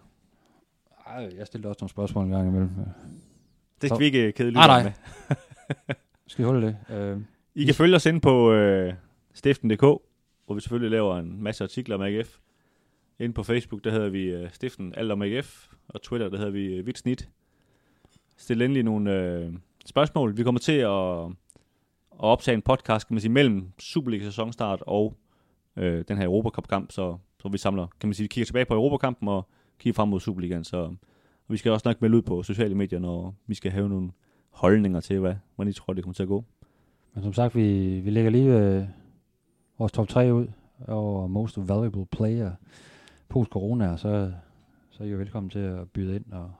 Ej, jeg stillede også nogle spørgsmål en gang imellem. Det Så- skal vi ikke øh, kede Nej, nej. med. Skal vi holde det? Øh, I kan følge os ind på øh, stiften.dk, hvor vi selvfølgelig laver en masse artikler om AGF. Inde på Facebook, der hedder vi øh, Stiften Alt om AGF, og Twitter, der hedder vi øh, Vidt Snit. Stil endelig nogle øh, spørgsmål. Vi kommer til at, at optage en podcast, kan man sige, mellem Superliga sæsonstart og øh, den her Europacup-kamp, så, så vi samler, kan man sige, vi kigger tilbage på Europakampen og kigger frem mod Superligaen, så og vi skal også nok melde ud på sociale medier, når vi skal have nogle holdninger til, hvad, hvordan I tror, det kommer til at gå. men som sagt, vi, vi lægger lige øh, vores top 3 ud over Most Valuable Player post-corona, og så, så er I jo velkommen til at byde ind, og,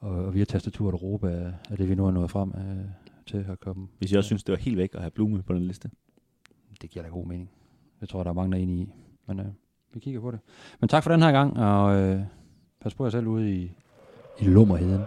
og, og via tastaturet Europa er, er det, vi nu er nået frem øh, til at komme. Hvis I også synes, det var helt væk at have Blume på den liste. Det giver da god mening. Det tror jeg, der er mange, der er enige i. Men øh, vi kigger på det. Men tak for den her gang, og øh, pas på jer selv ude i, i lummerheden.